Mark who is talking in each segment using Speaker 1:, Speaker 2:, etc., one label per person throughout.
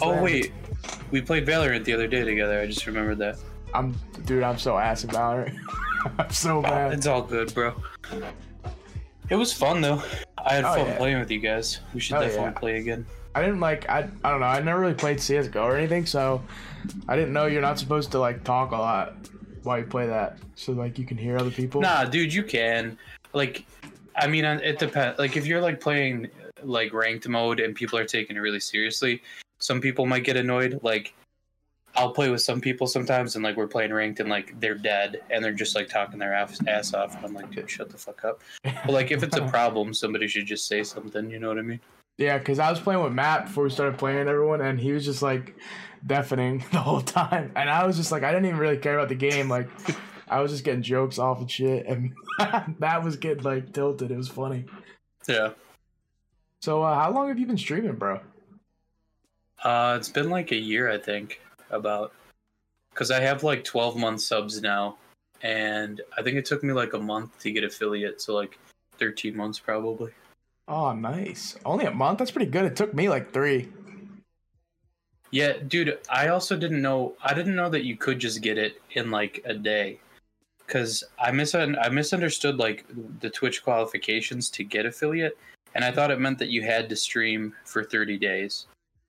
Speaker 1: ever
Speaker 2: And then,
Speaker 1: since
Speaker 2: oh wait, we played Valorant the other day together. I just remembered that.
Speaker 1: I'm dude. I'm so ass about it. I'm so bad.
Speaker 2: it's all good, bro. It was fun though. I had
Speaker 1: Oh,
Speaker 2: fun
Speaker 1: yeah.
Speaker 2: playing with you guys. We should
Speaker 1: Oh,
Speaker 2: definitely
Speaker 1: yeah.
Speaker 2: play again.
Speaker 1: I didn't like. I I don't know. I never really played CS:GO or anything, so I didn't know you're not supposed to like talk a lot while you play that, so like you can hear other people.
Speaker 2: Nah, dude, you can. Like, I mean, it depends. Like, if you're like playing like ranked mode and people are taking it really seriously, some people might get annoyed. Like, I'll play with some people sometimes, and like we're playing ranked, and like they're dead, and they're just like talking their ass, ass off, and I'm like, dude, shut the fuck up. But like, if it's a problem, somebody should just say something. You know what I mean?
Speaker 1: Yeah, because I was playing with Matt before we started playing everyone, and he was just like deafening the whole time, and I was just like, I didn't even really care about the game. Like, I was just getting jokes off and shit, and Matt was getting like tilted. It was funny.
Speaker 2: Yeah.
Speaker 1: So, uh, how long have you been streaming, bro?
Speaker 2: Uh, it's been like a year, I think, about because I have like 12 month subs now, and I think it took me like a month to get affiliate, so like 13 months probably.
Speaker 1: Oh, nice. Only a month. That's pretty good. It took me like three.
Speaker 2: Yeah, dude, I also didn't know I didn't know that you could just get it in like a day. Cuz I mis I misunderstood like the Twitch qualifications to get affiliate and I thought it meant that you had to stream for 30 days.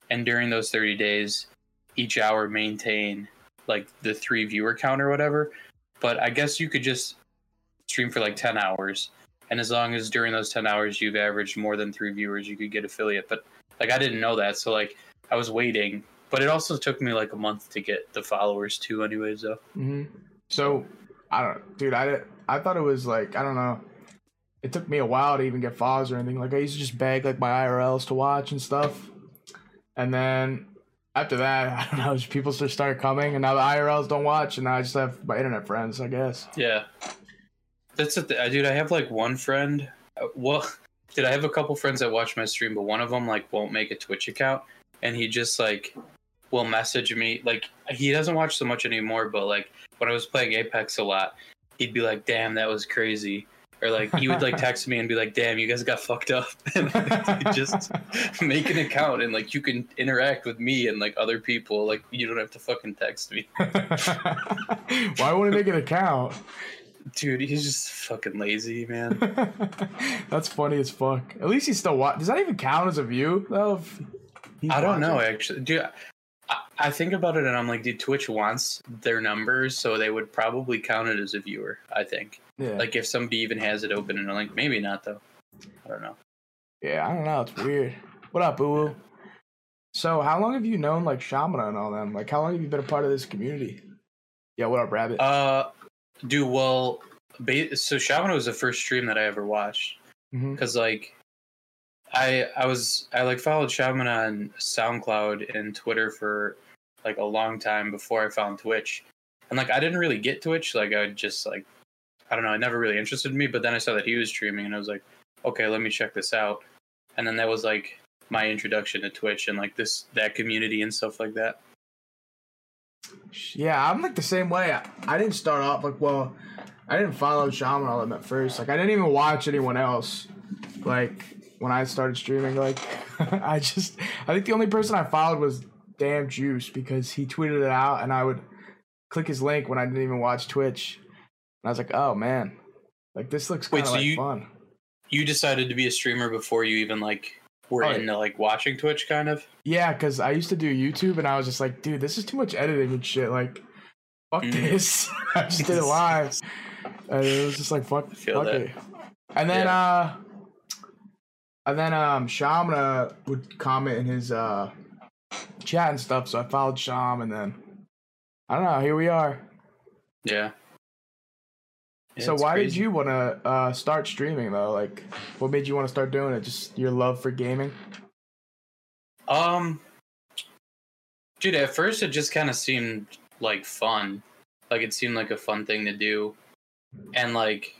Speaker 2: And during those 30 days each hour maintain like the 3 viewer count or whatever. But I guess you could just stream for like 10 hours and as long as during those 10 hours you've averaged more than 3 viewers you could get affiliate. But like I didn't know that so like I was waiting, but it also took me like a month to get the followers too. Anyways, though.
Speaker 1: hmm So, I don't, dude. I I thought it was like I don't know. It took me a while to even get followers or anything. Like I used to just beg like my IRLs to watch and stuff, and then after that, I don't know. Just people just started coming, and now the IRLs don't watch, and now I just have my internet friends. I guess.
Speaker 2: Yeah, that's it, th- dude. I have like one friend. uh, Well, did I have a couple friends that watch my stream, but one of them like won't make a Twitch account, and he just like will message me. Like he doesn't watch so much anymore, but like when I was playing Apex a lot, he'd be like, "Damn, that was crazy." Or like he would like text me and be like, "Damn, you guys got fucked up," and he'd just make an account and like you can interact with me and like other people. Like you don't have to fucking text me,
Speaker 1: Why he make an account?
Speaker 2: dude. He's just fucking lazy, man.
Speaker 1: That's funny as fuck. At least he still watch. Does that even count as a view though?
Speaker 2: I don't know actually, dude. I, think about it and I'm like, dude, Twitch wants their numbers, so they would probably count it as a viewer. I think,
Speaker 1: Yeah.
Speaker 2: like if somebody even has it open and like maybe not though. I don't know.
Speaker 1: Yeah, I don't know. It's weird. What up, Boo? So, how long have you known like Shamana and all them? Like, how long have you been a part of this community? Yeah, what up, Rabbit?
Speaker 2: Uh, dude, well, ba- so Shaman was the first stream that I ever watched. Because like I I was I like followed Shaman on SoundCloud and Twitter for like a long time before I found Twitch, and like I didn't really get Twitch. Like I just like I don't know, it never really interested me. But then I saw that he was streaming, and I was like, okay, let me check this out. And then that was like my introduction to Twitch and like this that community and stuff like that.
Speaker 1: Yeah, I'm like the same way. I, didn't start off like well, I didn't follow Shaman all at first. Like, I didn't even watch anyone else. Like when I started streaming, like I just I think the only person I followed was Damn Juice because he tweeted it out, and I would click his link when I didn't even watch Twitch. And I was like, oh man, like this looks kind of
Speaker 2: so
Speaker 1: like
Speaker 2: you-
Speaker 1: fun.
Speaker 2: You decided to be a streamer before you even like were
Speaker 1: Oh, yeah.
Speaker 2: into like watching Twitch, kind of.
Speaker 1: Yeah, because I used to do YouTube and I was just like, dude, this is too much editing and shit. Like, fuck
Speaker 2: Mm.
Speaker 1: this. I just did it live. And it was just like, fuck, fuck
Speaker 2: that.
Speaker 1: it. And then, uh, and then, um, Shamana would comment in his, uh, chat and stuff. So I followed Sham and then, I don't know, here we are.
Speaker 2: Yeah. Yeah,
Speaker 1: so why did you want to, uh, start streaming though? Like, what made you want to start doing it? Just your love for gaming?
Speaker 2: Um, dude, at first it just kind of seemed like fun. Like it seemed like a fun thing to do. And like,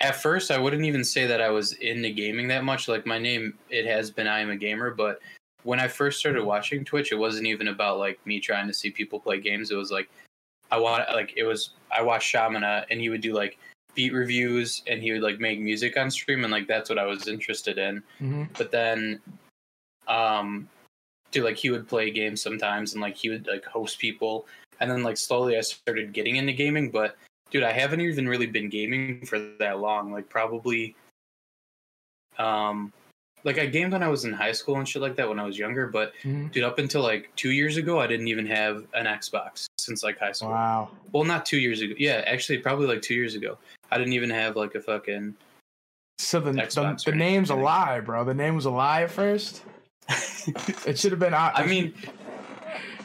Speaker 2: at first I wouldn't even say that I was into gaming that much. Like my name, it has been I am a gamer, but when I first started watching Twitch, it wasn't even about like me trying to see people play games. It was like, I want, like, it was, I watched Shamana and he would do like beat reviews and he would like make music on stream. And like, that's what I was interested in
Speaker 1: Mm-hmm.
Speaker 2: but then um dude, like he would play games sometimes, and like he would like host people, and then like slowly I started getting into gaming. But dude, I haven't even really been gaming for that long. Like probably, um, like I gamed when I was in high school and shit like that when I was younger. But
Speaker 1: Mhm.
Speaker 2: dude, up until like two years ago, I didn't even have an Xbox since like high school.
Speaker 1: Wow.
Speaker 2: Well, not two years ago. Yeah, actually, probably like two years ago. I didn't even have like a fucking.
Speaker 1: So the, the,
Speaker 2: Xbox
Speaker 1: the
Speaker 2: or
Speaker 1: name's a lie, bro. The name was a lie at first. It should have been.
Speaker 2: I mean,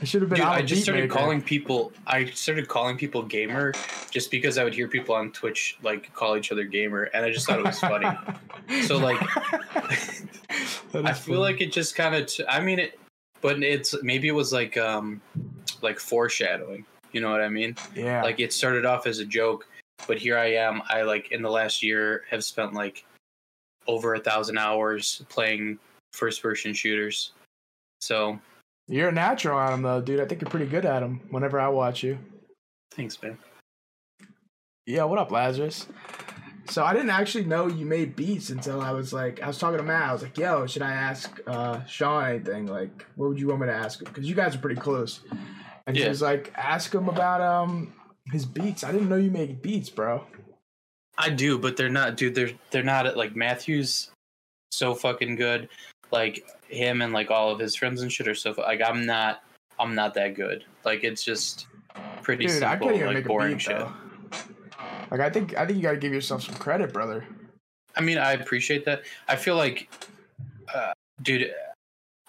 Speaker 1: it should have been.
Speaker 2: dude, I just started
Speaker 1: beatmaker.
Speaker 2: calling people. I started calling people gamer just because I would hear people on Twitch like call each other gamer, and I just thought it was funny. So, like, I feel
Speaker 1: funny.
Speaker 2: like it just kind of. T- I mean it, but it's maybe it was like um, like foreshadowing. You know what I mean?
Speaker 1: yeah,
Speaker 2: Like it started off as a joke, but here I am. I like in the last year have spent like over a thousand hours playing first person shooters. So
Speaker 1: you're a natural at them though, dude. I think you're pretty good at them. Whenever I watch you.
Speaker 2: thanks, man.
Speaker 1: Yeah, what up, Lazarus? So I didn't actually know you made beats until I was like, I was talking to Matt. I was like, "Yo, should I ask uh, Sean anything? Like, what would you want me to ask him? Because you guys are pretty close." And he
Speaker 2: Yeah.
Speaker 1: was like, "Ask him about um his beats. I didn't know you made beats, bro."
Speaker 2: I do, but they're not, dude. They're they're not like Matthews. So fucking good, like him and like all of his friends and shit are so like I'm not. I'm not that good. Like it's just pretty
Speaker 1: Dude, I
Speaker 2: simple, like boring
Speaker 1: beat
Speaker 2: shit.
Speaker 1: though. Like, I think I think you gotta give yourself some credit, brother.
Speaker 2: I mean, I appreciate that. I feel like, uh, dude,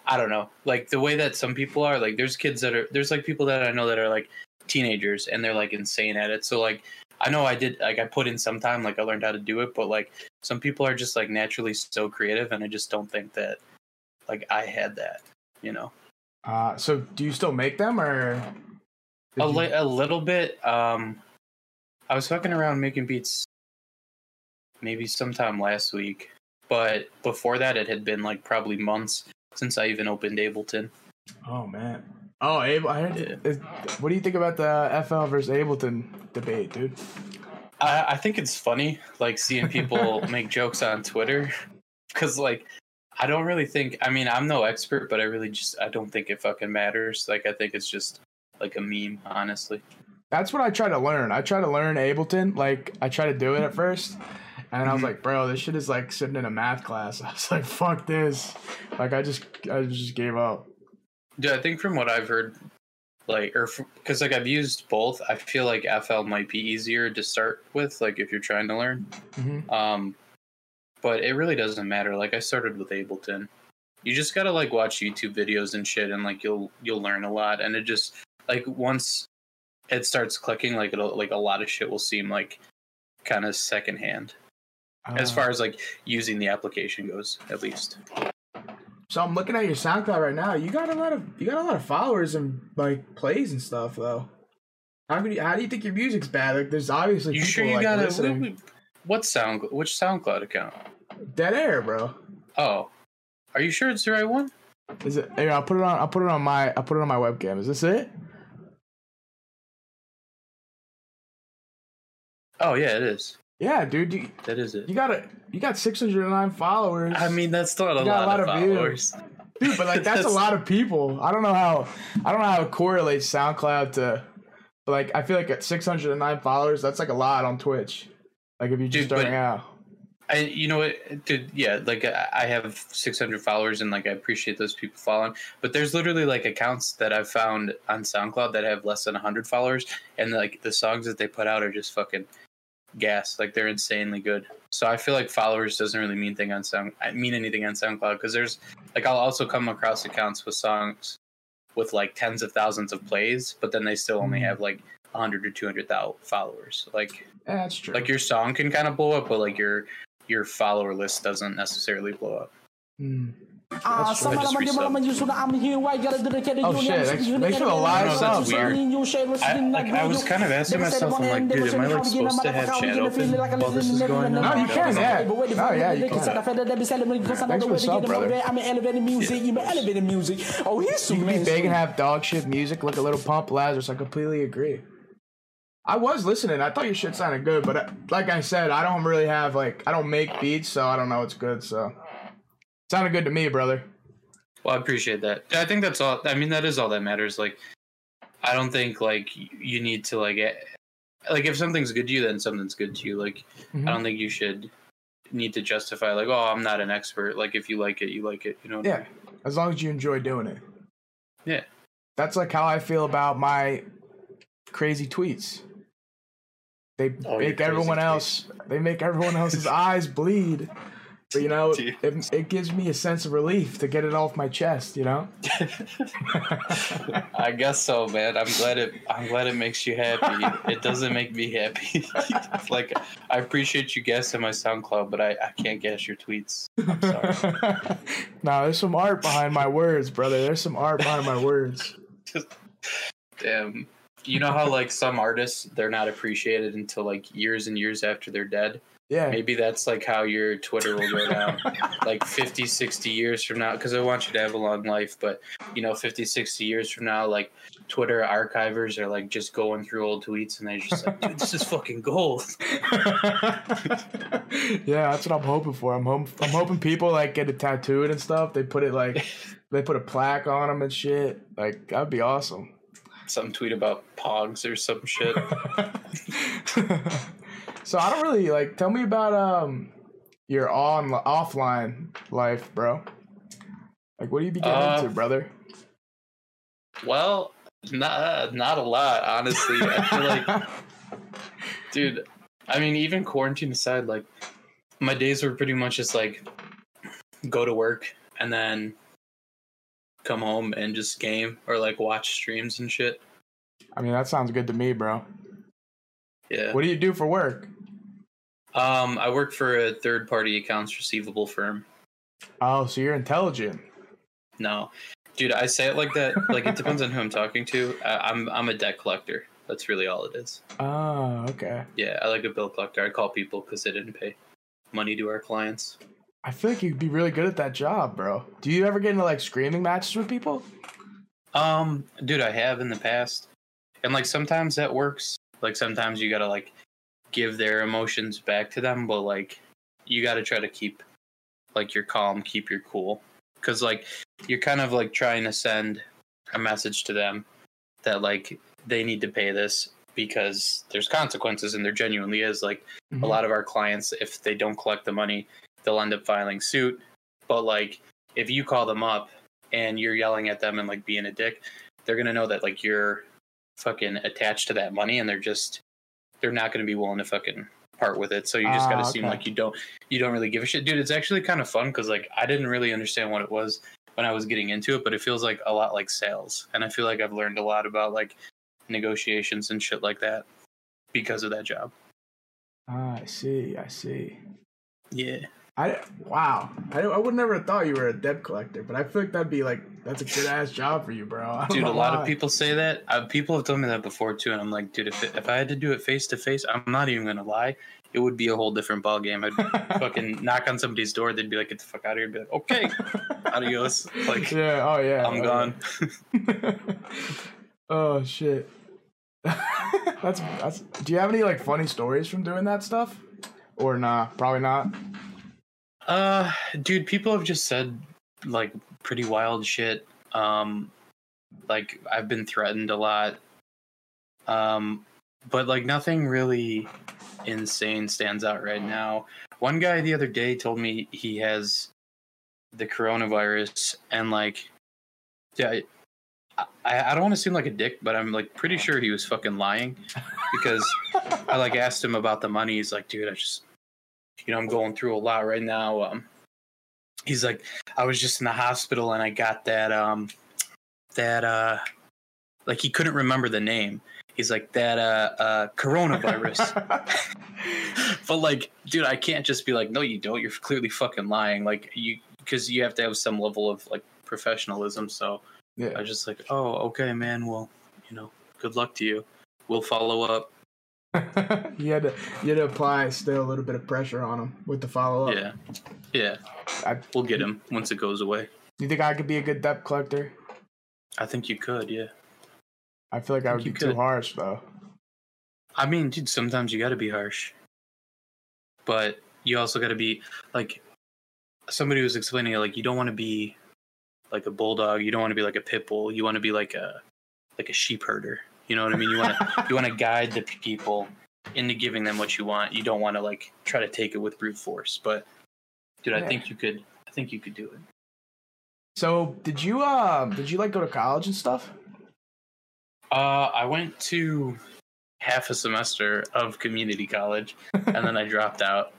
Speaker 2: I don't know. Like the way that some people are, like there's kids that are, there's like people that I know that are like teenagers and they're like insane at it. So like, I know I did, like I put in some time, like I learned how to do it, but like some people are just like naturally so creative and I just don't think that like I had that, you know?
Speaker 1: Uh, so do you still make them or? did
Speaker 2: A,
Speaker 1: you-
Speaker 2: li- a little bit. Um, I was fucking around making beats maybe sometime last week, but before that, it had been like probably months since I even opened Ableton.
Speaker 1: Oh man. Oh, Able. I heard,
Speaker 2: Yeah.
Speaker 1: is, what do you think about the FL versus Ableton debate, dude?
Speaker 2: I, I think it's funny, like seeing people make jokes on Twitter, because like I don't really think. I mean, I'm no expert, but I really just I don't think it fucking matters. Like I think it's just like a meme, honestly.
Speaker 1: That's what I try to learn. I try to learn Ableton. Like I try to do it at first, and I was
Speaker 2: Mhm.
Speaker 1: like, bro, this shit is like sitting in a math class. I was like, fuck this. Like I just, I just gave up.
Speaker 2: Dude, I think from what I've heard, like, or because like I've used both, I feel like FL might be easier to start with, like if you're trying to learn.
Speaker 1: hmm
Speaker 2: Um, but it really doesn't matter. Like I started with Ableton. You just gotta like watch YouTube videos and shit, and like you'll you'll learn a lot. And it just like once it starts clicking, like it'll like a lot of shit will seem like kind of secondhand as
Speaker 1: Uh,
Speaker 2: far as like using the application goes, at least.
Speaker 1: So I'm looking at your SoundCloud right now. You got a lot of, you got a lot of followers and like plays and stuff though. How could you, how do you think your music's bad? Like, there's obviously
Speaker 2: You
Speaker 1: people
Speaker 2: sure you
Speaker 1: like
Speaker 2: got
Speaker 1: listening.
Speaker 2: a what sound? Which SoundCloud account?
Speaker 1: Dead air, bro.
Speaker 2: Oh, are you sure it's the right one?
Speaker 1: Is it? Here, I'll put it on. I'll put it on my. I'll put it on my webcam. Is this it?
Speaker 2: Oh yeah, it is.
Speaker 1: Yeah, dude. You,
Speaker 2: That is it.
Speaker 1: you got a. You got 609 followers.
Speaker 2: I mean, that's not a lot,
Speaker 1: a
Speaker 2: of,
Speaker 1: lot of views.
Speaker 2: followers.
Speaker 1: dude, but like that's, a lot of people. I don't know how. I don't know how it correlates SoundCloud to. Like, I feel like at 609 followers, that's like a lot on Twitch. Like if you're just
Speaker 2: Dude, but-
Speaker 1: starting out.
Speaker 2: I, you know what, dude? Yeah, like I have 600 followers, and like I appreciate those people following. But there's literally like accounts that I've found on SoundCloud that have less than 100 followers, and like the songs that they put out are just fucking gas. Like they're insanely good. So I feel like followers doesn't really mean thing on Sound. I mean anything on SoundCloud because there's like I'll also come across accounts with songs with like tens of thousands of plays, but then they still only
Speaker 1: Mhm.
Speaker 2: have like 100 or 200 followers. Like
Speaker 1: Yeah, that's true.
Speaker 2: like your song can kind of blow up, but like your your follower list doesn't necessarily blow up.
Speaker 1: Hmm.
Speaker 3: Ah, sama
Speaker 2: I just
Speaker 3: naman yung
Speaker 2: resub.
Speaker 3: mga user here, why gotta dedicate
Speaker 1: Oh, shit. Thanks- thanks for the live
Speaker 2: sub,
Speaker 3: sub,
Speaker 2: weird. I, like I was kind of asking myself, I'm like, dude, am I like supposed to have chat open while this is going on?
Speaker 1: No, you can, yeah. No, yeah, you can.
Speaker 3: Thanks
Speaker 1: for the sub, brother.
Speaker 3: I'm elevating music, I'm elevating music. Oh, he's so
Speaker 1: You can be
Speaker 3: man.
Speaker 1: big and have dog shit music, look a little pump Lazarus. I completely agree. I was listening. I thought your shit sounded good, but uh, like I said, I don't really have like I don't make beats, so I don't know it's good. So sounded good to me, brother.
Speaker 2: Well, I appreciate that. I think that's all. I mean, that is all that matters. Like, I don't think like you need to like, eh, like if something's good to you, then something's good to you. Like,
Speaker 1: Mhm.
Speaker 2: I don't think you should need to justify like, oh, I'm not an expert. Like, if you like it, you like it. You know? what I
Speaker 1: Yeah,
Speaker 2: mean?
Speaker 1: as long as you enjoy doing it.
Speaker 2: Yeah.
Speaker 1: That's like how I feel about my crazy tweets. They
Speaker 2: Oh,
Speaker 1: make everyone else. They make everyone else's eyes bleed. But you know,
Speaker 2: Dude.
Speaker 1: it, it gives me a sense of relief to get it off my chest. You know.
Speaker 2: I guess so, man. I'm glad it. I'm glad it makes you happy. It doesn't make me happy. like, I appreciate you guessing my SoundCloud, but I, I can't guess your tweets. I'm sorry.
Speaker 1: no, there's some art behind my words, brother. There's some art behind my words.
Speaker 2: Damn. You know how like some artists they're not appreciated until like years and years after they're dead?
Speaker 1: Yeah.
Speaker 2: Maybe that's like how your Twitter will go down. like 50, 60 years from now cuz I want you to have a long life, but you know 50, 60 years from now like Twitter archivers are like just going through old tweets and they just like, dude, this is fucking gold.
Speaker 1: yeah, that's what I'm hoping for. I'm hoping I'm hoping people like get it tattooed and stuff. They put it like they put a plaque on them and shit. Like that'd be awesome.
Speaker 2: Some tweet about pogs or some shit.
Speaker 1: so I don't really like. Tell me about um your on offline life, bro. Like, what do you be getting
Speaker 2: Uh,
Speaker 1: into, brother?
Speaker 2: Well, not not a lot, honestly. I feel like dude i mean even quarantine aside like my days were pretty much just like go to work and then come home and just game or like watch streams and shit?
Speaker 1: I mean, that sounds good to me, bro.
Speaker 2: yeah.
Speaker 1: What do you do for work?
Speaker 2: um i work for a third party accounts receivable firm.
Speaker 1: Oh, so you're intelligent.
Speaker 2: no. Dude i say it like that like it depends on who i'm talking to. I, i'm i'm a debt collector. That's really all it is.
Speaker 1: Oh, okay.
Speaker 2: yeah i like a bill collector. I call people because they didn't pay money to our clients
Speaker 1: I feel like you'd be really good at that job, bro. Do you ever get into like screaming matches with people?
Speaker 2: Um, dude, I have in the past, and like sometimes that works. Like sometimes you gotta like give their emotions back to them, but like you gotta try to keep like your calm, keep your cool, because like you're kind of like trying to send a message to them that like they need to pay this because there's consequences, and there genuinely is. Like a lot of our clients, if they don't collect the money, they'll end up filing suit. But like if you call them up and you're yelling at them and like being a dick, they're gonna know that like you're fucking attached to that money and they're just they're not gonna be willing to fucking part with it. So you just
Speaker 1: Ah,
Speaker 2: gotta seem like you don't you don't really give a shit. Dude, it's actually kind of fun because like I didn't really understand what it was when I was getting into it, but it feels like a lot like sales. And I feel like I've learned a lot about like negotiations and shit like that because of that job.
Speaker 1: Ah, I see. I see.
Speaker 2: Yeah.
Speaker 1: I wow. I, I would never have thought you were a debt collector, but I feel like that'd be like that's a good ass job for you, bro.
Speaker 2: Dude, a lot
Speaker 1: why.
Speaker 2: of people say that. Uh, people have told me that before too, and I'm like, dude, if it, if I had to do it face to face, I'm not even gonna lie, it would be a whole different ball game. I'd fucking knock on somebody's door, they'd be like, "Get the fuck out of here!" I'd be like, "Okay, adios." Like,
Speaker 1: yeah. Oh yeah.
Speaker 2: I'm
Speaker 1: oh,
Speaker 2: gone.
Speaker 1: oh shit. that's that's. Do you have any like funny stories from doing that stuff, or nah? Probably not.
Speaker 2: Uh, dude, people have just said like pretty wild shit. Um, like I've been threatened a lot. Um, but like nothing really insane stands out right now. One guy the other day told me he has the coronavirus, and like, yeah, I, I don't want to seem like a dick, but I'm like pretty sure he was fucking lying because I like asked him about the money. He's like, dude, I just you know, I'm going through a lot right now. Um, he's like, I was just in the hospital and I got that, um, that, uh, like he couldn't remember the name. He's like that, uh, uh, coronavirus. but like, dude, I can't just be like, no, you don't. You're clearly fucking lying. Like you, because you have to have some level of like professionalism. So
Speaker 1: yeah.
Speaker 2: I was just like, oh, okay, man. Well, you know, good luck to you. We'll follow up.
Speaker 1: you had to you had to apply still a little bit of pressure on him with the follow up.
Speaker 2: Yeah, yeah.
Speaker 1: I,
Speaker 2: We'll get him once it goes away.
Speaker 1: you think I could be a good debt collector?
Speaker 2: I think you could, yeah.
Speaker 1: I feel like I would be
Speaker 2: you
Speaker 1: too harsh though.
Speaker 2: I mean, dude, sometimes you got to be harsh, but you also got to be like somebody was explaining it. Like, you don't want to be like a bulldog. You don't want to be like a pit bull. You want to be like a like a sheep herder. You know what I mean? You want to you want to guide the people into giving them what you want. You don't want to like try to take it with brute force. But dude, I
Speaker 1: Yeah.
Speaker 2: think you could. I think you could do it.
Speaker 1: So did you um did you like go to college and stuff?
Speaker 2: Uh, I went to half a semester of community college, and then I dropped out.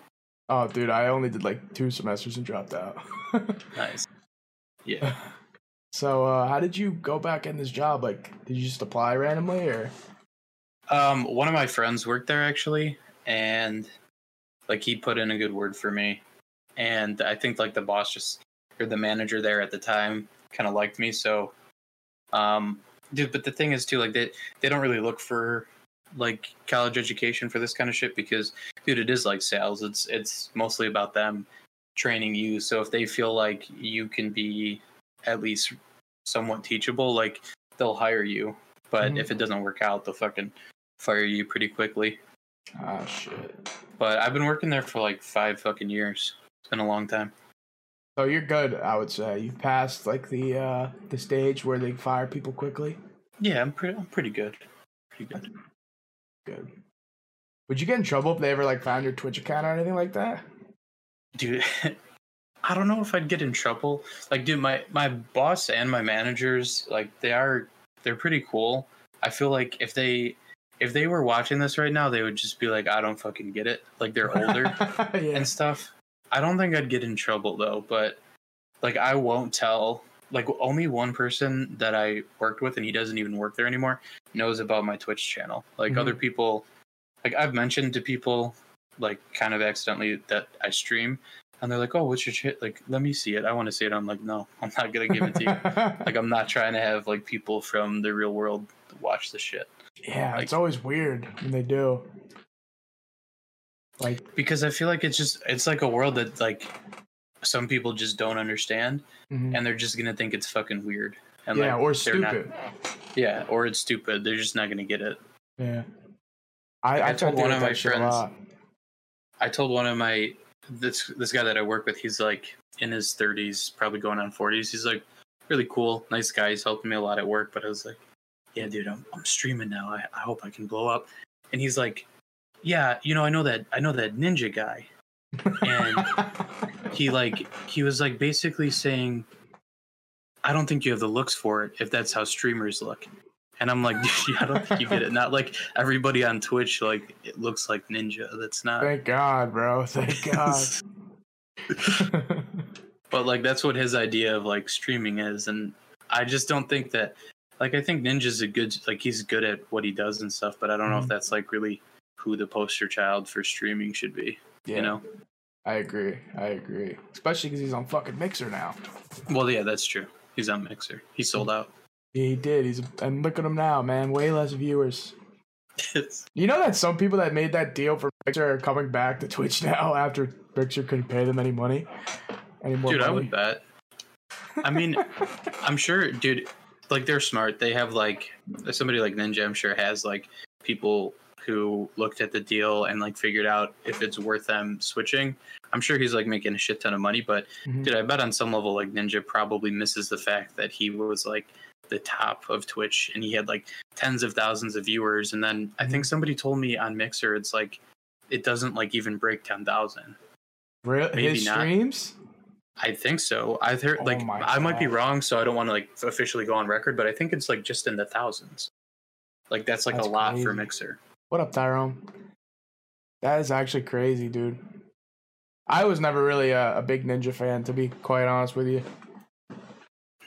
Speaker 1: Oh, dude, I only did like two semesters and dropped out.
Speaker 2: Nice. Yeah.
Speaker 1: So, uh, how did you go back in this job? Like, did you just apply randomly, or?
Speaker 2: Um, one of my friends worked there actually, and like he put in a good word for me, and I think like the boss just or the manager there at the time kind of liked me. So, um, dude, but the thing is too, like they they don't really look for like college education for this kind of shit because, dude, it is like sales. It's it's mostly about them training you. So if they feel like you can be at least somewhat teachable, like they'll hire you. But
Speaker 1: Mhm.
Speaker 2: if it doesn't work out, they'll fucking fire you pretty quickly.
Speaker 1: Ah, shit.
Speaker 2: But I've been working there for like five fucking years. It's been a long time.
Speaker 1: So you're good, I would say. You've passed like the uh the stage where they fire people quickly.
Speaker 2: Yeah, I'm pretty. I'm pretty good. Pretty good.
Speaker 1: Good. Would you get in trouble if they ever like found your Twitch account or anything like that?
Speaker 2: dude i don't know if i'd get in trouble. Like dude my my boss and my managers like they are they're pretty cool. I feel like if they if they were watching this right now they would just be like i don't fucking get it. Like they're older
Speaker 1: yeah.
Speaker 2: and stuff. I don't think i'd get in trouble though but like i won't tell like only one person that i worked with and he doesn't even work there anymore knows about my twitch channel. Like
Speaker 1: Mhm.
Speaker 2: other people like i've mentioned to people like kind of accidentally that i stream and they're like oh what's your shit like let me see it i want to see it i'm like no i'm not gonna give it to you like i'm not trying to have like people from the real world watch the shit
Speaker 1: yeah,
Speaker 2: like-
Speaker 1: it's always weird when they do. Like,
Speaker 2: because i feel like it's just it's like a world that like some people just don't understand
Speaker 1: mhm.
Speaker 2: and they're just gonna think it's fucking weird and
Speaker 1: yeah,
Speaker 2: like
Speaker 1: or
Speaker 2: they're not-
Speaker 1: stupid.
Speaker 2: yeah or it's stupid they're just not gonna get it
Speaker 1: Yeah. I, I,
Speaker 2: I told one of my
Speaker 1: that shit a
Speaker 2: friends- i told one of my this this guy that i work with he's like in his 30s probably going on 40s he's like really cool nice guy. He's helping me a lot at work but i was like yeah dude i'm, I'm streaming now. I, I hope i can blow up. And he's like yeah you know i know that i know that ninja guy. And he like he was like basically saying i don't think you have the looks for it if that's how streamers look and i'm like i don't think you get it not like everybody on twitch like it looks like ninja that's not
Speaker 1: Thank God, bro. Thank God.
Speaker 2: but like that's what his idea of like streaming is and i just don't think that like i think ninja's a good like he's good at what he does and stuff but i don't know if
Speaker 1: Mhm.
Speaker 2: that's like really who the poster child for streaming should be
Speaker 1: yeah,
Speaker 2: you know
Speaker 1: I agree. I agree. Especially because he's on fucking Mixer now.
Speaker 2: well yeah that's true he's on mixer he sold out
Speaker 1: Yeah, he did. He's and look at him now, man. Way less viewers. You know that some people that made that deal for Mixer are coming back to Twitch now after Mixer couldn't pay them any money, any more
Speaker 2: dude i would bet i mean i'm sure dude like they're smart they have like somebody like ninja i'm sure has like people who looked at the deal and like figured out if it's worth them switching i'm sure he's like making a shit ton of money but
Speaker 1: Mhm.
Speaker 2: dude i bet on some level like ninja probably misses the fact that he was like the top of twitch and he had like tens of thousands of viewers and then i think mm-hmm. somebody told me on mixer it's like it doesn't like even break 10000
Speaker 1: Real,
Speaker 2: maybe
Speaker 1: his
Speaker 2: not.
Speaker 1: streams?
Speaker 2: I think so. I've heard
Speaker 1: Oh
Speaker 2: like I might be wrong, so I don't want to like officially go on record, but I think it's like just in the thousands. Like that's like
Speaker 1: That's
Speaker 2: a lot for. Mixer.
Speaker 1: What up, Tyrone? That is actually crazy, dude. I was never really a, a big Ninja fan, to be quite honest with you.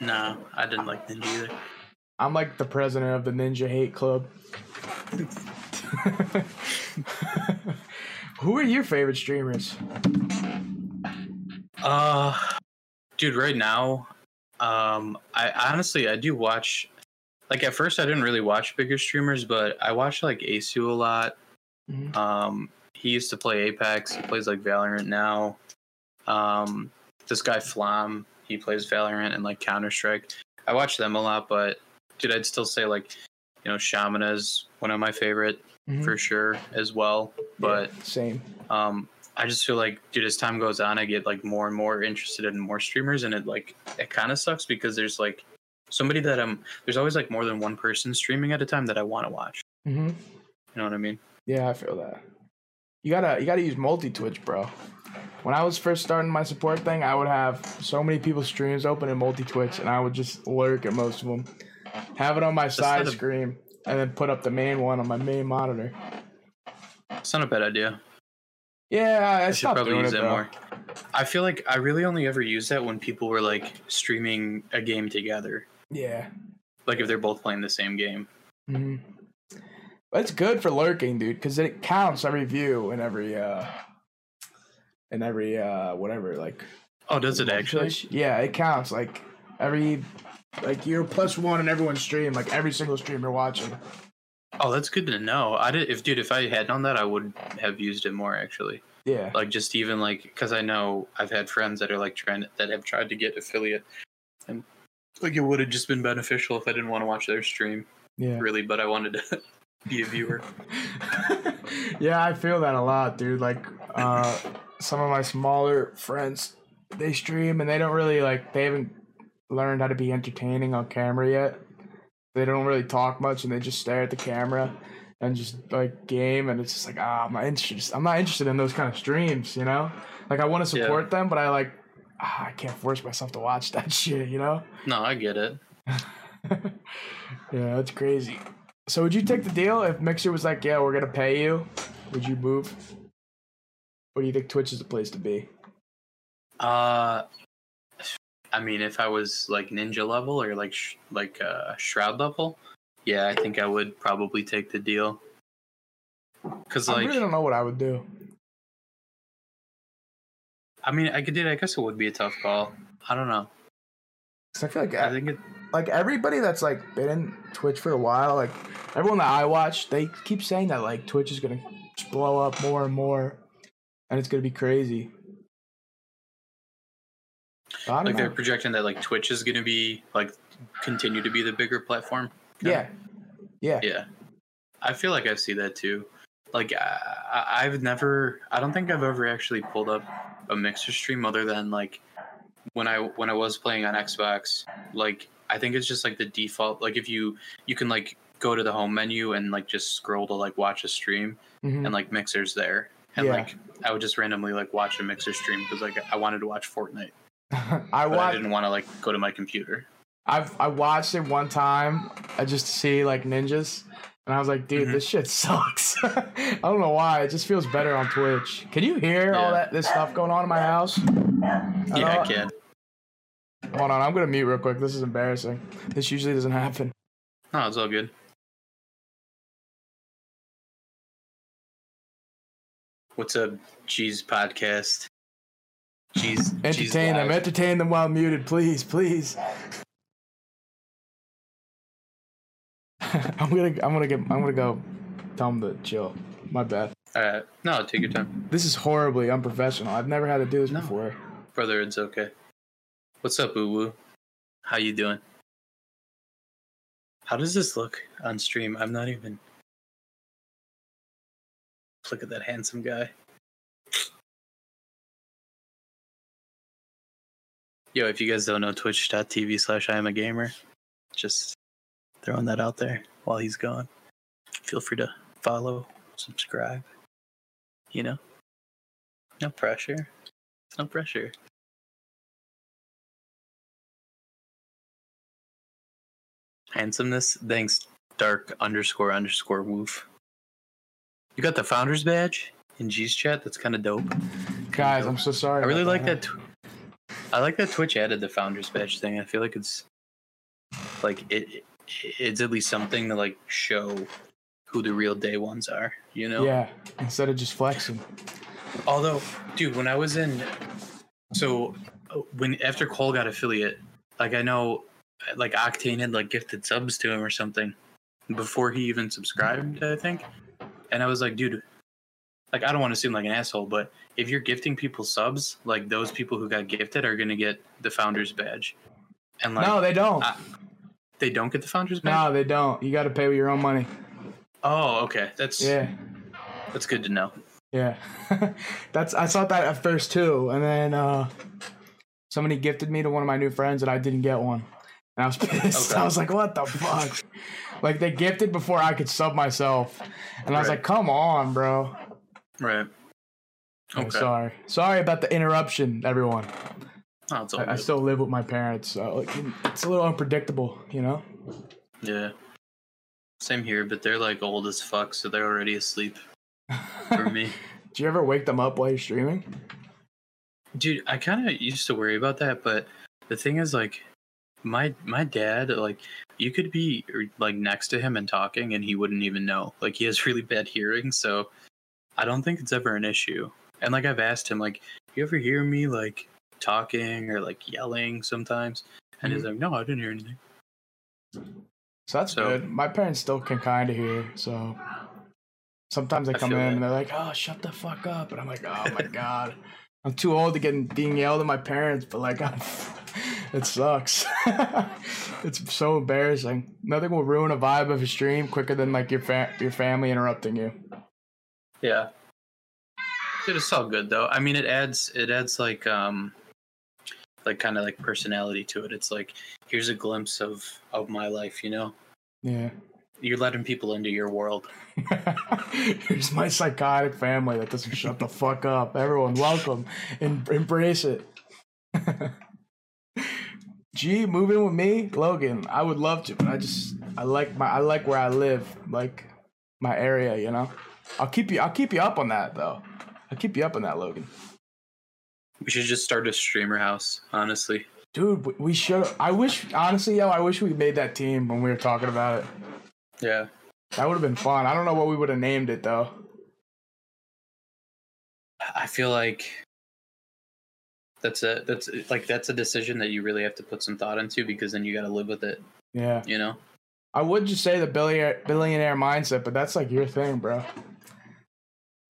Speaker 2: No, I didn't like Ninja either.
Speaker 1: I'm like the president of the Ninja Hate Club. Who are your favorite streamers?
Speaker 2: Uh dude, right now, um I honestly I do watch like at first I didn't really watch bigger streamers, but I watch like aceu a lot.
Speaker 1: Mhm.
Speaker 2: Um he used to play Apex, he plays like Valorant now. Um this guy Flam, he plays Valorant and like Counter Strike. I watch them a lot, but dude, I'd still say like you know Shaman is one of my favorite
Speaker 1: Mhm.
Speaker 2: for sure as well. But
Speaker 1: Yeah, same.
Speaker 2: um, I just feel like, dude, as time goes on, I get like more and more interested in more streamers, and it like it kind of sucks because there's like somebody that I'm. There's always like more than one person streaming at a time that I want to watch.
Speaker 1: hmm
Speaker 2: You know what I mean?
Speaker 1: Yeah, I feel that. You gotta you gotta use multi Twitch, bro. When I was first starting my support thing, I would have so many people's streams open in multi Twitch, and I would just lurk at most of them. Have it on my side
Speaker 2: not a-
Speaker 1: screen, and then put up the main one on my main monitor.
Speaker 2: It's not a bad idea.
Speaker 1: Yeah, I, I
Speaker 2: should probably
Speaker 1: doing
Speaker 2: use
Speaker 1: it,
Speaker 2: that more. I feel like I really only ever use that when people were like streaming a game together.
Speaker 1: Yeah.
Speaker 2: Like if they're both playing the same game.
Speaker 1: hmm But it's good for lurking, dude, because it counts every view and every uh and every uh whatever like
Speaker 2: Oh, does it actually?
Speaker 1: Yeah, it counts. Like every like you're plus one in everyone's stream, like every single stream you're watching.
Speaker 2: Oh, that's good to know. I did if dude, if I had known that, I would have used it more actually.
Speaker 1: Yeah.
Speaker 2: Like just even like because I know I've had friends that are like trying that have tried to get affiliate, and like it would have just been beneficial if I didn't want to watch their stream
Speaker 1: Yeah.
Speaker 2: really, but I wanted to be a viewer.
Speaker 1: yeah, I feel that a lot, dude. Like uh some of my smaller friends, they stream and they don't really like they haven't learned how to be entertaining on camera yet. They don't really talk much and they just stare at the camera and just like game and it's just like ah I'm not interested I'm not interested in those kind of streams, you know? Like I want to
Speaker 2: Yeah.
Speaker 1: support them, but I like ah, I can't force myself to watch that shit, you know?
Speaker 2: No, I get it.
Speaker 1: yeah, that's crazy. So would you take the deal if Mixer was like, "Yeah, we're gonna pay you"? Would you move? Or do you think Twitch is the place to be?
Speaker 2: Uh, I mean, if I was like ninja level or like sh- like uh, shroud level, yeah, I think I would probably take the deal. Cause like I
Speaker 1: really don't know what I would do.
Speaker 2: I mean, I could do. I guess it would be a tough call. I don't know.
Speaker 1: 'Cause I feel like
Speaker 2: I think it.
Speaker 1: like everybody that's like been in Twitch for a while, like everyone that I watch, they keep saying that like Twitch is gonna blow up more and more, and it's gonna be crazy. I don't
Speaker 2: Like
Speaker 1: know.
Speaker 2: they're projecting that like Twitch is gonna be like continue to be the bigger platform.
Speaker 1: yeah, yeah,
Speaker 2: Yeah, I feel like I see that too. Like I, I've never, I don't think I've ever actually pulled up a mixer stream other than like when I when I was playing on Xbox. Like I think it's just like the default. Like if you you can like go to the home menu and like just scroll to like watch a stream
Speaker 1: Mhm.
Speaker 2: and like mixers there and
Speaker 1: Yeah.
Speaker 2: like I would just randomly like watch a mixer stream because like I wanted to watch Fortnite,
Speaker 1: I
Speaker 2: but I didn't want to like go to my computer.
Speaker 1: I've I watched it one time uh, just to see like ninjas, and I was like, dude,
Speaker 2: Mhm.
Speaker 1: this shit sucks. I don't know why. It just feels better on Twitch. Can you hear all that this stuff going on in my house?
Speaker 2: Yeah, I can.
Speaker 1: Hold on, I'm gonna mute real quick. This is embarrassing. This usually doesn't happen.
Speaker 2: No, it's all good. What's up, G's podcast? G's
Speaker 1: Entertain them.
Speaker 2: live.
Speaker 1: Entertain them while muted, please, please. I'm gonna I'm gonna get I'm gonna go tell them to chill. My bad.
Speaker 2: Uh, no, take your time,
Speaker 1: This is horribly unprofessional. I've never had to do this
Speaker 2: No.
Speaker 1: before.
Speaker 2: brother. It's okay. What's up, Boo Woo? How you doing? How does this look on stream? I'm not even. Look at that handsome guy. Yo, if you guys don't know, twitch.tv slash I am a gamer. Just throwing that out there while he's gone. Feel free to follow, subscribe. You know? No pressure. It's no pressure. Handsomeness, thanks, dark underscore underscore woof. You got the founders badge in G's chat. That's kind of dope.
Speaker 1: Guys, I'm so sorry.
Speaker 2: I really like that. Tw- I like that Twitch added the founders badge thing. I feel like it's like it. it- It's at least something to like show who the real day ones are. You know.
Speaker 1: Yeah, instead of just flexing.
Speaker 2: Although, dude, when I was in, so uh, when after Cole got affiliate, like I know, like Octane had like gifted subs to him or something before he even subscribed, I think. And I was like, dude, like I don't want to seem like an asshole, but if you're gifting people subs, like those people who got gifted are gonna get the founders badge, and like
Speaker 1: no, they don't.
Speaker 2: I- they don't get the founders badge.
Speaker 1: no, they don't. You got to pay with your own money.
Speaker 2: Oh, okay, that's
Speaker 1: Yeah.
Speaker 2: that's good to know.
Speaker 1: Yeah, that's I thought that at first too, and then uh, somebody gifted me to one of my new friends, and I didn't get one, and I was pissed.
Speaker 2: Okay.
Speaker 1: I was like, "What the fuck?" Like they gifted before I could sub myself, and I was like, "Come on, bro."
Speaker 2: Right.
Speaker 1: I'm sorry, sorry about the interruption, everyone.
Speaker 2: Oh,
Speaker 1: I, I still live with my parents, so like, it's a little unpredictable, you know.
Speaker 2: Yeah. Same here, but they're like old as fuck, so they're already asleep for me.
Speaker 1: Do you ever wake them up while you're streaming?
Speaker 2: Dude, I kind of used to worry about that, but the thing is, like, my my dad, like, you could be er, like next to him and talking, and he wouldn't even know. Like, he has really bad hearing, so I don't think it's ever an issue. And like, I've asked him, like, you ever hear me like talking or like yelling sometimes? And he's like, no, I didn't hear anything.
Speaker 1: So that's
Speaker 2: So-
Speaker 1: good. My parents still can kind of hear, so sometimes they come in
Speaker 2: feel
Speaker 1: and they're like, "Oh, shut the fuck up," and I'm like, "Oh my god." I'm too old to get being yelled at my parents, but like, I'm, it sucks. it's so embarrassing. Nothing will ruin a vibe of a stream quicker than like your fa- your family interrupting you.
Speaker 2: Yeah. Dude, it's all good though. I mean, it adds it adds like um like kind of like personality to it. It's like here's a glimpse of of my life. You know,
Speaker 1: Yeah.
Speaker 2: You're letting people into your world.
Speaker 1: Here's my psychotic family that doesn't shut the fuck up. Everyone, welcome and embrace it. G, move in with me, Logan. I would love to, but I just I like my I like where I live, like my area. You know, I'll keep you I'll keep you up on that though. I'll keep you up on that, Logan.
Speaker 2: We should just start a streamer house. Honestly,
Speaker 1: Dude, we- we should. I wish honestly, yo, I wish we made that team when we were talking about it.
Speaker 2: Yeah.
Speaker 1: That would have been fun. I don't know what we would have named it though.
Speaker 2: I feel like that's a that's like that's a decision that you really have to put some thought into because then you got to live with it.
Speaker 1: Yeah.
Speaker 2: You know.
Speaker 1: I would just say the billionaire billionaire mindset, but that's like your thing, bro.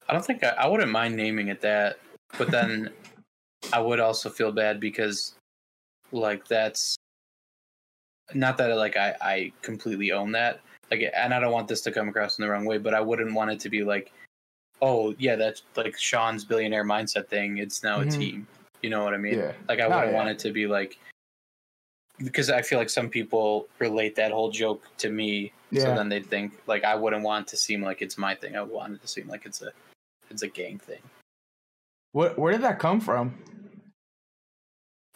Speaker 2: I don't think I, I wouldn't mind naming it that, but then I would also feel bad because, like, that's not that like I I completely own that. Like, and I don't want this to come across in the wrong way, but I wouldn't want it to be like, oh yeah, that's like Sean's billionaire mindset thing. It's now
Speaker 1: Mhm.
Speaker 2: a team. You know what I mean?
Speaker 1: Yeah.
Speaker 2: Like, I wouldn't
Speaker 1: yeah.
Speaker 2: want it to be like. Because I feel like some people relate that whole joke to me,
Speaker 1: Yeah.
Speaker 2: so then they think like I wouldn't want to seem like it's my thing. I want it to seem like it's a it's a gang thing.
Speaker 1: What? Where did that come from?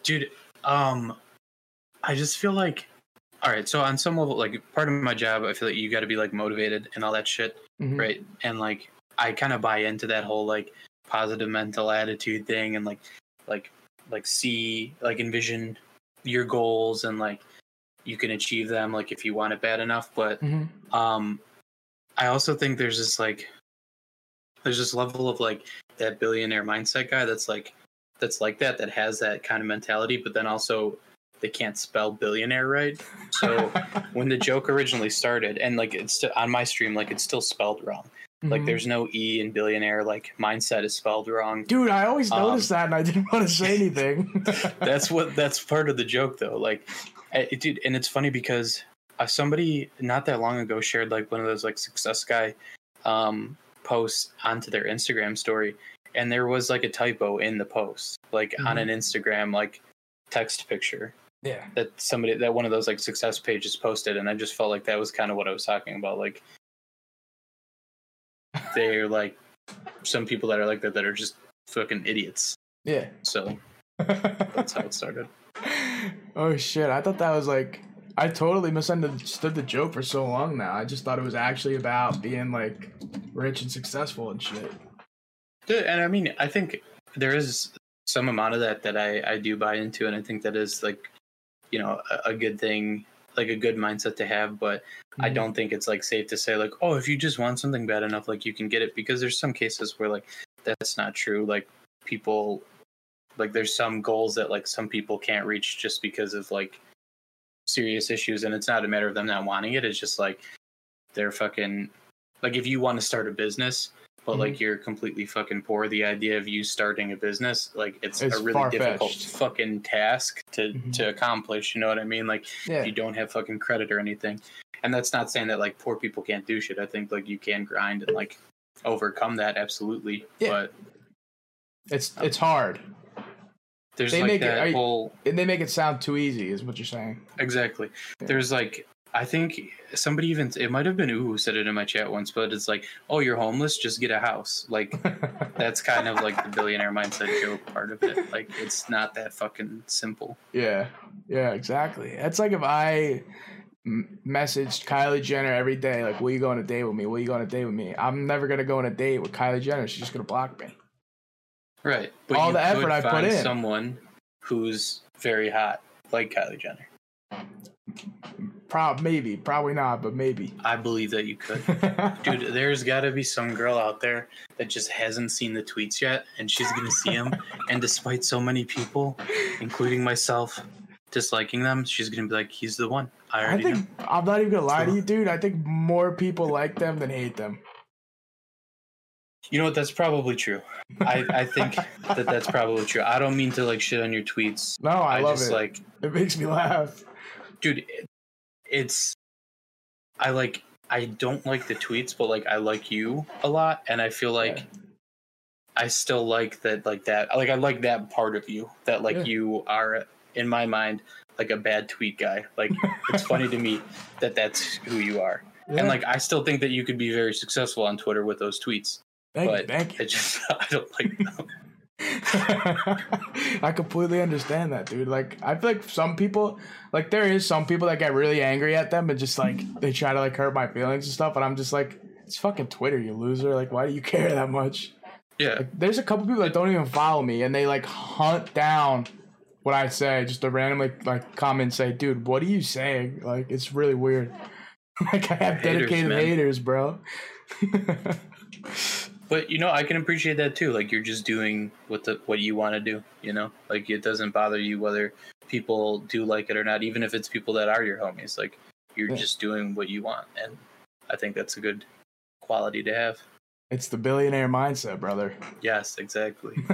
Speaker 2: Dude, um I just feel like all right, so on some level like part of my job, I feel like you got to be like motivated and all that shit,
Speaker 1: Mhm.
Speaker 2: right? And like I kind of buy into that whole like positive mental attitude thing and like like like see like envision your goals and like you can achieve them like if you want it bad enough, but
Speaker 1: Mhm.
Speaker 2: um i also think there's this like there's this level of like that billionaire mindset guy that's like that's like that that has that kind of mentality but then also they can't spell billionaire right. So when the joke originally started and like it's st- on my stream like it's still spelled wrong. Like
Speaker 1: Mhm.
Speaker 2: there's no e in billionaire like mindset is spelled wrong.
Speaker 1: Dude, I always
Speaker 2: Um,
Speaker 1: noticed that, and I didn't want to say anything.
Speaker 2: that's what that's part of the joke though. Like I- dude and it's funny because uh, somebody not that long ago shared like one of those like success guy um posts onto their instagram story and there was like a typo in the post like on an instagram like text picture
Speaker 1: yeah.
Speaker 2: that somebody that one of those like success pages posted and i just felt like that was kind of what i was talking about like they're like some people that are like that that are just fucking idiots
Speaker 1: Yeah.
Speaker 2: so that's how it started
Speaker 1: oh shit! I thought that was like I totally misunderstood the joke for so long now. I just thought it was actually about being like rich and successful and shit.
Speaker 2: Dude, and I mean, I think there is some amount of that that I, I do buy into, and I think that is like, you know, a, a good thing, like a good mindset to have. But I
Speaker 1: Mhm.
Speaker 2: don't think it's like safe to say like, oh, if you just want something bad enough, like you can get it, because there's some cases where like that's not true. Like people, like there's some goals that like some people can't reach just because of like serious issues, and it's not a matter of them not wanting it. It's just like they're fucking like if you want to start a business but like you're completely fucking poor the idea of you starting a business like it's,
Speaker 1: It's
Speaker 2: a really difficult
Speaker 1: far-fetched.
Speaker 2: fucking task to
Speaker 1: Mhm.
Speaker 2: to accomplish you know what i mean like
Speaker 1: Yeah.
Speaker 2: if you don't have fucking credit or anything and that's not saying that like poor people can't do shit i think like you can grind and like overcome that absolutely.
Speaker 1: Yeah.
Speaker 2: But
Speaker 1: It's it's hard,
Speaker 2: there's
Speaker 1: They
Speaker 2: like
Speaker 1: make it-
Speaker 2: that
Speaker 1: you-
Speaker 2: whole
Speaker 1: and they make it sound too easy. Is what you're saying?
Speaker 2: exactly.
Speaker 1: Yeah.
Speaker 2: There's like I think somebody even it might have been Ooh who said it in my chat once, but it's like, oh, you're homeless, just get a house. Like that's kind of like the billionaire mindset joke part of it. Like it's not that fucking simple.
Speaker 1: Yeah, yeah, exactly. It's like if I messaged Kylie Jenner every day, like, "Will you go on a date with me? Will you go on a date with me?" I'm never gonna go on a date with Kylie Jenner. She's just gonna block me.
Speaker 2: Right. But
Speaker 1: All the effort I put in.
Speaker 2: someone who's very hot, like Kylie Jenner.
Speaker 1: Prob maybe, probably not, but maybe.
Speaker 2: I believe that you could. Dude, there's got to be some girl out there that just hasn't seen the tweets yet, and she's gonna see them. and despite so many people, including myself, disliking them, she's gonna be like, "He's the one." I
Speaker 1: I think
Speaker 2: know.
Speaker 1: I'm not even gonna lie to you, dude. I think more people like them than hate them.
Speaker 2: You know what? That's probably true. I, I think that that's probably true. I don't mean to like shit on your tweets.
Speaker 1: No, I,
Speaker 2: I,
Speaker 1: love
Speaker 2: just
Speaker 1: it.
Speaker 2: like,
Speaker 1: it makes me laugh.
Speaker 2: dude, it's. I like. I don't like the tweets, but like I like you a lot, and I feel like.
Speaker 1: Yeah.
Speaker 2: I still like that, like that, like I like that part of you. That like
Speaker 1: Yeah.
Speaker 2: you are, in my mind, like a bad tweet guy. Like it's funny to me that that's who you are,
Speaker 1: Yeah.
Speaker 2: and like I still think that you could be very successful on Twitter with those tweets.
Speaker 1: thank
Speaker 2: but
Speaker 1: you, thank you.
Speaker 2: It just I don't like them.
Speaker 1: I completely understand that, dude. Like, I feel like some people, like, there is some people that get really angry at them and just like they try to like hurt my feelings and stuff. And I'm just like, it's fucking Twitter, you loser. Like, why do you care that much?
Speaker 2: Yeah,
Speaker 1: Like, there's a couple people that don't even follow me and they like hunt down what I say just to randomly like comment and say, dude, what are you saying? Like, it's really weird. like, I have
Speaker 2: Haters,
Speaker 1: dedicated
Speaker 2: man.
Speaker 1: haters, bro.
Speaker 2: But you know I can appreciate that too. Like you're just doing what the what you want to do. You know, like it doesn't bother you whether people do like it or not, even if it's people that are your homies. Like you're
Speaker 1: Yeah.
Speaker 2: just doing what you want, and I think that's a good quality to have.
Speaker 1: it's the billionaire mindset, brother.
Speaker 2: Yes, exactly.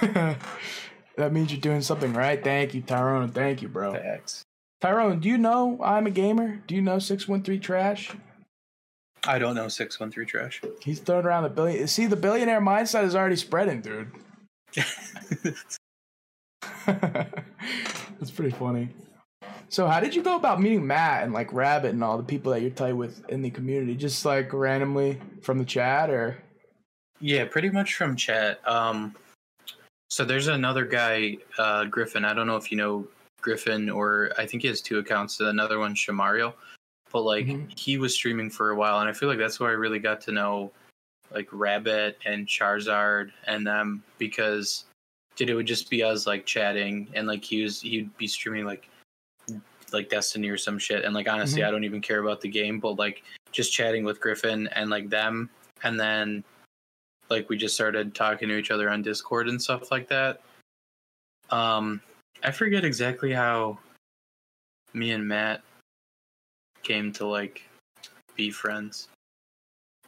Speaker 1: that means you're doing something right. Thank you, Tyrone. Thank you, bro.
Speaker 2: Facts.
Speaker 1: Tyrone, do you know I'm a gamer? Do you know 613 Trash?
Speaker 2: I don't know six one three trash.
Speaker 1: He's throwing around the billion. See, the billionaire mindset is already spreading, dude. That's pretty funny. So, how did you go about meeting Matt and like Rabbit and all the people that you're tight with in the community? Just like randomly from the chat, or
Speaker 2: Yeah, pretty much from chat. Um, so there's another guy, uh, Griffin. I don't know if you know Griffin, or I think he has two accounts. Another one, Shamario. But like
Speaker 1: Mhm.
Speaker 2: he was streaming for a while, and I feel like that's where I really got to know like Rabbit and Charizard and them because dude, it would just be us like chatting, and like he was he'd be streaming like like Destiny or some shit, and like honestly,
Speaker 1: Mhm.
Speaker 2: I don't even care about the game, but like just chatting with Griffin and like them, and then like we just started talking to each other on Discord and stuff like that. Um, I forget exactly how me and Matt came to like be friends.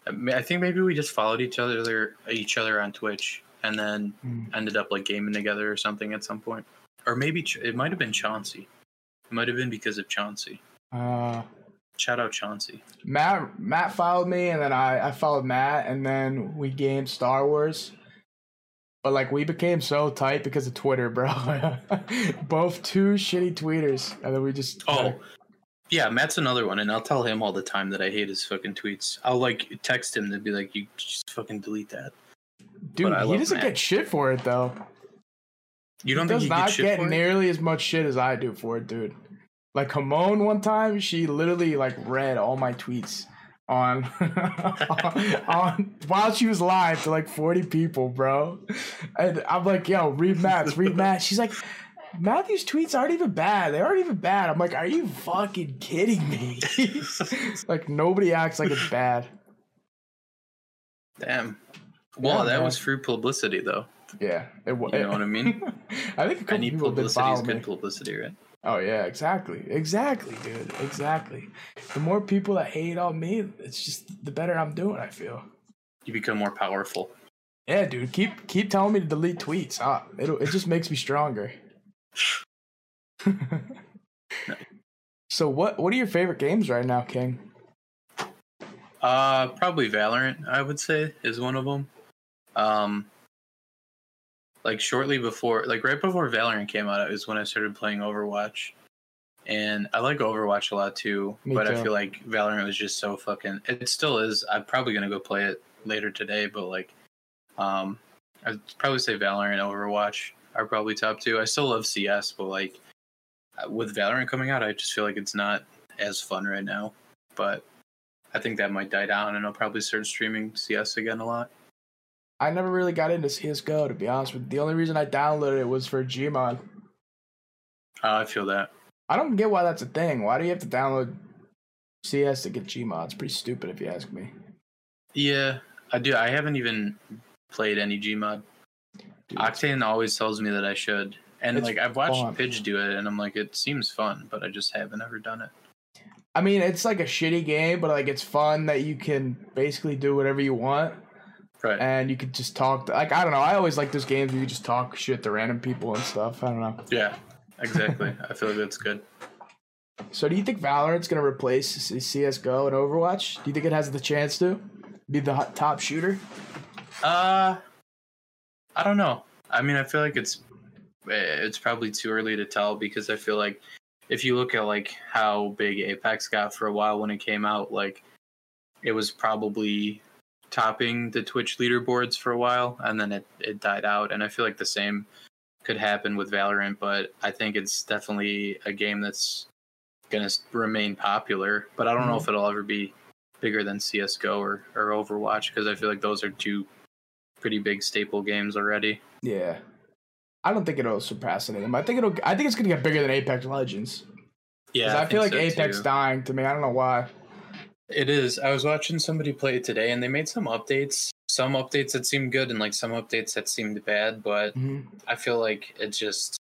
Speaker 2: I mean, I think maybe we just followed each other each other on Twitch and then
Speaker 1: Hmm.
Speaker 2: ended up like gaming together or something at some point. Or maybe Ch- it might have been Chauncey. It might have been because of Chauncey.
Speaker 1: uh,
Speaker 2: Shout out Chauncey.
Speaker 1: Matt Matt followed me, and then I I followed Matt, and then we gamed Star Wars. But like we became so tight because of Twitter, bro. Both two shitty tweeters, and then we just
Speaker 2: Oh, yeah, Matt's another one, and I'll tell him all the time that I hate his fucking tweets. I'll like text him to be like, "You just fucking delete that."
Speaker 1: dude, he doesn't
Speaker 2: Matt.
Speaker 1: get shit for it though.
Speaker 2: You don't
Speaker 1: he
Speaker 2: think
Speaker 1: does
Speaker 2: he
Speaker 1: not
Speaker 2: shit
Speaker 1: get nearly as much shit as I do for it, dude. Like Hamon one time, she literally like read all my tweets on on while she was live to like 40 people, bro. And I'm like, yo, read Matt's, read Matt. She's like, Matthew's tweets aren't even bad. They aren't even bad. I'm like, are you fucking kidding me? like nobody acts like it's bad.
Speaker 2: Damn. Well,
Speaker 1: Yeah,
Speaker 2: that
Speaker 1: man.
Speaker 2: was free publicity, though.
Speaker 1: Yeah, it was.
Speaker 2: You know what I mean?
Speaker 1: I think a couple
Speaker 2: Any
Speaker 1: people
Speaker 2: publicity is
Speaker 1: me.
Speaker 2: good publicity, right?
Speaker 1: Oh yeah, exactly, exactly, dude, exactly. The more people that hate on me, it's just the better I'm doing. I feel.
Speaker 2: You become more powerful.
Speaker 1: Yeah, dude, keep keep telling me to delete tweets. Ah, It'll, it just makes me stronger. so what what are your favorite games right now, King?
Speaker 2: Uh, probably Valorant. I would say is one of them. Um, like shortly before, like right before Valorant came out, is when I started playing Overwatch, and I like Overwatch a lot too.
Speaker 1: Me
Speaker 2: but I feel like Valorant was just so fucking. It still is. I'm probably gonna go play it later today, but like, um, I'd probably say Valorant, Overwatch are probably top two. I still love CS, but like, with Valorant coming out, I just feel like it's not as fun right now. But I think that might die down, and I'll probably start streaming CS again a lot.
Speaker 1: I never really got into CS:GO to be honest with you. The only reason I downloaded it was for Gmod.
Speaker 2: Uh, I feel that.
Speaker 1: I don't get why that's a thing. Why do you have to download CS to get Gmod? It's pretty stupid if you ask me.
Speaker 2: Yeah, I do. I haven't even played any Gmod.
Speaker 1: Dude,
Speaker 2: Octane always tells me that I should, and
Speaker 1: It's
Speaker 2: like I've watched
Speaker 1: fun.
Speaker 2: Pidge do it, and I'm like, it seems fun, but I just haven't ever done it.
Speaker 1: I mean, it's like a shitty game, but like it's fun that you can basically do whatever you want,
Speaker 2: Right.
Speaker 1: and you could just talk. like I don't know. I always like those games where you just talk shit to random people and stuff. I don't know.
Speaker 2: yeah. Exactly. I feel like that's good.
Speaker 1: So, do you think Valorant's gonna replace CS:GO and Overwatch? Do you think it has the chance to be the hot top shooter?
Speaker 2: Uh, I don't know. I mean, I feel like it's it's probably too early to tell because I feel like if you look at like how big Apex got for a while when it came out, like it was probably topping the Twitch leaderboards for a while, and then it it died out. And I feel like the same could happen with Valorant, but I think it's definitely a game that's gonna remain popular. But I don't know
Speaker 1: Mhm.
Speaker 2: if it'll ever be bigger than CS:GO or or Overwatch because I feel like those are two pretty big staple games already.
Speaker 1: Yeah, I don't think it'll surpass any of them. I think it'll. I think it's gonna get bigger than Apex Legends.
Speaker 2: Yeah,
Speaker 1: I, feel like
Speaker 2: so,
Speaker 1: Apex
Speaker 2: too.
Speaker 1: dying to me. I don't know why.
Speaker 2: It is. I was watching somebody play it today, and they made some updates. Some updates that seemed good, and like some updates that seemed bad. But
Speaker 1: Mhm.
Speaker 2: I feel like it just,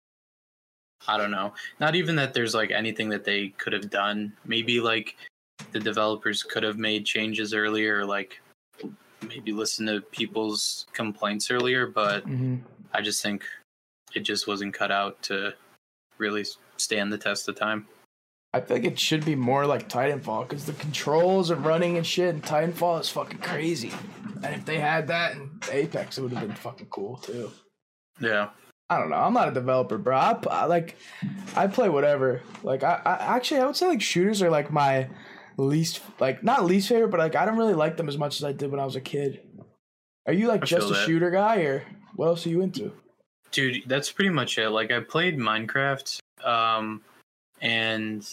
Speaker 2: I don't know. Not even that there's like anything that they could have done. Maybe like the developers could have made changes earlier, like maybe listen to people's complaints earlier. But
Speaker 1: Mhm.
Speaker 2: I just think it just wasn't cut out to really stand the test of time.
Speaker 1: I feel like it should be more like Titanfall because the controls and running and shit in Titanfall is fucking crazy. And if they had that in Apex, it would have been fucking cool too.
Speaker 2: Yeah.
Speaker 1: I don't know. I'm not a developer, bro. I, I like, I play whatever. Like, I, I actually I would say like shooters are like my least like not least favorite, but like I don't really like them as much as I did when I was a kid. Are you like
Speaker 2: I
Speaker 1: just a
Speaker 2: that.
Speaker 1: shooter guy, or what else are you into?
Speaker 2: Dude, that's pretty much it. Like I played Minecraft um and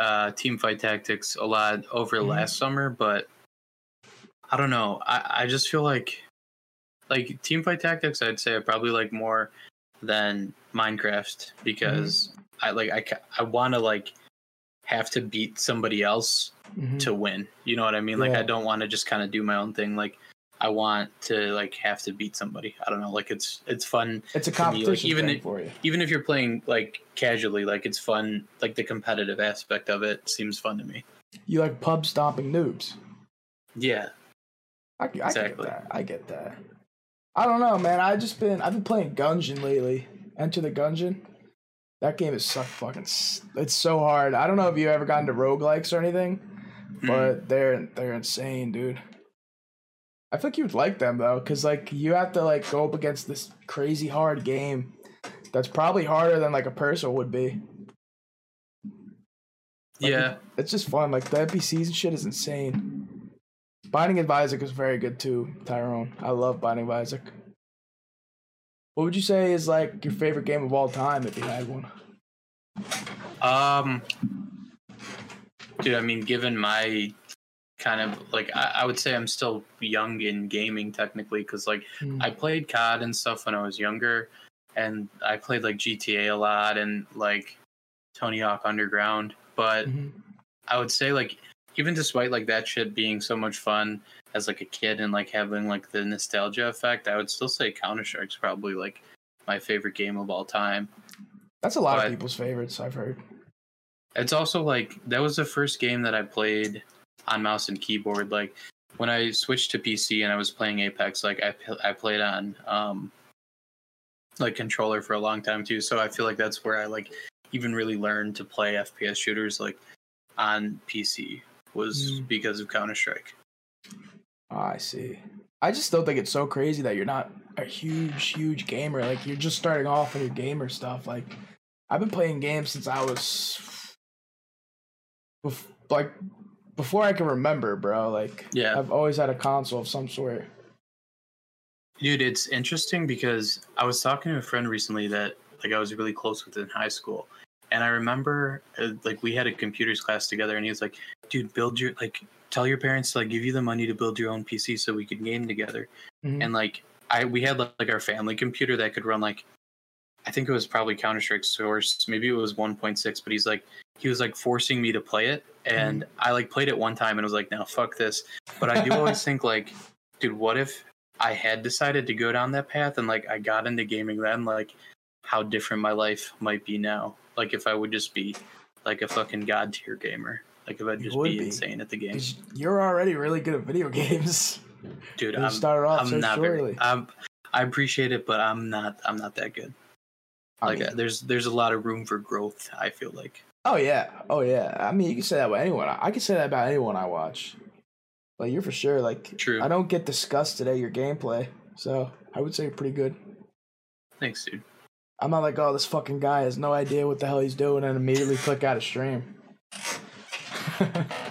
Speaker 2: uh Teamfight Tactics a lot over
Speaker 1: Mhm.
Speaker 2: last summer, but I don't know. I I just feel like like Teamfight Tactics I'd say I probably like more than Minecraft because I like I I want to like have to beat somebody else
Speaker 1: Mhm.
Speaker 2: to win. You know what I mean? Like
Speaker 1: Yeah.
Speaker 2: I don't want to just kind of do my own thing. Like I want to like have to beat somebody. I don't know. Like it's it's fun
Speaker 1: It's a
Speaker 2: me, like,
Speaker 1: competition
Speaker 2: even
Speaker 1: thing
Speaker 2: it-
Speaker 1: for you.
Speaker 2: even if you're playing like casually. Like it's fun. Like the competitive aspect of it seems fun to me.
Speaker 1: You like pub stomping noobs.
Speaker 2: Yeah.
Speaker 1: I, I get
Speaker 2: Exactly.
Speaker 1: that. I get that. I don't know, man. I just been I've been playing Gungeon lately. Enter the Gungeon. That game is so fucking. It's so hard. I don't know if you ever got into roguelikes or anything,
Speaker 2: Mm.
Speaker 1: but they're they're insane, dude. I feel like you would like them though, cause like you have to like go up against this crazy hard game. That's probably harder than like a person would be. Like,
Speaker 2: yeah.
Speaker 1: It's just fun. Like the NPCs and shit is insane. Binding of Isaac is very good too, Tyrone. I love Binding of Isaac. What would you say is like your favorite game of all time if you had one?
Speaker 2: Um. Dude, I mean, given my kind of like, I, I would say I'm still young in gaming technically because like
Speaker 1: Hmm.
Speaker 2: I played COD and stuff when I was younger, and I played like GTA a lot and like Tony Hawk Underground. But
Speaker 1: Mhm.
Speaker 2: I would say like even despite like that shit being so much fun as like a kid and like having like the nostalgia effect, I would still say Counter Strike's probably like my favorite game of all time.
Speaker 1: That's a lot
Speaker 2: But-
Speaker 1: of people's favorites. I've heard.
Speaker 2: It's also like that was the first game that I played on mouse and keyboard. Like when I switched to PC and I was playing Apex, like I I played on um like controller for a long time too. So I feel like that's where I like even really learned to play FPS shooters like on PC was
Speaker 1: Mm.
Speaker 2: because of Counter Strike.
Speaker 1: Oh, I see. I just still think it's so crazy that you're not a huge, huge gamer. Like you're just starting off in your gamer stuff. Like I've been playing games since I was bef- like before I can remember, bro. Like
Speaker 2: Yeah.
Speaker 1: I've always had a console of some sort.
Speaker 2: Dude, it's interesting because I was talking to a friend recently that like I was really close with in high school, and I remember uh, like we had a computers class together, and he was like, "Dude, build your like tell your parents to like give you the money to build your own PC so we could game together."
Speaker 1: Mhm.
Speaker 2: And like I we had like our family computer that could run like I think it was probably Counter Strike Source, maybe it was 1.6, but he's like he was like forcing me to play it, and I like played it one time and was like, "Now fuck this." But I do always think like, dude, what if I had decided to go down that path and like I got into gaming then, like how different my life might be now. Like if I would just be like a fucking god tier gamer. Like if I'd just
Speaker 1: would
Speaker 2: be,
Speaker 1: be.
Speaker 2: insane at the game.
Speaker 1: You're already really good at video games.
Speaker 2: Dude, I'm,
Speaker 1: started off
Speaker 2: I'm
Speaker 1: so
Speaker 2: not
Speaker 1: surely.
Speaker 2: very I'm I appreciate it, but I'm not I'm not that good.
Speaker 1: I
Speaker 2: Like
Speaker 1: mean-
Speaker 2: uh, there's there's a lot of room for growth, I feel like.
Speaker 1: Oh yeah, oh yeah. I mean, you can say that about anyone. I can say that about anyone I watch. Like you're for sure. Like
Speaker 2: True.
Speaker 1: I don't get disgusted at your gameplay, so I would say you're pretty good.
Speaker 2: Thanks, dude.
Speaker 1: I'm not like, oh, this fucking guy has no idea what the hell he's doing, and immediately click out of stream.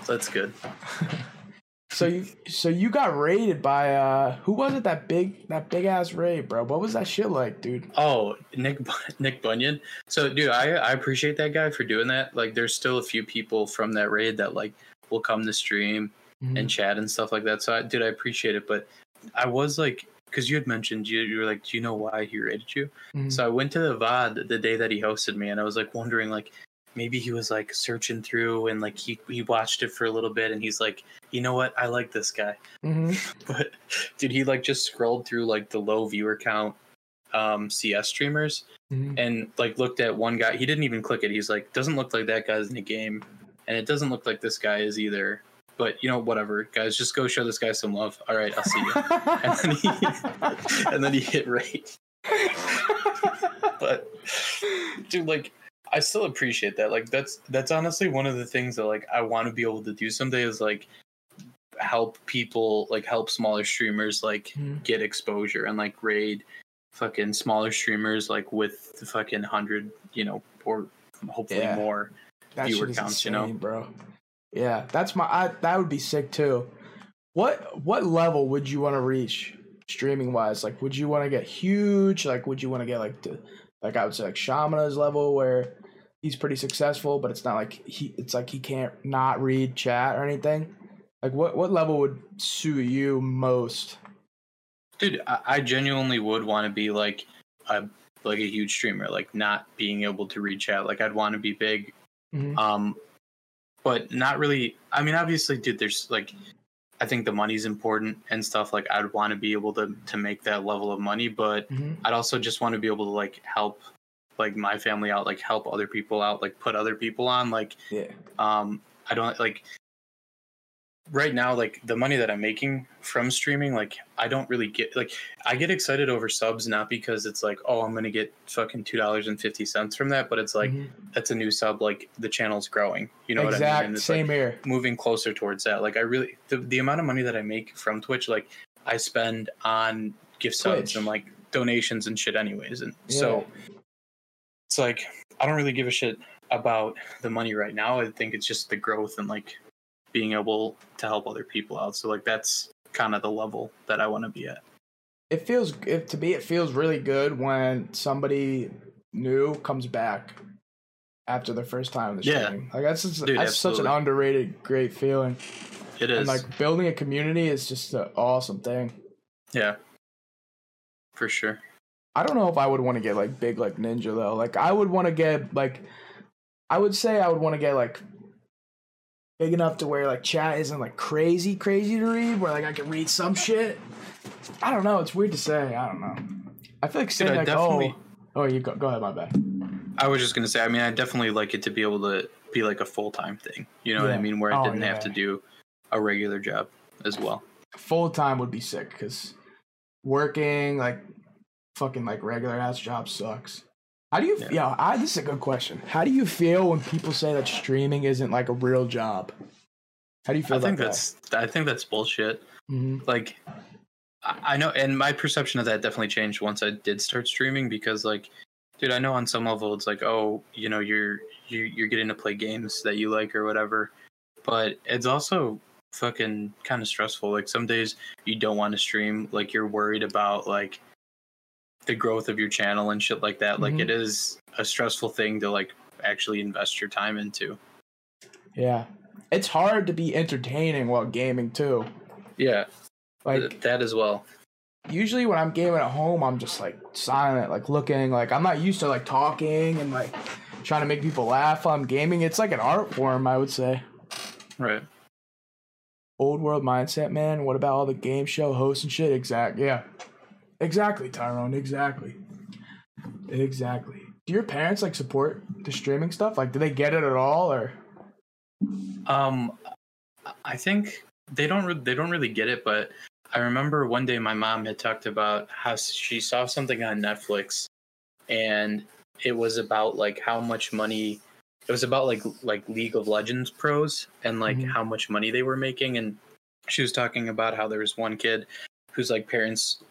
Speaker 2: That's good.
Speaker 1: so you, so you got raided by uh, who was it? That big, that big ass raid, bro. What was that shit like, dude?
Speaker 2: Oh, Nick Nick Bunyun. So, dude, I I appreciate that guy for doing that. Like, there's still a few people from that raid that like will come to stream
Speaker 1: Mm-hmm.
Speaker 2: and chat and stuff like that. So, I, dude, I appreciate it. But I was like, because you had mentioned you, you were like, do you know why he raided you?
Speaker 1: Mhm.
Speaker 2: So I went to the VOD the day that he hosted me, and I was like wondering, like, maybe he was like searching through and like he he watched it for a little bit, and he's like, you know what, I like this guy.
Speaker 1: Mhm.
Speaker 2: But dude, he like just scrolled through like the low viewer count um CS streamers
Speaker 1: Mhm.
Speaker 2: and like looked at one guy. He didn't even click it. He's like, doesn't look like that guy's in the game, and it doesn't look like this guy is either. But you know, whatever, guys, just go show this guy some love. All right, I'll see you. and then he and then he hit rate. But dude, like I still appreciate that. Like that's that's honestly one of the things that like I want to be able to do someday is like help people like help smaller streamers like
Speaker 1: Mhm.
Speaker 2: get exposure and like raid fucking smaller streamers like with the fucking hundred, you know, or hopefully
Speaker 1: Yeah.
Speaker 2: more.
Speaker 1: That
Speaker 2: viewer counts, you
Speaker 1: insane,
Speaker 2: know?
Speaker 1: bro. Yeah, that's my. I, that would be sick too. What what level would you want to reach streaming wise? Like, would you want to get huge? Like, would you want to get like the like I would say like Shaman's level where he's pretty successful, but it's not like he. It's like he can't not read chat or anything. Like, what what level would suit you most?
Speaker 2: Dude, I, I genuinely would want to be like a like a huge streamer, like not being able to read chat. Like I'd want to be big
Speaker 1: Mhm.
Speaker 2: um but not really i mean obviously dude there's like i think the money's important and stuff like i'd want to be able to to make that level of money but
Speaker 1: Mhm.
Speaker 2: i'd also just want to be able to like help like my family out like help other people out like put other people on like
Speaker 1: Yeah.
Speaker 2: um i don't like right now like the money that i'm making from streaming like i don't really get like i get excited over subs not because it's like oh i'm gonna get fucking two dollars and fifty cents from that but it's like
Speaker 1: Mhm.
Speaker 2: that's a new sub like the channel's growing you know what i mean and it's
Speaker 1: same
Speaker 2: like
Speaker 1: here.
Speaker 2: moving closer towards that like i really the, the amount of money that i make from twitch like i spend on gift subs and like donations and shit anyways and so it's like i don't really give a shit about the money right now. I think it's just the growth and like being able to help other people out. So like that's kind of the level that i want to be at.
Speaker 1: It feels if to me it feels really good when somebody new comes back after the first time of the
Speaker 2: Yeah.
Speaker 1: Like that's just,
Speaker 2: Dude,
Speaker 1: that's such an underrated great feeling.
Speaker 2: it is.
Speaker 1: And like building a community is just an awesome thing.
Speaker 2: yeah. For sure
Speaker 1: I don't know if I would want to get like big like Ninja though. Like I would want to get like I would say I would want to get like big enough to where like chat isn't like crazy crazy to read where like I can read some shit. I don't know, it's weird to say. I don't know. I feel like saying like oh,
Speaker 2: definitely-
Speaker 1: oh Oh, you go, go ahead, my bad.
Speaker 2: I was just gonna say, I mean, I definitely like it to be able to be like a full time thing. You know what I mean? Where I
Speaker 1: Oh,
Speaker 2: didn't have
Speaker 1: yeah.
Speaker 2: to do a regular job as well.
Speaker 1: Full time would be sick because working like fucking like regular ass job sucks. How do you?
Speaker 2: Yeah.
Speaker 1: Yeah, I, this is a good question. How do you feel when people say that streaming isn't like a real job? How do you feel
Speaker 2: I think
Speaker 1: that?
Speaker 2: that's I think that's bullshit.
Speaker 1: hmm
Speaker 2: like I I know, and my perception of that definitely changed once I did start streaming because, like, dude, I know on some level it's like, oh, you know, you're you you're getting to play games that you like or whatever, but it's also fucking kind of stressful. Like some days you don't want to stream, like you're worried about like the growth of your channel and shit like that. Like
Speaker 1: Mhm.
Speaker 2: it is a stressful thing to like actually invest your time into.
Speaker 1: Yeah. It's hard to be entertaining while gaming too.
Speaker 2: Yeah,
Speaker 1: Like
Speaker 2: that as well.
Speaker 1: usually when I'm gaming at home, I'm just like silent, like looking, like I'm not used to like talking and like trying to make people laugh while I'm gaming. It's like an art form, I would say.
Speaker 2: Right.
Speaker 1: Old world mindset, man. What about all the game show hosts and shit? Exact, yeah, exactly, Tyrone. Exactly, exactly. Do your parents like support the streaming stuff? Like, do they get it at all, or?
Speaker 2: Um, I think they don't re- they don't really get it, but I remember one day my mom had talked about how she saw something on Netflix, and it was about like how much money. It was about like like League of Legends pros and like
Speaker 1: Mhm.
Speaker 2: how much money they were making, and she was talking about how there was one kid whose like parents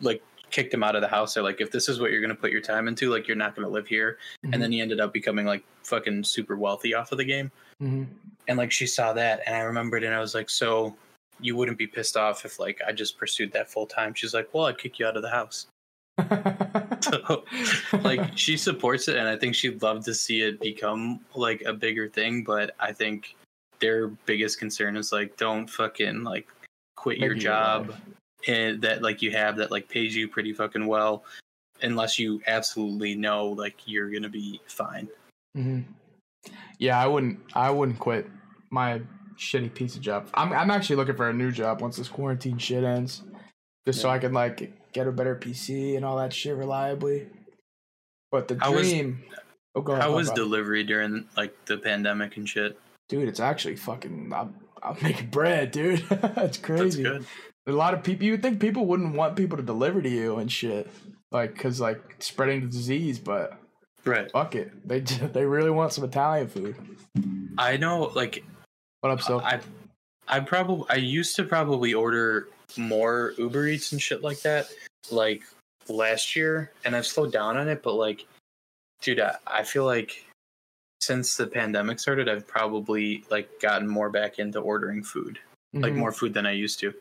Speaker 2: like kicked him out of the house. They're like, if this is what you're gonna put your time into, like you're not gonna live here.
Speaker 1: Mhm.
Speaker 2: And then he ended up becoming like fucking super wealthy off of the game
Speaker 1: Mhm.
Speaker 2: and like she saw that and i remembered and i was like so you wouldn't be pissed off if like i just pursued that full time she's like well i'd kick you out of the house so like she supports it and i think she'd love to see it become like a bigger thing but i think their biggest concern is like don't fucking like quit your
Speaker 1: Maybe your
Speaker 2: job. And that like you have that like pays you pretty fucking well unless you absolutely know like you're gonna be fine
Speaker 1: hmm Yeah, I wouldn't. I wouldn't quit my shitty pizza job. I'm. I'm actually looking for a new job once this quarantine shit ends, just so I can like get a better PC and all that shit reliably. But the
Speaker 2: How was-
Speaker 1: dream. oh, go ahead.
Speaker 2: how was delivery during like the pandemic and shit
Speaker 1: dude? It's actually fucking. I'm, I'm making bread, dude. it's
Speaker 2: that's
Speaker 1: crazy.
Speaker 2: good
Speaker 1: A lot of people. You would think people wouldn't want people to deliver to you and shit, like because like spreading the disease, but
Speaker 2: right
Speaker 1: fuck it, they they really want some Italian food.
Speaker 2: I know, like,
Speaker 1: What up, so?
Speaker 2: I, I probably, I used to probably order more Uber Eats and shit like that, like last year, and I've slowed down on it. But like, dude, I, I feel like since the pandemic started, I've probably like gotten more back into ordering food, like
Speaker 1: Mhm.
Speaker 2: more food than I used to.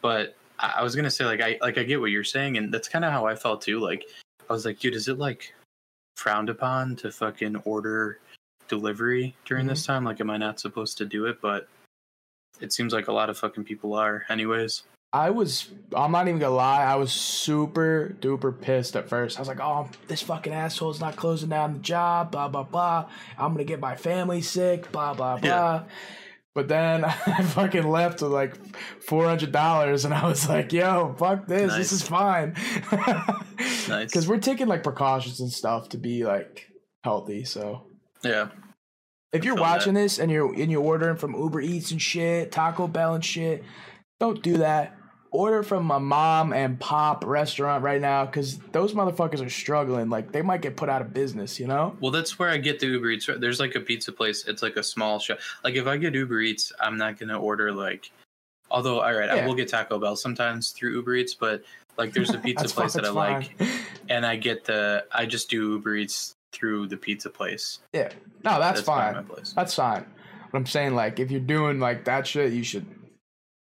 Speaker 2: But I, was gonna say, like, I like I get what you're saying, and that's kind of how I felt too. Like, I was like, dude, is it like frowned upon to fucking order delivery during this mm-hmm. time? Like, am I not supposed to do it? But it seems like a lot of fucking people are, anyways.
Speaker 1: I was, I'm not even gonna lie, I was super duper pissed at first. I was like, oh, this fucking asshole's not closing down the job, blah, blah, blah. I'm gonna get my family sick, blah, blah, blah.
Speaker 2: Yeah.
Speaker 1: But then I fucking left with like $400 and I was like, yo, fuck this, this is fine.
Speaker 2: Nice.
Speaker 1: Because we're taking like precautions and stuff to be like healthy, so.
Speaker 2: Yeah,
Speaker 1: If you're
Speaker 2: feel that.
Speaker 1: watching this and you're and you're ordering from Uber Eats and shit, Taco Bell and shit, don't do that. Order from a mom and pop restaurant right now because those motherfuckers are struggling. Like they might get put out of business, you know?
Speaker 2: well, that's where I get the Uber Eats. There's like a pizza place. It's like a small shop. Like if I get Uber Eats, I'm not gonna order like. Although, all right, I will get Taco Bell sometimes through Uber Eats, but like there's a pizza place that I
Speaker 1: that's
Speaker 2: like, and I get the. I just do Uber Eats through the pizza place.
Speaker 1: yeah, no, that's,
Speaker 2: probably
Speaker 1: fine.
Speaker 2: My.
Speaker 1: That's fine. But I'm saying like if you're doing like that shit, you should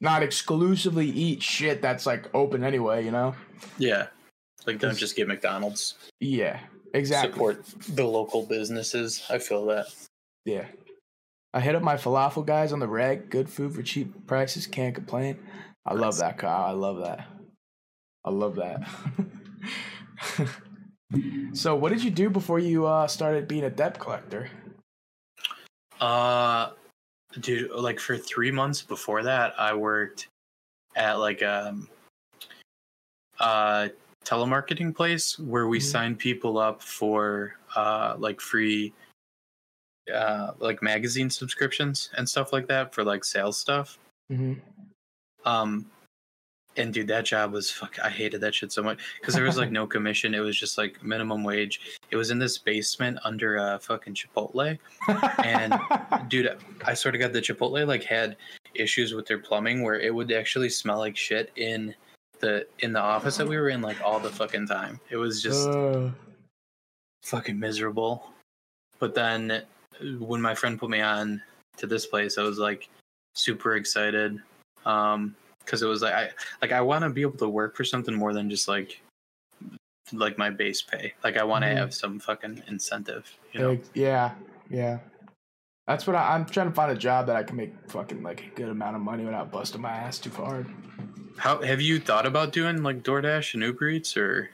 Speaker 1: not exclusively eat shit that's like open anyway. You know?
Speaker 2: Yeah, like don't just get McDonald's.
Speaker 1: Yeah, exactly.
Speaker 2: Support the local businesses. I feel that.
Speaker 1: Yeah. I hit up my falafel guys on the reg. Good food for cheap prices. Can't complain. I love that, Kyle. I love that. I love that. so, what did you do before you uh, started being a debt collector?
Speaker 2: Uh, dude, like for three months before that, I worked at like um a telemarketing place where we
Speaker 1: Mhm.
Speaker 2: signed people up for uh like free uh like magazine subscriptions and stuff like that for like sales stuff.
Speaker 1: Mm-hmm.
Speaker 2: Um, and dude, that job was fuck. I hated that shit so much because there was like no commission. It was just like minimum wage. It was in this basement under a fucking Chipotle. And- dude i sort of got the chipotle like had issues with their plumbing where it would actually smell like shit in the in the office that we were in like all the fucking time. It was just
Speaker 1: Uh,
Speaker 2: fucking miserable. But then uh, when my friend put me on to this place, I was like super excited. Um because it was like I like I want to be able to work for something more than just like like my base pay. Like I want to
Speaker 1: Mhm.
Speaker 2: have some fucking incentive, you know.
Speaker 1: like, yeah, yeah. That's what I, I'm trying to find a job that I can make fucking like a good amount of money without busting my ass too hard.
Speaker 2: How have you thought about doing like DoorDash and Uber Eats or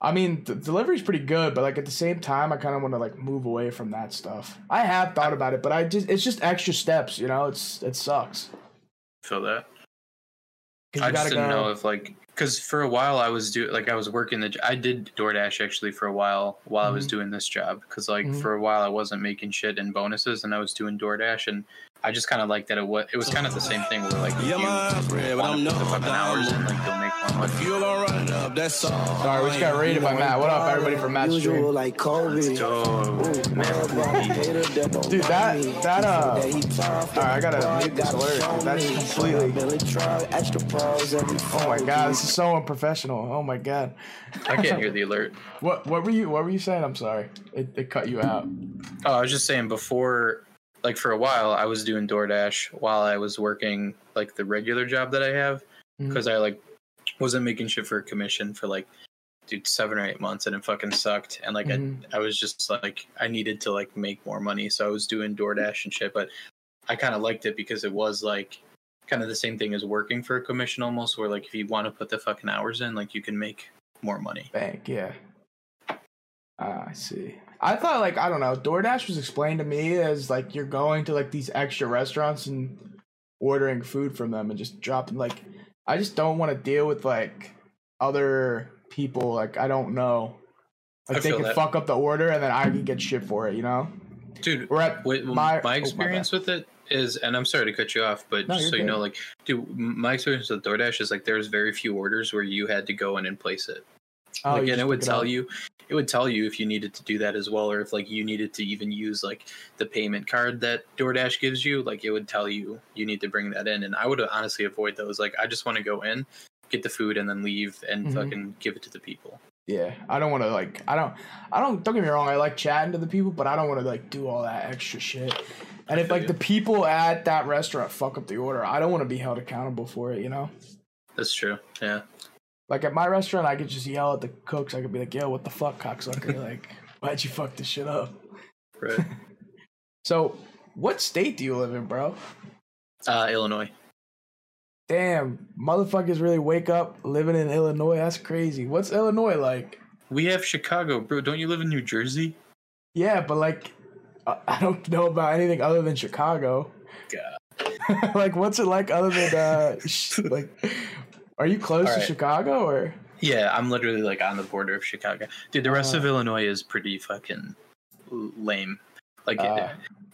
Speaker 1: I mean, the delivery's pretty good, but like at the same time, I kind of want to like move away from that stuff. I have thought about it, but I just it's just extra steps, you know. It's it sucks.
Speaker 2: feel that? I just didn't
Speaker 1: go-
Speaker 2: know if like because for a while I was do like I was working the I did DoorDash actually for a while while I was
Speaker 1: Mhm.
Speaker 2: doing this job because like
Speaker 1: Mhm.
Speaker 2: for a while I wasn't making shit in bonuses and I was doing DoorDash and I just kind of liked that it was it was kind of the same thing where like if
Speaker 4: Yeah,
Speaker 2: you
Speaker 4: my friend, but
Speaker 2: wanna
Speaker 4: I'm
Speaker 2: put the
Speaker 4: no
Speaker 2: fucking hours in like you'll make more money.
Speaker 4: Fuel on running up, that's all.
Speaker 1: Sorry, we just got raided by Matt. What up, everybody from Matt's
Speaker 5: Usual
Speaker 1: stream?
Speaker 5: like Kobe.
Speaker 2: Oh man,
Speaker 1: Dude, that that uh. All right, I gotta mute this alert. That's completely. Oh my god, this is so unprofessional. Oh my god.
Speaker 2: I can't hear the alert.
Speaker 1: What what were you what were you saying? I'm sorry. It, it cut you out.
Speaker 2: Oh, I was just saying before, like for a while, I was doing DoorDash while I was working like the regular job that I have because I like wasn't making shit for a commission for like dude seven or eight months and it fucking sucked and like
Speaker 1: Mhm.
Speaker 2: I, I was just like I needed to like make more money so I was doing DoorDash and shit but I kind of liked it because it was like kind of the same thing as working for a commission almost where like if you want to put the fucking hours in like you can make more money
Speaker 1: Bank, yeah. Ah, I see. I thought like I don't know. DoorDash was explained to me as like you're going to like these extra restaurants and ordering food from them and just dropping like. I just don't want to deal with like other people. Like I don't know. Like
Speaker 2: I
Speaker 1: they
Speaker 2: that.
Speaker 1: fuck up the order and then I can get shit for it. You know.
Speaker 2: dude
Speaker 1: We're at
Speaker 2: Wait,
Speaker 1: my-
Speaker 2: my,
Speaker 1: oh, my
Speaker 2: experience with it is, and I'm sorry to cut you off, but
Speaker 1: No,
Speaker 2: just so you know, like, dude, my experience with DoorDash is like there's very few orders where you had to go in and place it.
Speaker 1: Oh,
Speaker 2: like, and it would tell
Speaker 1: up.
Speaker 2: you, it would tell you if you needed to do that as well, or if like you needed to even use like the payment card that DoorDash gives you. Like, it would tell you you need to bring that in, and I would honestly avoid those. Like, I just want to go in, get the food, and then leave and
Speaker 1: Mhm.
Speaker 2: fucking give it to the people.
Speaker 1: Yeah, I don't want to like. I don't. I don't. Don't get me wrong. I like chatting to the people, but I don't want to like do all that extra shit. And if like the people at that restaurant fuck up the order, I don't want to be held accountable for it. You know.
Speaker 2: That's true. Yeah.
Speaker 1: Like at my restaurant, I could just yell at the cooks. I could be like, "Yo, what the fuck, cocksucker? like, why'd you fuck this shit up?"
Speaker 2: Right.
Speaker 1: So, what state do you live in, bro?
Speaker 2: uh, Illinois.
Speaker 1: Damn, motherfuckers really wake up living in Illinois. That's crazy. What's Illinois like?
Speaker 2: We have Chicago, bro. Don't you live in New Jersey?
Speaker 1: Yeah, but like, I I don't know about anything other than Chicago.
Speaker 2: God.
Speaker 1: like, what's it like other than uh, like? Are you close to Chicago or?
Speaker 2: Yeah, I'm literally like on the border of Chicago. Dude, the rest of
Speaker 1: Uh.
Speaker 2: Illinois is pretty fucking lame. Like
Speaker 1: Uh.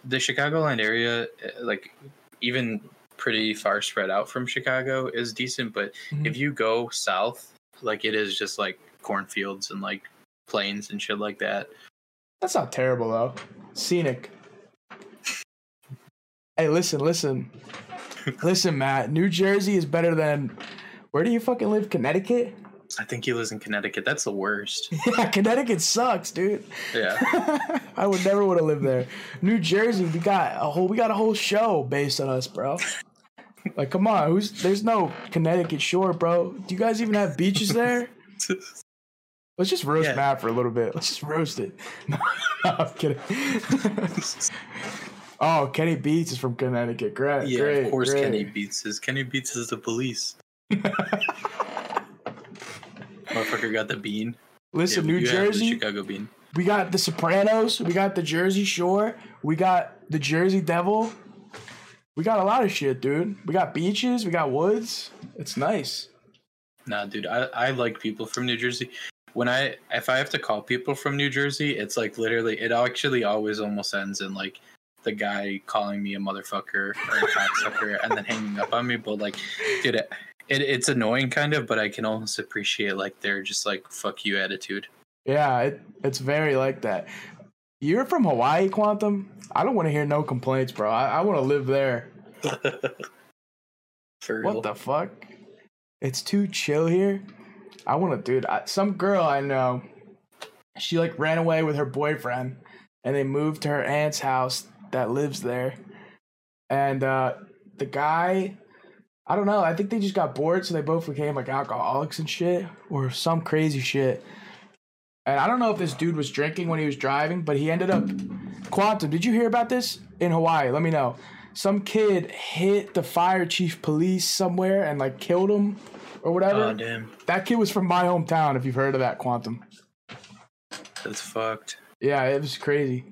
Speaker 2: the Chicagoland area, uh, like even pretty far spread out from Chicago is decent, but
Speaker 1: Mhm.
Speaker 2: if you go south, like it is just like cornfields and like plains and shit like that.
Speaker 1: That's not terrible though. Scenic. Hey, listen, listen, listen, Matt. New Jersey is better than. Where do you fucking live? Connecticut?
Speaker 2: I think he lives in Connecticut. That's the worst.
Speaker 1: Yeah, Connecticut sucks, dude.
Speaker 2: Yeah.
Speaker 1: I would never want to live there. New Jersey, we got a whole we got a whole show based on us, bro. Like, come on, who's there's no Connecticut shore, bro. Do you guys even have beaches there? Let's just roast
Speaker 2: Yeah.
Speaker 1: Matt for a little bit. Let's just roast it. No, I'm kidding. oh, Kenny Beats is from Connecticut. Great.
Speaker 2: yeah,
Speaker 1: great,
Speaker 2: of course
Speaker 1: great.
Speaker 2: Kenny Beats is. Kenny Beats is the police. Motherfucker got the bean.
Speaker 1: Listen,
Speaker 2: Yeah,
Speaker 1: New Jersey,
Speaker 2: Chicago bean.
Speaker 1: we got the Sopranos, we got the Jersey Shore, we got the Jersey Devil. We got a lot of shit, dude. We got beaches, we got woods. It's nice.
Speaker 2: Nah, dude, I, I like people from New Jersey. When I if I have to call people from New Jersey, it's like literally it actually always almost ends in like the guy calling me a motherfucker or a cocksucker and then hanging up on me. But like, dude, it, it it's annoying kind of, but I can almost appreciate like their just like fuck you attitude.
Speaker 1: Yeah, it, it's very like that. You're from Hawaii, Quantum? I don't want to hear no complaints, bro. I, I want to live there.
Speaker 2: For real.
Speaker 1: What the fuck? It's too chill here. I want to, dude. I, some girl I know, she like ran away with her boyfriend, and they moved to her aunt's house that lives there. And uh the guy, I don't know. I think they just got bored, so they both became like alcoholics and shit, or some crazy shit. And I don't know if this dude was drinking when he was driving, but he ended up. Quantum, did you hear about this in Hawaii? Let me know. Some kid hit the fire chief police somewhere and like killed him or whatever.
Speaker 2: Oh damn,
Speaker 1: that kid was from my hometown. If you've heard of that, Quantum.
Speaker 2: that's fucked.
Speaker 1: Yeah, it was crazy.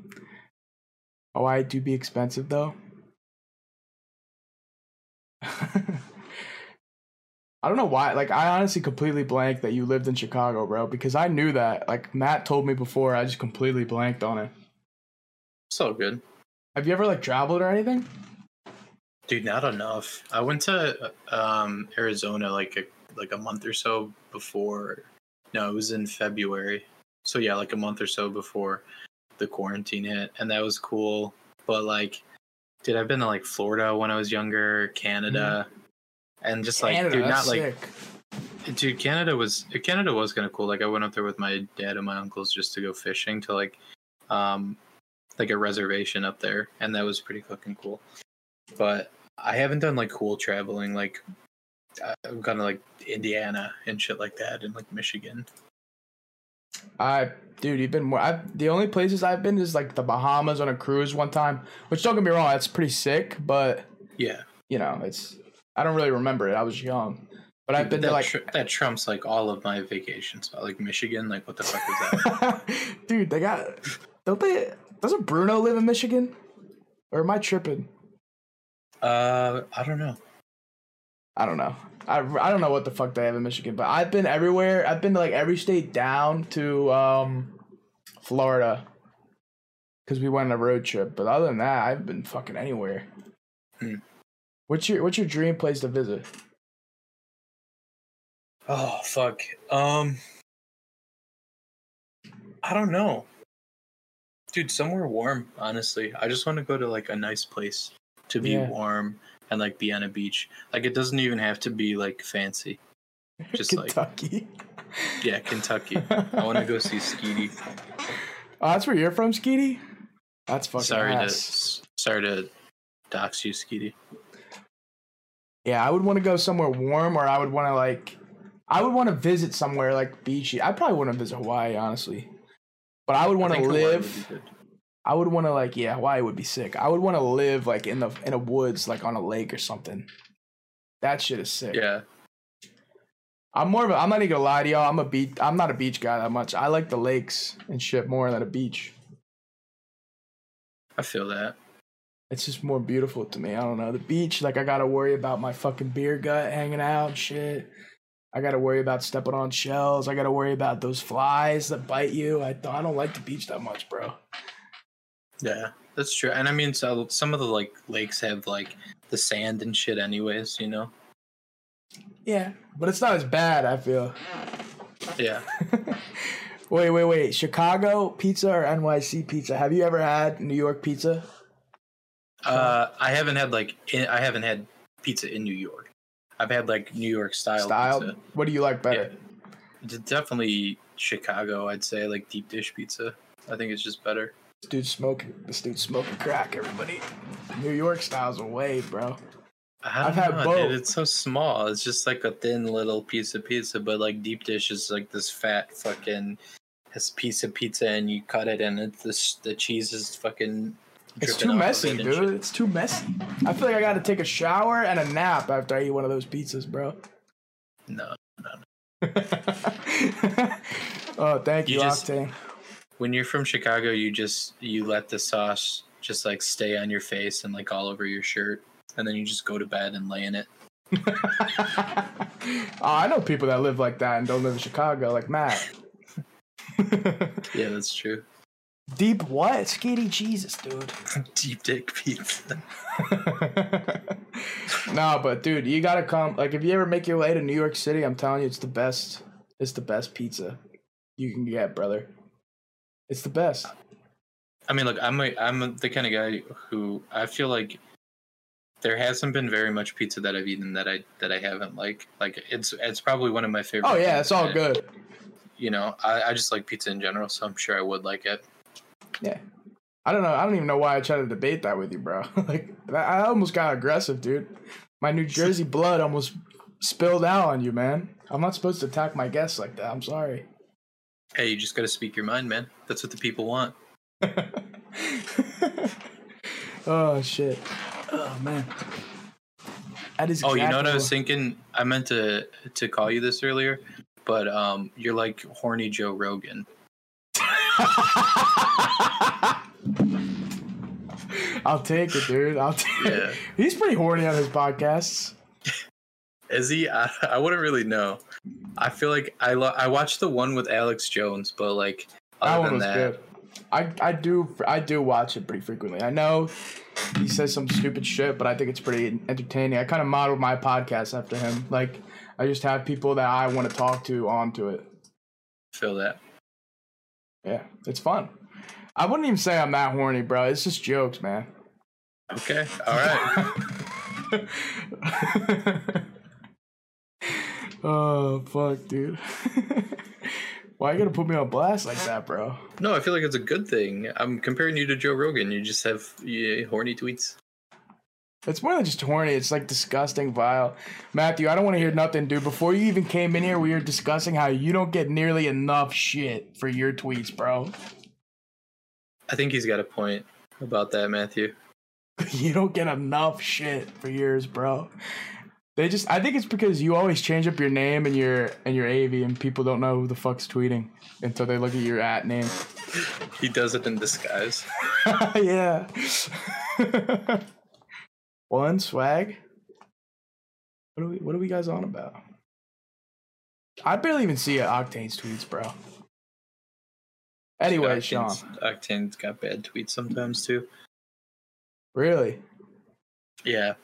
Speaker 1: Hawaii do be expensive though. I don't know why. Like, I honestly completely blanked that you lived in Chicago, bro. Because I knew that. Like Matt told me before. I just completely blanked on it.
Speaker 2: So good,
Speaker 1: Have you ever like traveled or anything?
Speaker 2: dude. Not enough. I went to um, Arizona like a like a month or so before. No, it was in February. So yeah, like a month or so before the quarantine hit, and that was cool. But like, dude, I've been to like Florida when I was younger, Canada, and just like,
Speaker 1: Canada,
Speaker 2: dude, not like
Speaker 1: sick.
Speaker 2: dude canada was canada was kind of cool. Like i went up there with my dad and my uncles just to go fishing to like um like a reservation up there and that was pretty fucking cool. But i haven't done like cool traveling like uh, i've gone to like indiana and shit like that and like michigan.
Speaker 1: I, dude, you've been more. I the only places I've been is like the Bahamas on a cruise one time. Which don't get me wrong, that's pretty sick. But
Speaker 2: yeah
Speaker 1: you know, it's I don't really remember it. I was young, but I've been
Speaker 2: that,
Speaker 1: to like,
Speaker 2: tr- that trumps like all of my vacations like michigan like what the fuck is that
Speaker 1: dude, they got don't they? Doesn't Bruno live in Michigan? Or am I tripping?
Speaker 2: uh i don't know
Speaker 1: I don't know. I, I don't know what the fuck they have in Michigan, but I've been everywhere. I've been to like every state down to um Florida because we went on a road trip. But other than that, I've been fucking anywhere.
Speaker 2: Hmm.
Speaker 1: What's your What's your dream place to visit?
Speaker 2: Oh fuck. Um I don't know. Dude, somewhere warm, honestly. I just want to go to like a nice place to be
Speaker 1: Yeah.
Speaker 2: warm and like be on a beach. Like it doesn't even have to be like fancy. Just like
Speaker 1: Kentucky.
Speaker 2: yeah, Kentucky. I want to go see Skeety.
Speaker 1: Oh, that's where you're from, Skeety. That's fucking
Speaker 2: Sorry to
Speaker 1: ass.
Speaker 2: s- sorry to dox you, Skeety.
Speaker 1: Yeah, I would want to go somewhere warm, or I would want to like, I would want to visit somewhere like beachy. I probably wouldn't visit Hawaii, honestly, but I would want to
Speaker 2: think Hawaii would
Speaker 1: live. I would want to like, yeah, Hawaii would be sick. I would want to live like in the in a woods, like on a lake or something. That shit is sick.
Speaker 2: Yeah.
Speaker 1: I'm more of a. I'm not even gonna lie to y'all. I'm a beach. I'm not a beach guy that much. I like the lakes and shit more than a beach.
Speaker 2: I feel that.
Speaker 1: It's just more beautiful to me. I don't know. The beach, like I gotta worry about my fucking beer gut hanging out and shit. I gotta worry about stepping on shells. I gotta worry about those flies that bite you. I I don't like the beach that much, bro.
Speaker 2: Yeah, that's true. And I mean, so some of the like lakes have like the sand and shit, anyways. You know.
Speaker 1: Yeah, but it's not as bad. I feel.
Speaker 2: Yeah.
Speaker 1: Wait, wait, wait. Chicago pizza or NYC pizza? Have you ever had New York pizza?
Speaker 2: Uh, I haven't had like in, I haven't had pizza in New York. I've had like New York style,
Speaker 1: Style.
Speaker 2: pizza.
Speaker 1: What do you like better?
Speaker 2: It's definitely Chicago. I'd say like deep dish pizza. I think it's just better.
Speaker 1: This dude's smoking. This dude's smoking crack. Everybody. New York style's a wave, bro.
Speaker 2: I
Speaker 1: I've had
Speaker 2: know,
Speaker 1: both.
Speaker 2: Dude, it's so small. It's just like a thin little piece of pizza, but like deep dish is like this fat fucking this piece of pizza, and you cut it, and it's this the cheese is fucking.
Speaker 1: It's too messy,
Speaker 2: it
Speaker 1: dude.
Speaker 2: shit.
Speaker 1: It's too messy. I feel like I gotta take a shower and a nap after I eat one of those pizzas, bro.
Speaker 2: No,
Speaker 1: oh, thank you,
Speaker 2: You just-
Speaker 1: Octane.
Speaker 2: When you're from Chicago, you just you let the sauce just like stay on your face and like all over your shirt, and then you just go to bed and lay in it.
Speaker 1: oh, I know people that live like that and don't live in Chicago, like Matt.
Speaker 2: Yeah, that's true.
Speaker 1: Deep what? Skeety Jesus, dude.
Speaker 2: Deep dick pizza.
Speaker 1: no, but dude, you gotta come. Like, if you ever make your way to New York City, I'm telling you, it's the best. It's the best pizza you can get, brother. It's the best.
Speaker 2: I mean, look, I'm a, I'm the kind of guy who I feel like there hasn't been very much pizza that I've eaten that I that I haven't like. Like it's it's probably one of my favorite.
Speaker 1: Oh yeah, it's all good.
Speaker 2: You know, I, I just like pizza in general, so I'm sure I would like it.
Speaker 1: Yeah. I don't know. I don't even know why I tried to debate that with you, bro. like I I almost got aggressive, dude. My New Jersey blood almost spilled out on you, man. I'm not supposed to attack my guests like that. I'm sorry.
Speaker 2: Hey, you just got to speak your mind, man. That's what the people want.
Speaker 1: oh shit. Oh man. That is
Speaker 2: Oh, you know what I was thinking? I meant to to call you this earlier, but um, you're like horny Joe Rogan.
Speaker 1: I'll take it, dude. I'll take
Speaker 2: Yeah.
Speaker 1: it. He's pretty horny on his podcasts.
Speaker 2: Is he? I, I wouldn't really know. I feel like I lo- I watched the one with Alex Jones, but like
Speaker 1: That
Speaker 2: other
Speaker 1: one
Speaker 2: than
Speaker 1: was
Speaker 2: that,
Speaker 1: good. I, I do I do watch it pretty frequently. I know he says some stupid shit, but I think it's pretty entertaining. I kind of modeled my podcast after him. Like I just have people that I want to talk to onto it.
Speaker 2: feel that.
Speaker 1: Yeah, it's fun. I wouldn't even say I'm that horny, bro. It's just jokes, man.
Speaker 2: Okay, all right.
Speaker 1: oh fuck, dude. Why you gotta put me on blast like that, bro?
Speaker 2: no, I feel like it's a good thing. I'm comparing you to Joe Rogan. You just have yeah, horny tweets.
Speaker 1: It's more than just horny. It's like disgusting, vile. Matthew, I don't want to hear nothing, dude. Before you even came in here, we were discussing how you don't get nearly enough shit for your tweets, bro.
Speaker 2: I think he's got a point about that, Matthew.
Speaker 1: you don't get enough shit for yours, bro. They just I think it's because you always change up your name and your and your AV and people don't know who the fuck's tweeting until they look at your at name.
Speaker 2: He does it in disguise.
Speaker 1: yeah. One swag. What are we what are we guys on about? I barely even see Octane's tweets, bro. Anyway, Sean.
Speaker 2: Octane's, Octane's got bad tweets sometimes too.
Speaker 1: Really?
Speaker 2: Yeah.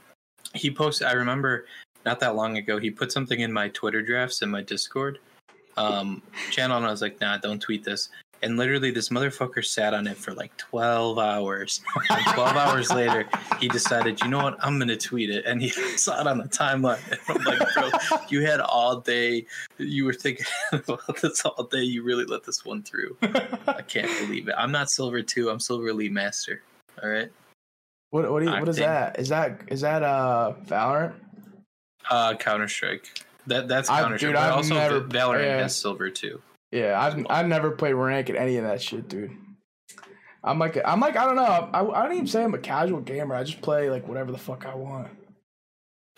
Speaker 2: He posted I remember not that long ago he put something in my Twitter drafts and my Discord um channel and I was like, nah, don't tweet this. And literally this motherfucker sat on it for like twelve hours. And twelve hours later he decided, you know what, I'm gonna tweet it. And he saw it on the timeline. And I'm like, bro, you had all day you were thinking about this all day, you really let this one through. I can't believe it. I'm not silver two, I'm silver elite master. All right.
Speaker 1: What what, do you, what is that? Is that is that uh Valorant?
Speaker 2: Uh, Counter Strike. That that's Counter Strike.
Speaker 1: dude, I've
Speaker 2: also,
Speaker 1: never-
Speaker 2: Valorant
Speaker 1: yeah.
Speaker 2: has silver too.
Speaker 1: Yeah, I've I've never played rank at any of that shit, dude. I'm like I'm like I don't know. I, I don't even say I'm a casual gamer. I just play like whatever the fuck I want.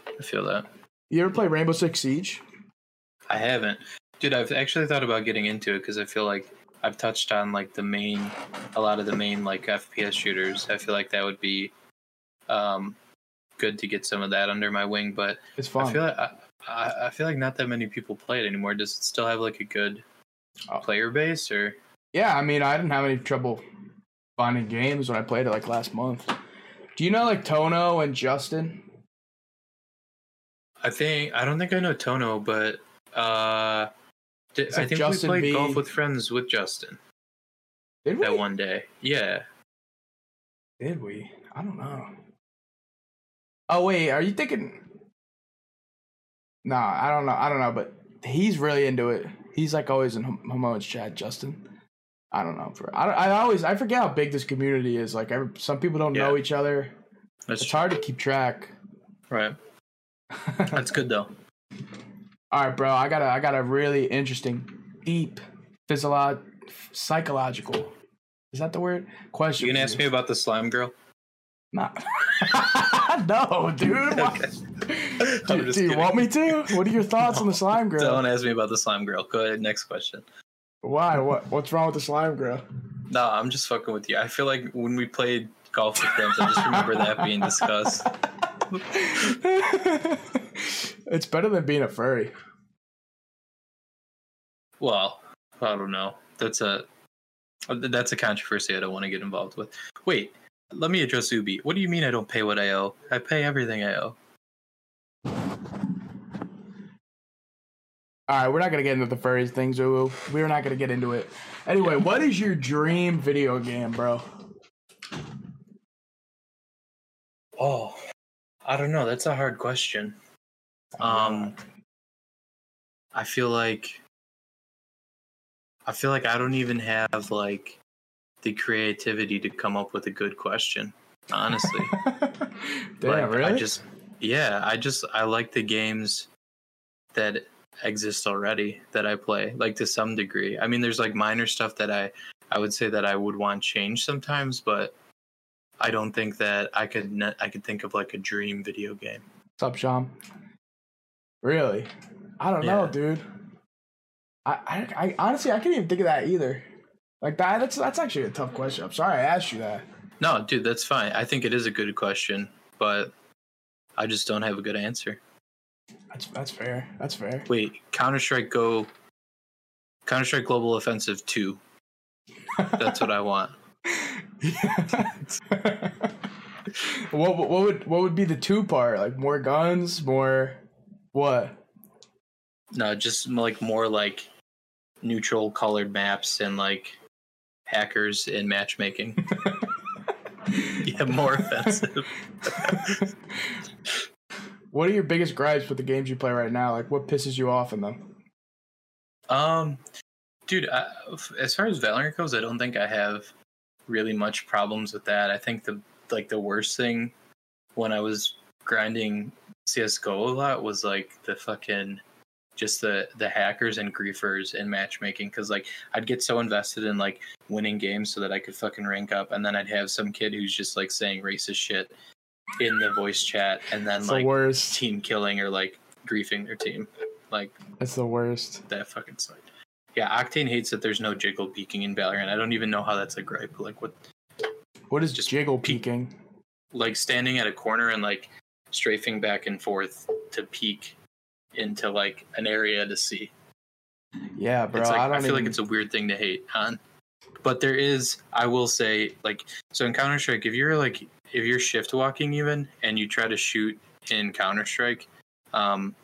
Speaker 2: I feel that.
Speaker 1: You ever play Rainbow Six Siege?
Speaker 2: I haven't, dude. I've actually thought about getting into it because I feel like I've touched on like the main, a lot of the main like FPS shooters. I feel like that would be, um, good to get some of that under my wing. But
Speaker 1: It's fun.
Speaker 2: I feel like I, I, I feel like not that many people play it anymore. Does it still have like a good
Speaker 1: Oh.
Speaker 2: player base or?
Speaker 1: yeah, I mean I didn't have any trouble finding games when I played it like last month. Do you know like Tono and Justin?
Speaker 2: I think I don't think I know Tono, but uh,
Speaker 1: It's
Speaker 2: I think
Speaker 1: Justin
Speaker 2: we played
Speaker 1: V.
Speaker 2: golf with friends with Justin
Speaker 1: Did we?
Speaker 2: that one day. Yeah,
Speaker 1: Did we? I don't know. Oh wait, are you thinking? Nah, I don't know. I don't know, but he's really into it. He's like always in Hamon's chat, Justin. I don't know. For I, I always I forget how big this community is. Like every, some people don't know each other.
Speaker 2: that's
Speaker 1: It's
Speaker 2: true.
Speaker 1: hard to keep track.
Speaker 2: right. That's good though.
Speaker 1: All right, bro. I got a I got a really interesting, deep, physiolo- psychological. Is that the word? Question.
Speaker 2: You can
Speaker 1: for
Speaker 2: ask me about the slime girl.
Speaker 1: Nah. no, dude.
Speaker 2: Okay.
Speaker 1: Do, do you
Speaker 2: kidding.
Speaker 1: want me to? What are your thoughts on the slime girl?
Speaker 2: Don't ask me about the slime girl. Go ahead. Next question.
Speaker 1: Why? What? What's wrong with the slime girl?
Speaker 2: No, I'm just fucking with you. I feel like when we played golf with friends, I just remember that being discussed.
Speaker 1: it's better than being a furry.
Speaker 2: Well, I don't know. That's a that's a controversy I don't want to get involved with. Wait, let me address Ubi. What do you mean I don't pay what I owe? I pay everything I owe.
Speaker 1: All right, we're not gonna get into the furries thing, Zulu. We're not gonna get into it. Anyway, what is your dream video game, bro?
Speaker 2: Oh, I don't know. That's a hard question. Um, I feel like I feel like I don't even have like the creativity to come up with a good question. Honestly,
Speaker 1: Damn,
Speaker 2: Like,
Speaker 1: really?
Speaker 2: I just yeah, I just I like the games that exist already that I play, like to some degree. I mean, there's like minor stuff that I I would say that I would want change sometimes, but I don't think that I could ne- I could think of like a dream video game.
Speaker 1: What's up, Sean? Really? I don't know, dude. I, I, I honestly I can't even think of that either. Like that that's that's actually a tough question. I'm sorry I asked you that.
Speaker 2: No, dude, that's fine. I think it is a good question, but I just don't have a good answer.
Speaker 1: That's that's fair. That's fair.
Speaker 2: Wait, Counter Strike Go, Counter Strike Global Offensive Two. That's what I want.
Speaker 1: what what would what would be the two part? Like more guns, more what?
Speaker 2: No, just like more like neutral colored maps and like hackers in matchmaking. yeah, more offensive.
Speaker 1: What are your biggest gripes with the games you play right now? Like what pisses you off in them?
Speaker 2: Um, dude, I, as far as Valorant goes, I don't think I have really much problems with that. I think the like the worst thing when I was grinding CS:GO a lot was like the fucking just the the hackers and griefers and matchmaking because like I'd get so invested in like winning games so that I could fucking rank up, and then I'd have some kid who's just like saying racist shit in the voice chat, and then
Speaker 1: It's
Speaker 2: like
Speaker 1: the worst.
Speaker 2: team killing or like griefing their team, like
Speaker 1: It's the worst.
Speaker 2: that fucking sucked. Yeah, Octane hates that there's no jiggle peeking in Valorant. I don't even know how that's a gripe. Like what,
Speaker 1: What is
Speaker 2: Just
Speaker 1: jiggle
Speaker 2: peek-
Speaker 1: peeking?
Speaker 2: like standing at a corner and like strafing back and forth to peek into like an area to see.
Speaker 1: Yeah, bro.
Speaker 2: it's like,
Speaker 1: I
Speaker 2: I, feel
Speaker 1: even,
Speaker 2: like it's a weird thing to hate on. But there is, I will say, like so in Counter Strike, if you're like if you're shift walking even and you try to shoot in Counter Strike, um,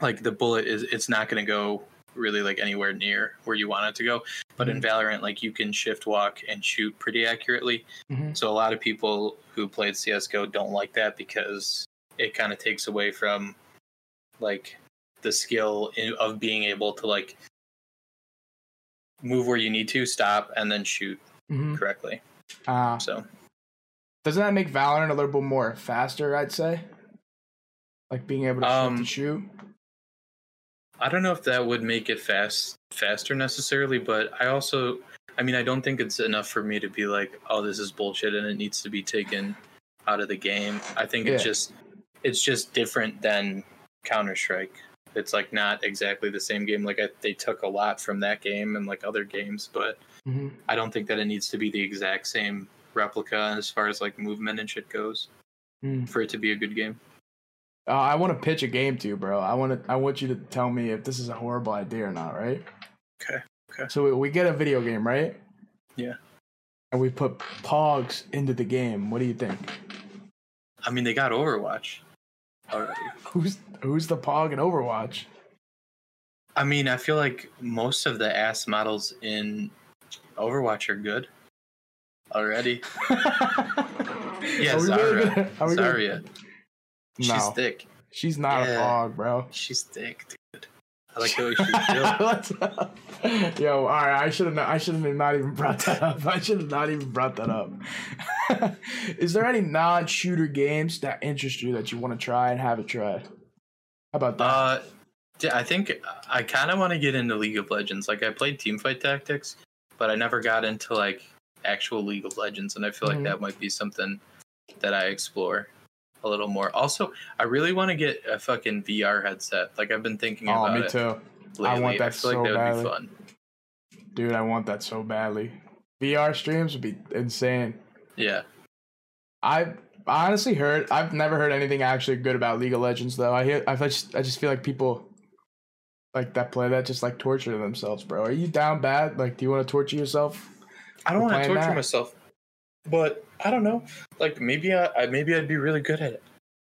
Speaker 2: like the bullet is it's not going to go really like anywhere near where you want it to go. But in Valorant, like you can shift walk and shoot pretty accurately.
Speaker 1: Mhm.
Speaker 2: So a lot of people who played CS:GO don't like that because it kind of takes away from like the skill in, of being able to like move where you need to, stop, and then shoot
Speaker 1: Mhm.
Speaker 2: correctly.
Speaker 1: Uh,
Speaker 2: So
Speaker 1: doesn't that make Valorant a little bit more faster? I'd say, like being able to shoot,
Speaker 2: Um,
Speaker 1: shoot.
Speaker 2: I don't know if that would make it fast faster necessarily, but I also I mean I don't think it's enough for me to be like, oh this is bullshit and it needs to be taken out of the game. I think it's just it's just different than Counter Strike. It's like not exactly the same game. Like I, they took a lot from that game and like other games, but
Speaker 1: hmm
Speaker 2: I don't think that it needs to be the exact same replica as far as like movement and shit goes
Speaker 1: Mm.
Speaker 2: for it to be a good game.
Speaker 1: Uh, I want to pitch a game to you, bro. I want to. I want you to tell me if this is a horrible idea or not, right?
Speaker 2: Okay, okay.
Speaker 1: So we, we get a video game, right?
Speaker 2: Yeah.
Speaker 1: And we put Pogs into the game. What do you think?
Speaker 2: I mean, they got Overwatch already.
Speaker 1: Who's who's the Pog in Overwatch?
Speaker 2: I mean, I feel like most of the ass models in Overwatch are good already. Yeah, Zarya. Zarya. She's
Speaker 1: No,
Speaker 2: thick.
Speaker 1: she's not
Speaker 2: Yeah.
Speaker 1: a Pog, bro.
Speaker 2: She's thick, dude. I like the way built.
Speaker 1: Yo, all right. I should have. I should have not even brought that up. I should have not even brought that up. Is there any non-shooter games that interest you that you want to try and haven't try? How about that?
Speaker 2: Uh, I think I kind of want to get into League of Legends. Like I played Teamfight Tactics, but I never got into like actual League of Legends, and I feel
Speaker 1: Mhm.
Speaker 2: like that might be something that I explore a little more. Also, I really want to get a fucking VR headset. Like I've been thinking
Speaker 1: oh,
Speaker 2: about
Speaker 1: me
Speaker 2: it
Speaker 1: too,
Speaker 2: lately.
Speaker 1: I want that
Speaker 2: feel like
Speaker 1: so
Speaker 2: that would
Speaker 1: badly.
Speaker 2: be fun.
Speaker 1: dude. I want that so badly. VR streams would be insane.
Speaker 2: Yeah.
Speaker 1: I honestly heard. I've never heard anything actually good about League of Legends though. I hear. I just. I just feel like people like that play that just like torture themselves, bro. Are you down bad? Like, do you want to torture yourself?
Speaker 2: I don't want to torture
Speaker 1: that?
Speaker 2: myself, but I don't know. Like maybe I, I maybe I'd be really good at it.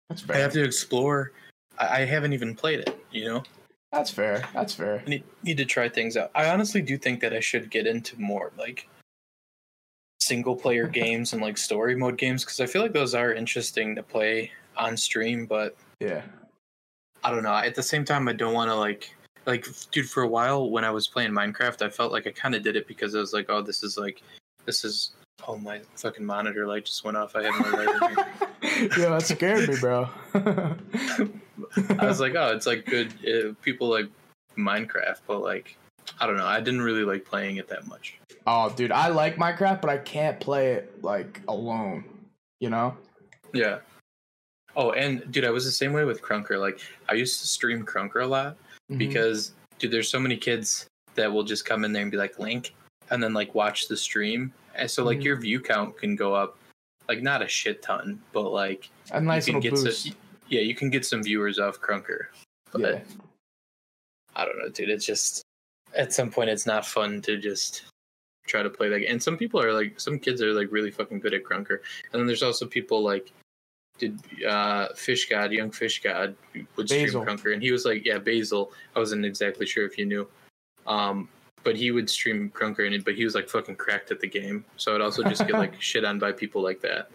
Speaker 1: That's fair.
Speaker 2: I have to explore. I, I haven't even played it. You know.
Speaker 1: That's fair. That's fair.
Speaker 2: I need, need to try things out. I honestly do think that I should get into more like single player games and like story mode games because I feel like those are interesting to play on stream, but
Speaker 1: Yeah.
Speaker 2: I don't know. At the same time, I don't want to like like dude. For a while, when I was playing Minecraft, I felt like I kind of did it because I was like, oh, this is like this is oh my fucking monitor light just went off. I had no light in
Speaker 1: yeah, that scared me, bro.
Speaker 2: I was like, oh, it's like good. Uh, people like Minecraft, but like I don't know. I didn't really like playing it that much.
Speaker 1: oh, dude, I like Minecraft, but I can't play it like alone. You know?
Speaker 2: Yeah. Oh, and dude, I was the same way with Krunker. Like, I used to stream Krunker a lot
Speaker 1: Mhm.
Speaker 2: because, dude, there's so many kids that will just come in there and be like, Link, and then like watch the stream. And so, like,
Speaker 1: Mhm.
Speaker 2: your view count can go up, like, not a shit ton, but like,
Speaker 1: a nice
Speaker 2: you can get
Speaker 1: boost.
Speaker 2: some, yeah, you can get some viewers off Krunker. But
Speaker 1: yeah.
Speaker 2: I don't know, dude. It's just, at some point, it's not fun to just try to play that. And some people are like, some kids are like really fucking good at Krunker. And then there's also people like, did uh Fish God, young Fish God would stream
Speaker 1: Basil.
Speaker 2: Krunker, and he was like, yeah, Basil. I wasn't exactly sure if you knew, um, but he would stream Krunker, and it but he was like fucking cracked at the game. So I'd also just get like shit on by people like that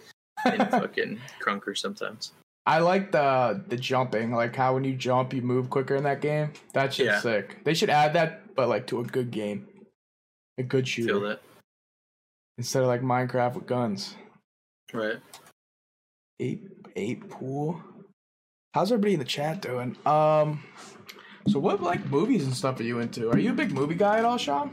Speaker 2: in fucking Krunker sometimes.
Speaker 1: I like the the jumping, like how when you jump, you move quicker in that game. That shit's
Speaker 2: Yeah.
Speaker 1: sick. They should add that, but like to a good game, a good
Speaker 2: Feel
Speaker 1: shooter,
Speaker 2: that,
Speaker 1: instead of like Minecraft with guns.
Speaker 2: right?
Speaker 1: Eight eight pool. How's everybody in the chat doing? Um, so what like movies and stuff are you into? Are you a big movie guy at all, Sean?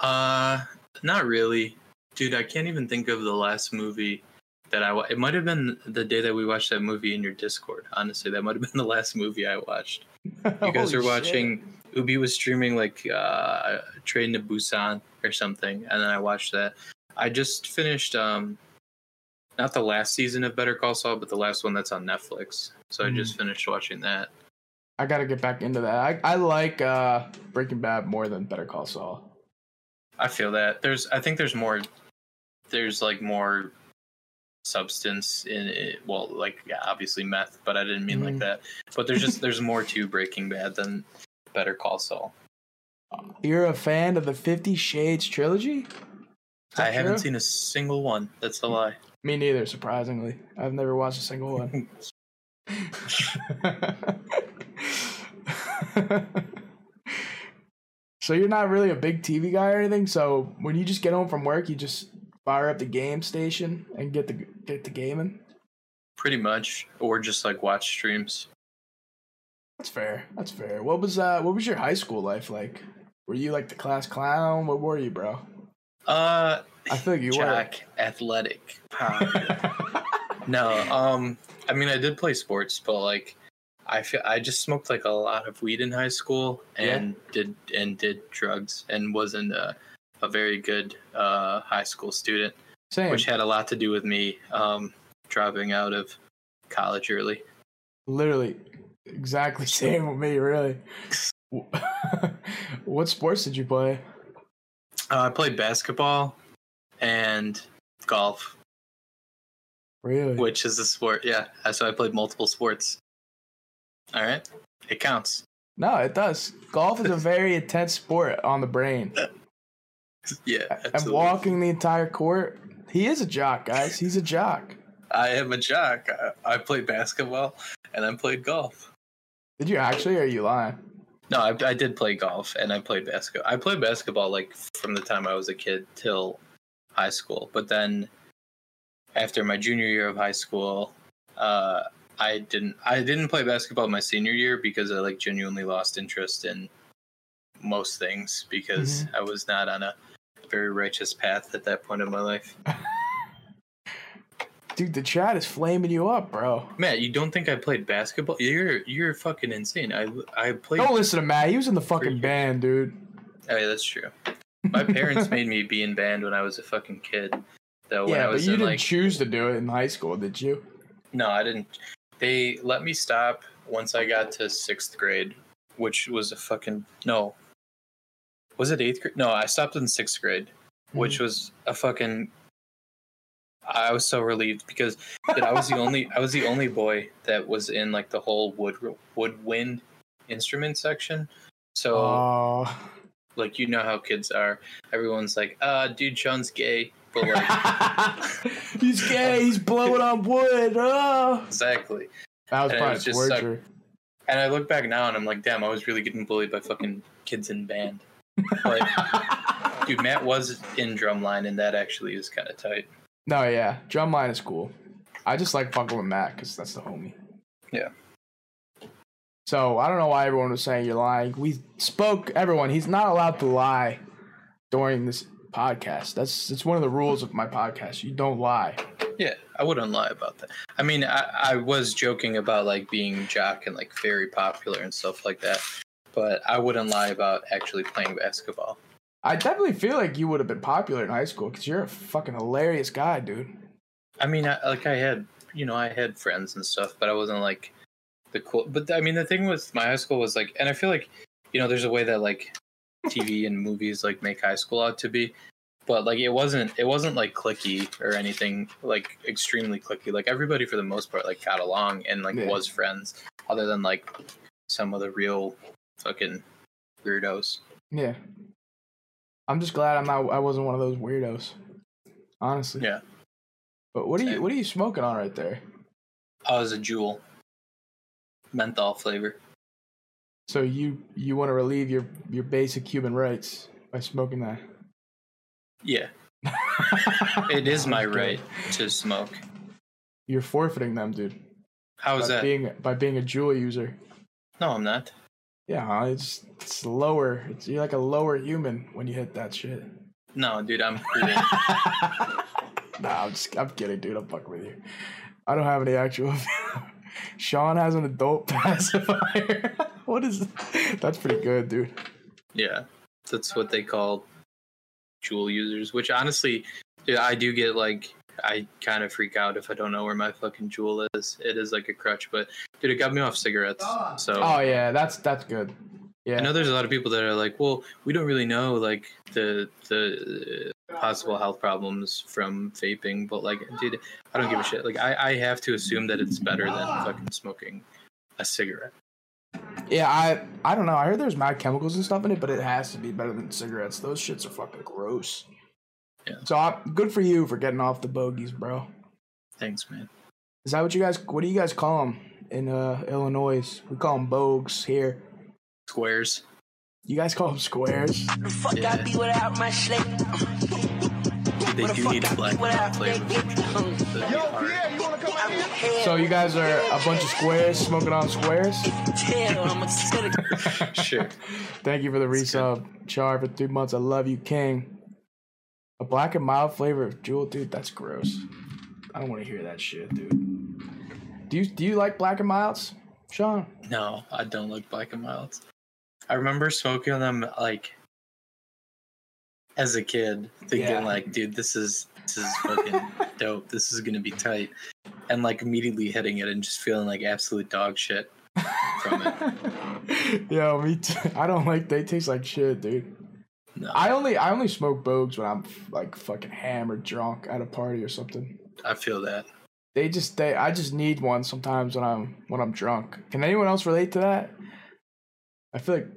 Speaker 2: Uh, not really, dude. I can't even think of the last movie that I. Wa- it might have been the day that we watched that movie in your Discord. Honestly, that might have been the last movie I watched. You guys are
Speaker 1: shit.
Speaker 2: watching. Ubi was streaming like uh, Train to Busan or something, and then I watched that. I just finished um, not the last season of Better Call Saul, but the last one that's on Netflix. So I
Speaker 1: Mm.
Speaker 2: just finished watching that.
Speaker 1: I gotta get back into that. I, I like uh Breaking Bad more than Better Call Saul.
Speaker 2: I feel that there's. I think there's more. There's like more substance in it. Well, like yeah, obviously meth, but I didn't mean like
Speaker 1: Mhm.
Speaker 2: that. But there's just there's more to Breaking Bad than Better Call Saul.
Speaker 1: You're a fan of the Fifty Shades trilogy? Is that
Speaker 2: I haven't
Speaker 1: true?
Speaker 2: seen a single one. That's a lie.
Speaker 1: Me neither, surprisingly. I've never watched a single one. so you're not really a big TV guy or anything. So when you just get home from work, you just fire up the game station and get the get the gaming.
Speaker 2: Pretty much, or just like watch streams.
Speaker 1: That's fair. That's fair. What was uh what was your high school life like? Were you like the class clown? What were you, bro?
Speaker 2: Uh,
Speaker 1: I feel like you
Speaker 2: Jack, athletic. No, um, I mean I did play sports, but like. I feel I just smoked like a lot of weed in high school and did and did drugs and wasn't a, a very good uh, high school student,
Speaker 1: Same.
Speaker 2: which had a lot to do with me um, dropping out of college early.
Speaker 1: Literally, exactly same with me. Really. what sports did you play?
Speaker 2: Uh, I played basketball and golf,
Speaker 1: Really?
Speaker 2: which is a sport. Yeah, so I played multiple sports. All right, it counts.
Speaker 1: No, it does. Golf is a very intense sport on the brain.
Speaker 2: Yeah,
Speaker 1: And
Speaker 2: absolutely.
Speaker 1: walking the entire court. He is a jock, guys. He's a jock.
Speaker 2: I am a jock. I, I played basketball and I played golf.
Speaker 1: Did you actually, or are you lying?
Speaker 2: No, I, I did play golf and I played basketball. I played basketball like from the time I was a kid till high school. But then after my junior year of high school, uh, I didn't I didn't play basketball my senior year because I like genuinely lost interest in most things because mm-hmm. I was not on a very righteous path at that point in my life.
Speaker 1: Dude, the chat is flaming you up, bro.
Speaker 2: Matt, you don't think I played basketball? You're you're fucking insane. I I played.
Speaker 1: Don't listen to Matt. He was in the fucking band, dude.
Speaker 2: Oh, yeah, that's true. My parents made me be in band when I was a fucking kid. Though when
Speaker 1: yeah, but you
Speaker 2: in
Speaker 1: didn't
Speaker 2: like
Speaker 1: choose to do it in high school, did you?
Speaker 2: no, I didn't. They let me stop once I got to sixth grade, which was a fucking no. Was it eighth grade? No, I stopped in sixth grade, which
Speaker 1: Mm-hmm.
Speaker 2: was a fucking. I was so relieved because I was the only I was the only boy that was in like the whole wood woodwind instrument section. So
Speaker 1: Oh,
Speaker 2: like you know how kids are. Everyone's like, "Uh, dude, Sean's gay." But like
Speaker 1: he's gay. He's blowing on wood. Oh.
Speaker 2: exactly.
Speaker 1: That was
Speaker 2: And
Speaker 1: probably
Speaker 2: was just suck-
Speaker 1: torture.
Speaker 2: And I look back now and I'm like, damn, I was really getting bullied by fucking kids in band. Like, dude, Matt was in drumline, and that actually is kind of tight.
Speaker 1: No, yeah, drumline is cool. I just like fucking with Matt because that's the homie.
Speaker 2: Yeah.
Speaker 1: So I don't know why everyone was saying you're lying. We spoke everyone. He's not allowed to lie during this podcast. That's it's one of the rules of my podcast. You don't lie.
Speaker 2: Yeah, I wouldn't lie about that. I mean, I, I was joking about like being jock and like very popular and stuff like that, but I wouldn't lie about actually playing basketball.
Speaker 1: I definitely feel like you would have been popular in high school because you're a fucking hilarious guy, dude.
Speaker 2: I mean, I, like I had, you know, I had friends and stuff, but I wasn't like the cool. But I mean, the thing with my high school was like, and I feel like, you know, there's a way that like TV and movies like make high school out to be, but like it wasn't. It wasn't like clicky or anything like extremely clicky. Like everybody for the most part like got along and like
Speaker 1: Yeah.
Speaker 2: was friends, other than like some of the real fucking weirdos.
Speaker 1: Yeah. I'm just glad I'm not. I wasn't one of those weirdos. Honestly.
Speaker 2: Yeah.
Speaker 1: But what are you? What are you smoking on right there?
Speaker 2: I was a Juul, menthol flavor.
Speaker 1: So you you want to relieve your your basic human rights by smoking that?
Speaker 2: Yeah, it is my right to smoke.
Speaker 1: You're forfeiting them, dude.
Speaker 2: How is that?
Speaker 1: being by being a Juul user.
Speaker 2: No, I'm not.
Speaker 1: Yeah, it's it's lower. It's you're like a lower human when you hit that shit.
Speaker 2: No, dude, I'm
Speaker 1: nah, I'm just I'm kidding, dude. I'm fucking with you. I don't have any actual. Sean has an adult pacifier. what is? That's pretty good, dude.
Speaker 2: yeah, that's what they call Juul users. Which honestly, dude, I do get like I kind of freak out if I don't know where my fucking Juul is. It is like a crutch, but dude, it got me off cigarettes. So
Speaker 1: Oh yeah, that's that's good. Yeah.
Speaker 2: I know there's a lot of people that are like, well, we don't really know like the the possible health problems from vaping, but like, dude, I don't give a shit. Like, I I have to assume that it's better than fucking smoking a cigarette.
Speaker 1: Yeah, I I don't know. I heard there's mad chemicals and stuff in it, but it has to be better than cigarettes. Those shits are fucking gross.
Speaker 2: Yeah.
Speaker 1: So I, good for you for getting off the bogeys, bro.
Speaker 2: Thanks, man.
Speaker 1: Is that what you guys? What do you guys call them in uh, Illinois? We call them bogues here.
Speaker 2: Squares.
Speaker 1: You guys call them squares.
Speaker 5: The Fuck
Speaker 2: Yeah.
Speaker 5: I be without my slate.
Speaker 2: Dude, they do need a black mouth flavor. That'd be hard.
Speaker 1: So you guys are a bunch of squares smoking on squares.
Speaker 2: Sure.
Speaker 1: Thank you for the resub, Char, for three months. I love you, King. A black and mild flavor of Juul, dude. That's gross. I don't want to hear that shit, dude. Do you do you like black and milds, Sean?
Speaker 2: No, I don't like black and milds. I remember smoking them like as a kid, thinking
Speaker 1: Yeah.
Speaker 2: like, dude, this is this is fucking dope. This is gonna be tight, and like immediately hitting it and just feeling like absolute dog shit from it.
Speaker 1: Yo, me too. I don't like. They taste like shit, dude.
Speaker 2: No,
Speaker 1: I only I only smoke bogues when I'm like fucking hammered, drunk at a party or something.
Speaker 2: I feel that.
Speaker 1: They just they I just need one sometimes when I'm when I'm drunk. Can anyone else relate to that? I feel like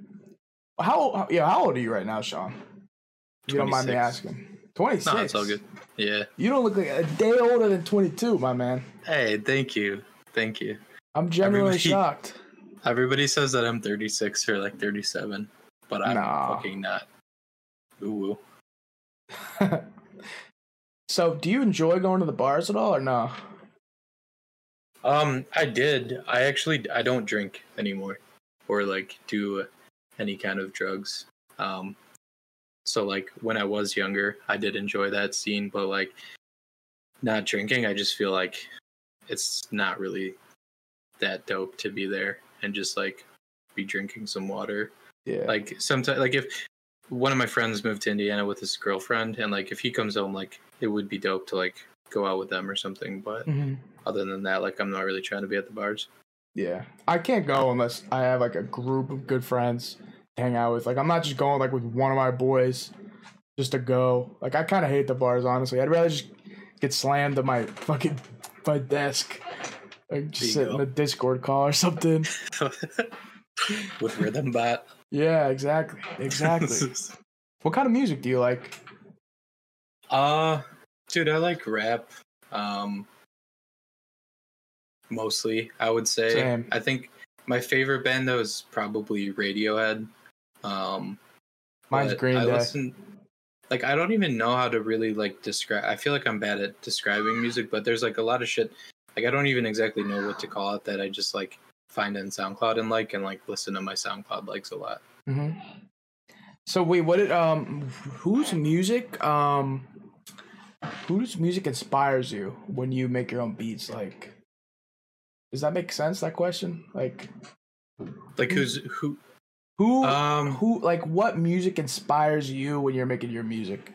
Speaker 1: how how- yeah how old are you right now, Sean? If you don't mind me asking. Twenty six.
Speaker 2: No, it's all good. Yeah.
Speaker 1: You don't look like a day older than twenty two, my man.
Speaker 2: Hey, thank you, thank you.
Speaker 1: I'm genuinely
Speaker 2: Everybody-
Speaker 1: shocked.
Speaker 2: Everybody says that I'm 36 or like 37, but I'm
Speaker 1: Nah.
Speaker 2: fucking not. Ooh.
Speaker 1: so, do you enjoy going to the bars at all or no?
Speaker 2: Um, I did. I actually I don't drink anymore, or like do any kind of drugs. Um, so like when I was younger, I did enjoy that scene, but like not drinking, I just feel like it's not really that dope to be there and just like be drinking some water.
Speaker 1: Yeah.
Speaker 2: Like sometimes, like if one of my friends moved to Indiana with his girlfriend, and like if he comes home, like it would be dope to like go out with them or something. But
Speaker 1: Mhm.
Speaker 2: other than that, like I'm not really trying to be at the bars.
Speaker 1: Yeah. I can't go unless I have like a group of good friends hang out with. Like I'm not just going like with one of my boys just to go. Like I kind of hate the bars honestly. I'd rather just get slammed to my fucking my desk. Like just sit
Speaker 2: you
Speaker 1: in a Discord call or something.
Speaker 2: with Rhythm Bot.
Speaker 1: Yeah, exactly. Exactly. what kind of music do you like?
Speaker 2: uh, Dude, I like rap. Um, mostly, I would say.
Speaker 1: Same.
Speaker 2: I think my favorite band though is probably Radiohead. Um,
Speaker 1: Mine's Green
Speaker 2: I
Speaker 1: Day.
Speaker 2: listen, like I don't even know how to really like describe. I feel like I'm bad at describing music, but there's like a lot of shit. Like I don't even exactly know what to call it that I just like find in SoundCloud and like and like listen to my SoundCloud likes a lot.
Speaker 1: hmm So wait, what did um whose music um whose music inspires you when you make your own beats? Like, does that make sense? That question, like,
Speaker 2: Like who's who?
Speaker 1: Who
Speaker 2: Um,
Speaker 1: who like what music inspires you when you're making your music?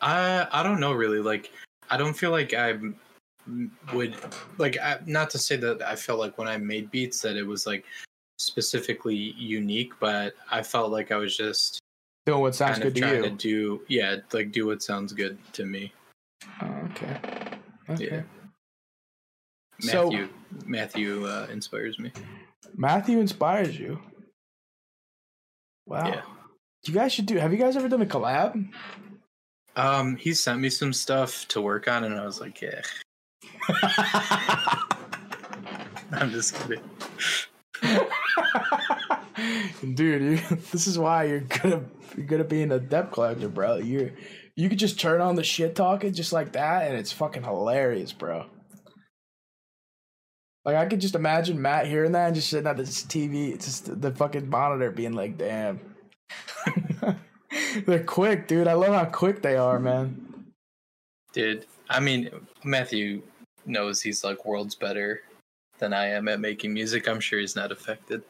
Speaker 2: I I don't know really. Like I don't feel like I would like I, not to say that I felt like when I made beats that it was like specifically unique, but I felt like I was just
Speaker 1: Doing what sounds
Speaker 2: kind of
Speaker 1: good to you.
Speaker 2: to do yeah, like do what sounds good to me.
Speaker 1: Oh, okay. Okay.
Speaker 2: Yeah.
Speaker 1: So
Speaker 2: Matthew Matthew uh, inspires me.
Speaker 1: Matthew inspires you. Wow.
Speaker 2: Yeah.
Speaker 1: You guys should do. Have you guys ever done a collab?
Speaker 2: Um, he sent me some stuff to work on, and I was like, yeah. I'm just kidding.
Speaker 1: Dude, you, this is why you're gonna you're gonna be in a debt collector, bro. You you could just turn on the shit talking just like that, and it's fucking hilarious, bro. Like I could just imagine Matt hearing that and just sitting at this TV, just the fucking monitor, being like, "Damn." They're quick, dude. I love how quick they are, man.
Speaker 2: Dude, I mean, Matthew knows he's like worlds better than I am at making music. I'm sure he's not affected.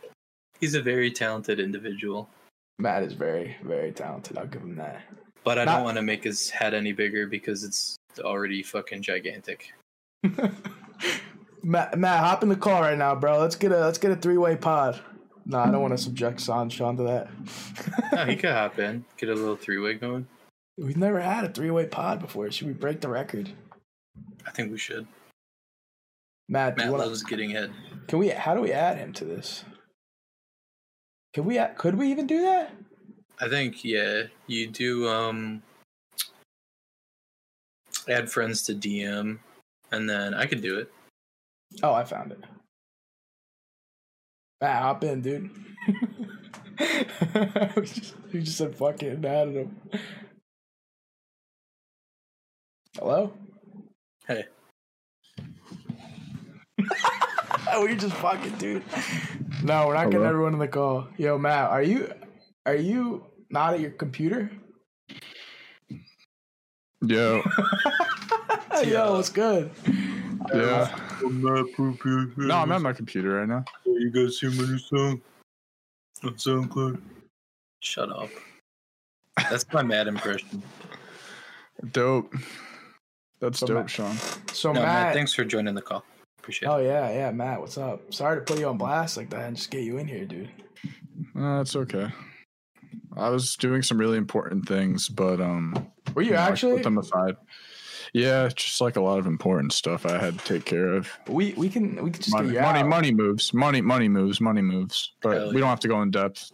Speaker 2: He's a very talented individual,
Speaker 1: Matt is very, very talented. I'll give him that.
Speaker 2: but I
Speaker 1: Not-
Speaker 2: don't want to make his head any bigger because it's already fucking gigantic.
Speaker 1: Matt, Matt, hop in the car right now, bro. Let's get a let's get a three way pod. No, I don't want to subject Sean Sean to that.
Speaker 2: No, he could hop in, get a little three way going.
Speaker 1: We've never had a three way pod before. Should we break the record?
Speaker 2: I think we should.
Speaker 1: Matt,
Speaker 2: Matt
Speaker 1: wanna,
Speaker 2: loves getting head.
Speaker 1: can we? How do we add him to this? Can we? Could we even do that?
Speaker 2: I think yeah, you do um add friends to DM, and then I could do it.
Speaker 1: Oh, I found it. Matt, hop in, dude. we, just, said fuck it and added him. Hello?
Speaker 2: Hey,
Speaker 1: we just fucking dude. No, we're not getting everyone in the call. Yo, Matt, are you are you not at your computer?
Speaker 5: Yo,
Speaker 1: Yo, what's good?
Speaker 5: yeah. No, I'm at my computer right now.
Speaker 2: You guys see my new song on SoundCloud? Shut up. That's my mad impression.
Speaker 5: Dope. That's
Speaker 1: So
Speaker 5: dope,
Speaker 1: Matt-
Speaker 5: Sean.
Speaker 1: So
Speaker 2: No, Matt,
Speaker 1: Matt,
Speaker 2: thanks for joining the call. Appreciate
Speaker 1: oh
Speaker 2: it.
Speaker 1: Oh yeah, yeah, Matt, what's up? Sorry to put you on blast like that and just get you in here, dude.
Speaker 5: Uh, it's okay. I was doing some really important things, but um,
Speaker 1: Were you
Speaker 5: know, I
Speaker 1: actually?
Speaker 5: put them aside. Yeah, just like a lot of important stuff I had to take care of.
Speaker 1: We we can we can just
Speaker 5: Money,
Speaker 1: get
Speaker 5: money, money moves. Money, money moves. Money moves. But
Speaker 2: Hell
Speaker 5: we
Speaker 2: yeah.
Speaker 5: don't have to go in depth.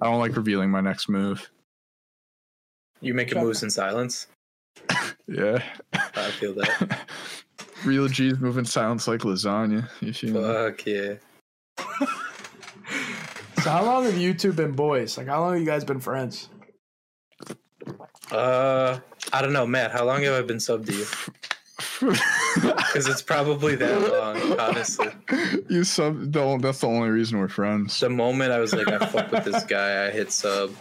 Speaker 5: I don't like revealing my next move.
Speaker 2: You making
Speaker 1: Shut
Speaker 2: moves in silence?
Speaker 5: Yeah.
Speaker 2: I feel that.
Speaker 5: Real G's moving sounds like lasagna. You feel me?
Speaker 2: Fuck yeah.
Speaker 1: So how long have you two been boys? Like how long have you guys been friends?
Speaker 2: Uh, I don't know, Matt. How long have I been sub to you? Because it's probably that long, honestly.
Speaker 5: you sub. The, that's the only reason we're friends.
Speaker 2: The moment I was like, I fuck with this guy, I hit sub.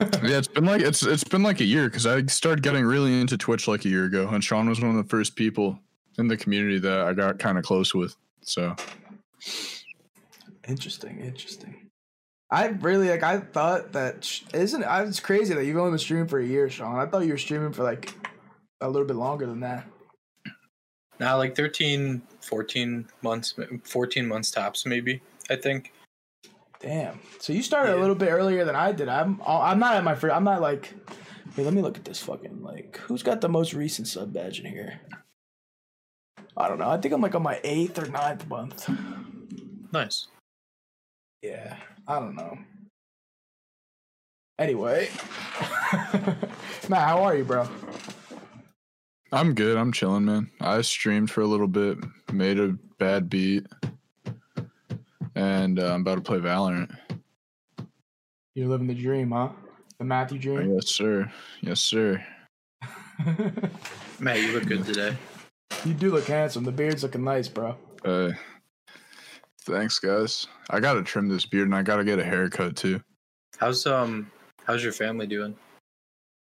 Speaker 5: Yeah, it's been like it's it's been like a year because I started getting really into Twitch like a year ago, and Sean was one of the first people in the community that I got kind of close with. So
Speaker 1: Interesting, interesting. I really like. I thought that sh- isn't. I it's crazy that you've only been streaming for a year, Sean. I thought you were streaming for like a little bit longer than that.
Speaker 2: Now, like 13, 14 months, 14 months tops, maybe, I think.
Speaker 1: Damn. So you started a little bit earlier than I did. I'm. Uh, I'm not at my first. I'm not like. Wait, let me look at this fucking like. Who's got the most recent sub badge in here? I don't know. I think I'm like on my eighth or ninth month.
Speaker 2: Nice.
Speaker 1: Yeah, I don't know. Anyway, Matt, how are you, bro?
Speaker 5: I'm good. I'm chilling, man. I streamed for a little bit, made a bad beat, and uh, I'm about to play Valorant.
Speaker 1: You're living the dream, huh? The Matthew dream.
Speaker 5: Yes, sir. Yes, sir.
Speaker 2: Matt, you look good today.
Speaker 1: You do look handsome. The beard's looking nice, bro.
Speaker 5: Uh, thanks, guys. I gotta trim this beard, and I gotta get a haircut too.
Speaker 2: How's um how's your family doing?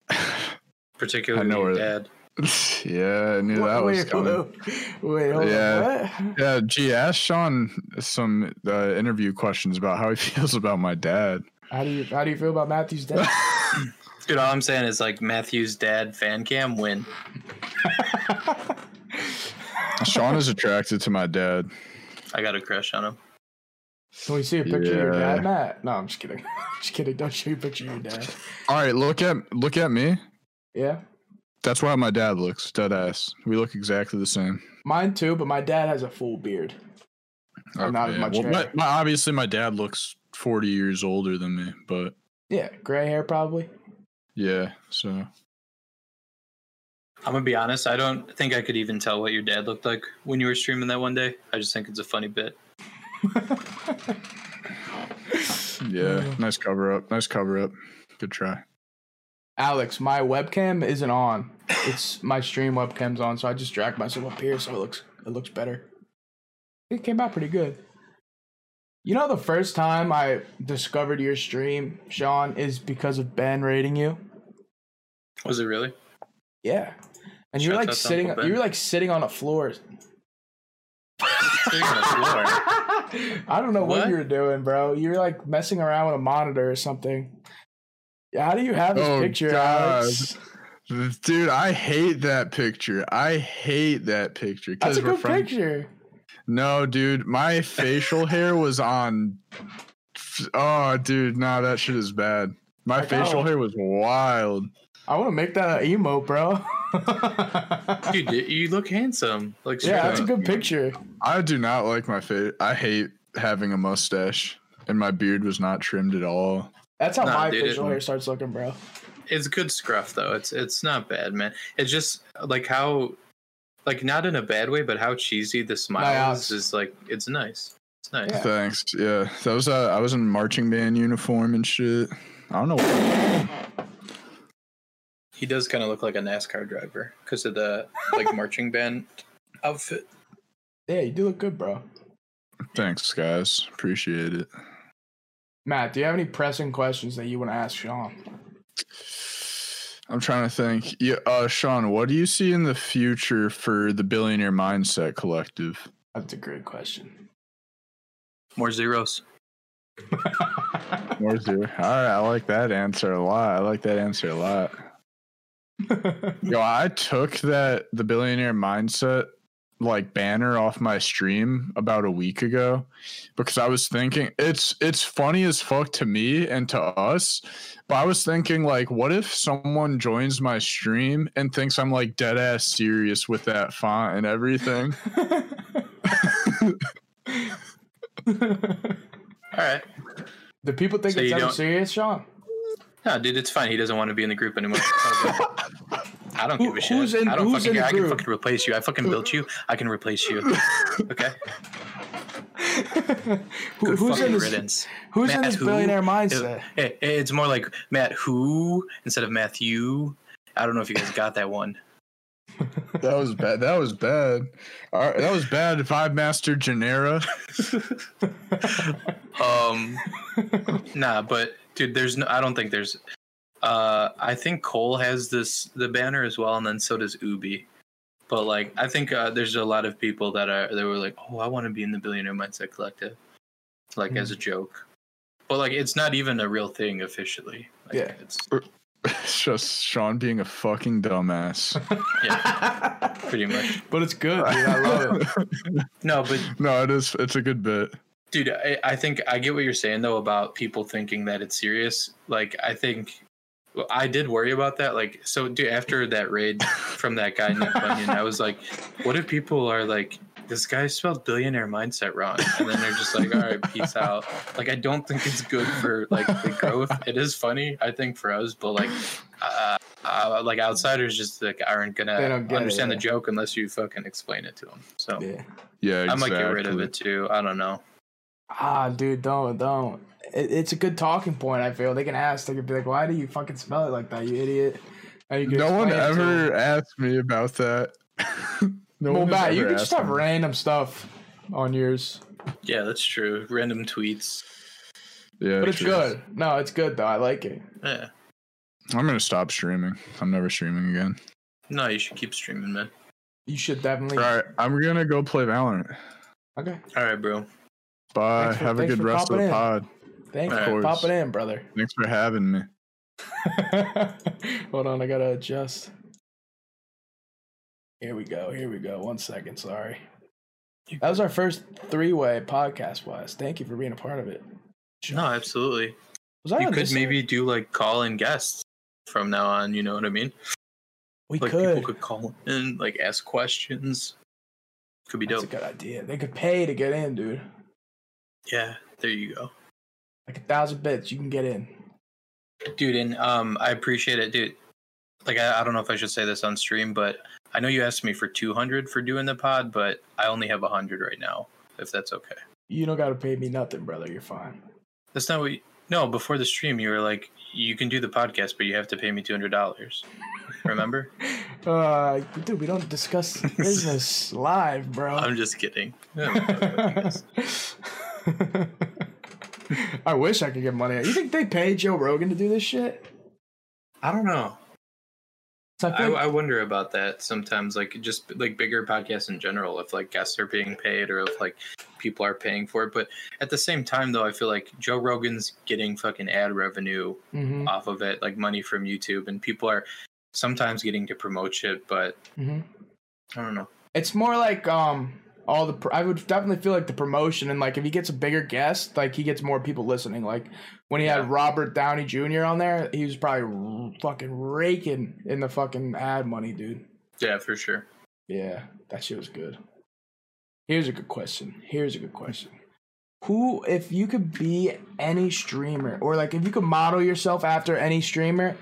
Speaker 2: Particularly I
Speaker 5: know
Speaker 2: your
Speaker 5: where-
Speaker 2: dad.
Speaker 5: yeah, I knew that was
Speaker 1: wait,
Speaker 5: coming.
Speaker 1: hold- wait, hold
Speaker 5: Yeah.
Speaker 1: on. What?
Speaker 5: Yeah, gee, ask Sean some uh, interview questions about how he feels about my dad.
Speaker 1: How do you how do you feel about Matthew's dad?
Speaker 2: Dude, all I'm saying is like Matthew's dad fan cam win.
Speaker 5: Sean is attracted to my dad.
Speaker 2: I got a crush on him.
Speaker 1: Can we see a picture of your dad, Matt? No, I'm just kidding. just kidding. Don't show you a picture of your dad.
Speaker 5: All right, look at look at me.
Speaker 1: Yeah,
Speaker 5: That's why my dad looks dead ass. We look exactly the same.
Speaker 1: mine too. But my dad has a full beard. Oh, not as much
Speaker 5: Well,
Speaker 1: hair.
Speaker 5: my, my- obviously, my dad looks forty years older than me, but
Speaker 1: Yeah, gray hair probably.
Speaker 5: yeah. So
Speaker 2: I'm gonna be honest, I don't think I could even tell what your dad looked like when you were streaming that one day. I just think it's a funny bit.
Speaker 5: yeah, nice cover up. Nice cover up. Good try.
Speaker 1: Alex, my webcam isn't on. It's my stream webcam's on, so I just dragged myself up here so it looks it looks better. It came out pretty good. You know, the first time I discovered your stream, Sean, is because of Ben rating you.
Speaker 2: Was it really?
Speaker 1: Yeah, and you're
Speaker 2: Shouts
Speaker 1: like sitting. You're like sitting on a floor.
Speaker 2: Sitting on the floor.
Speaker 1: I don't know what?
Speaker 2: What?
Speaker 1: you were doing, bro. You were like messing around with a monitor or something. Yeah, How do you have this
Speaker 5: Oh,
Speaker 1: picture,
Speaker 5: God.
Speaker 1: Alex?
Speaker 5: Dude, I hate that picture. I hate that picture.
Speaker 1: That's a
Speaker 5: we're
Speaker 1: good
Speaker 5: from-
Speaker 1: picture.
Speaker 5: No, dude, my facial hair was on. Oh, dude, nah, that shit is bad. My
Speaker 1: Like,
Speaker 5: facial hair was wild.
Speaker 1: I want to make that an emote, bro.
Speaker 2: Dude, you- you look handsome. Like
Speaker 1: yeah,
Speaker 2: straight
Speaker 1: that's a good picture.
Speaker 5: I do not like my face. I hate having a mustache, and my beard was not trimmed at all.
Speaker 1: That's how
Speaker 2: Nah,
Speaker 1: my
Speaker 2: dude,
Speaker 1: facial hair starts looking, bro.
Speaker 2: It's good scruff though. It's it's not bad, man. It's just like how like not in a bad way, but how cheesy the smile
Speaker 1: Nice.
Speaker 2: is is like it's nice. It's nice.
Speaker 1: Yeah.
Speaker 5: Thanks. Yeah, that was. Uh, I was in marching band uniform and shit. I don't know.
Speaker 2: He does kind of look like a NASCAR driver because of the like marching band outfit.
Speaker 1: Yeah, you do look good, bro.
Speaker 5: Thanks, guys. Appreciate it.
Speaker 1: Matt, do you have any pressing questions that you want to ask Sean?
Speaker 5: I'm trying to think. Yeah, uh, Sean, what do you see in the future for the Billionaire Mindset Collective?
Speaker 1: That's a great question.
Speaker 2: More zeros.
Speaker 5: More zero. All right, I like that answer a lot. I like that answer a lot. Yo, I took that the Billionaire Mindset like banner off my stream about a week ago because I was thinking it's it's funny as fuck to me and to us, but I was thinking like, what if someone joins my stream and thinks I'm like dead ass serious with that font and everything?
Speaker 2: All right.
Speaker 1: Do people think
Speaker 2: So
Speaker 1: it's
Speaker 2: you
Speaker 1: ever serious, Sean?
Speaker 2: No, dude, it's fine. He doesn't want to be in the group anymore. I don't
Speaker 1: Who-
Speaker 2: give a shit.
Speaker 1: who's in-
Speaker 2: I don't
Speaker 1: who's
Speaker 2: fucking
Speaker 1: in the
Speaker 2: care. I can
Speaker 1: group?
Speaker 2: fucking replace you. I fucking built you. I can replace you. Okay.
Speaker 1: Who,
Speaker 2: Good
Speaker 1: who's in
Speaker 2: fucking
Speaker 1: this?
Speaker 2: riddance.
Speaker 1: Who's in this
Speaker 2: who?
Speaker 1: billionaire
Speaker 2: It-
Speaker 1: mindset?
Speaker 2: it- it's more like Matt who instead of Matthew. I don't know if you guys got that one.
Speaker 5: That was bad. That was bad. All right, that was bad. Vibe Master Genera.
Speaker 2: Um, nah, but dude, there's no. I don't think there's. Uh, I think Cole has this the banner as well, and then so does Ubi. But like, I think uh, there's a lot of people that are that were like, oh, I want to be in the Billionaire Mindset Collective, like as a joke. But like, it's not even a real thing officially. Like,
Speaker 1: Yeah.
Speaker 2: it's
Speaker 5: It's just Sean being a fucking dumbass.
Speaker 2: yeah, pretty much.
Speaker 1: But it's good, dude. I love it.
Speaker 2: No, but
Speaker 5: no, it is. It's a good bit.
Speaker 2: Dude I, I think i get what you're saying though about people thinking that it's serious like i think i did worry about that like so dude after that raid from that guy nick bunyan i was like what if people are like like, this guy spelled billionaire mindset wrong. And then they're just like, all right, peace out. Like, I don't think it's good for like the growth. It is funny, I think, for us, but like, uh, uh, like outsiders just like aren't gonna
Speaker 1: don't it,
Speaker 2: understand
Speaker 1: yeah.
Speaker 2: the joke unless you fucking explain it to them. So
Speaker 1: Yeah.
Speaker 5: Yeah,
Speaker 2: I might get rid of it too. I don't know.
Speaker 1: Ah, dude, don't, don't. It, it's a good talking point. I feel they can ask. They could be like, "Why do you fucking spell it like that, you idiot?" You
Speaker 5: No one
Speaker 1: explain it to
Speaker 5: ever asked me about that. no
Speaker 1: Well,
Speaker 5: one
Speaker 1: Matt, you can just have
Speaker 5: me.
Speaker 1: random stuff on yours,
Speaker 2: Yeah, that's true. Random tweets.
Speaker 5: Yeah,
Speaker 1: but it's
Speaker 5: true.
Speaker 1: good. No, it's good though. I like it.
Speaker 2: Yeah.
Speaker 5: I'm gonna stop streaming. I'm never streaming again.
Speaker 2: No, you should keep streaming, man.
Speaker 1: You should definitely.
Speaker 5: All right, I'm gonna go play Valorant.
Speaker 1: Okay.
Speaker 2: All right, bro.
Speaker 5: Bye.
Speaker 1: For-
Speaker 5: Have a good rest of the
Speaker 1: in.
Speaker 5: pod.
Speaker 1: Thanks
Speaker 2: Of
Speaker 1: for
Speaker 5: course.
Speaker 1: popping in, brother.
Speaker 5: Thanks for having me.
Speaker 1: Hold on, I gotta adjust. Here we go. Here we go. One second. Sorry. That was our first three-way podcast. Wise, thank you for being a part of it.
Speaker 2: No, absolutely.
Speaker 1: Was I
Speaker 2: You could maybe do like call in guests from now on. You know what I mean?
Speaker 1: We
Speaker 2: Like
Speaker 1: could.
Speaker 2: people could call in, like ask questions. Could be dope.
Speaker 1: That's a good idea. They could pay to get in, dude.
Speaker 2: Yeah, there you go,
Speaker 1: Like a thousand bits, you can get in.
Speaker 2: dude. And um, I appreciate it, dude. Like I, I don't know if I should say this on stream, but I know you asked me for two hundred for doing the pod, but I only have hundred right now. If that's okay.
Speaker 1: You don't gotta pay me nothing, brother. You're fine.
Speaker 2: That's not what. You, no, before the stream, you were like, you can do the podcast, but you have to pay me two hundred dollars. Remember?
Speaker 1: Uh, dude, we don't discuss business live, bro.
Speaker 2: I'm just kidding. Yeah,
Speaker 1: I wish I could get money. You think they pay Joe Rogan to do this shit?
Speaker 2: I don't know.
Speaker 1: So I
Speaker 2: I,
Speaker 1: feel like-
Speaker 2: I wonder about that sometimes, like just like bigger podcasts in general, if like guests are being paid or if like people are paying for it. But at the same time, though, I feel like Joe Rogan's getting fucking ad revenue
Speaker 1: Mhm,
Speaker 2: off of it, like money from YouTube, and people are sometimes getting to promote shit. But
Speaker 1: mhm.
Speaker 2: I don't know.
Speaker 1: It's more like um all the. Pr- I would definitely feel like the promotion and like if he gets a bigger guest, like he gets more people listening. Like when he
Speaker 2: Yeah.
Speaker 1: had Robert Downey Jr. on there, he was probably fucking raking in the fucking ad money, dude.
Speaker 2: Yeah, for sure.
Speaker 1: Yeah, that shit was good. Here's a good question. Here's a good question. Who, if you could be any streamer, or like if you could model yourself after any streamer,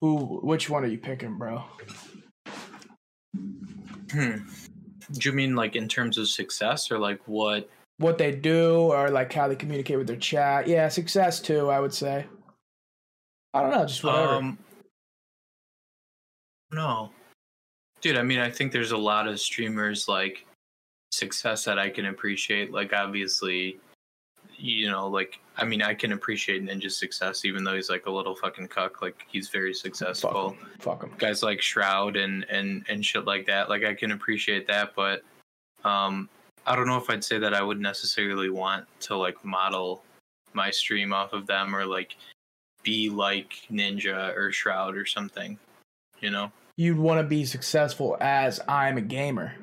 Speaker 1: who, which one are you picking, bro?
Speaker 2: Hmm. Do you mean like in terms of success or like what?
Speaker 1: What they do, or like how they communicate with their chat? Yeah, success too. I would say. I don't know, just whatever.
Speaker 2: Um, no, dude. I mean, I think there's a lot of streamers like success that I can appreciate. Like, obviously, you know, like I mean, I can appreciate Ninja's success, even though he's like a little fucking cuck. Like, he's very successful. Fuck.
Speaker 1: 'em. Fuck 'em.
Speaker 2: Guys like Shroud and and and shit like that. Like, I can appreciate that, but um, I don't know if I'd say that I would necessarily want to like model my stream off of them or like be like Ninja or Shroud or something. You know?
Speaker 1: You'd want to be successful as I'm a gamer.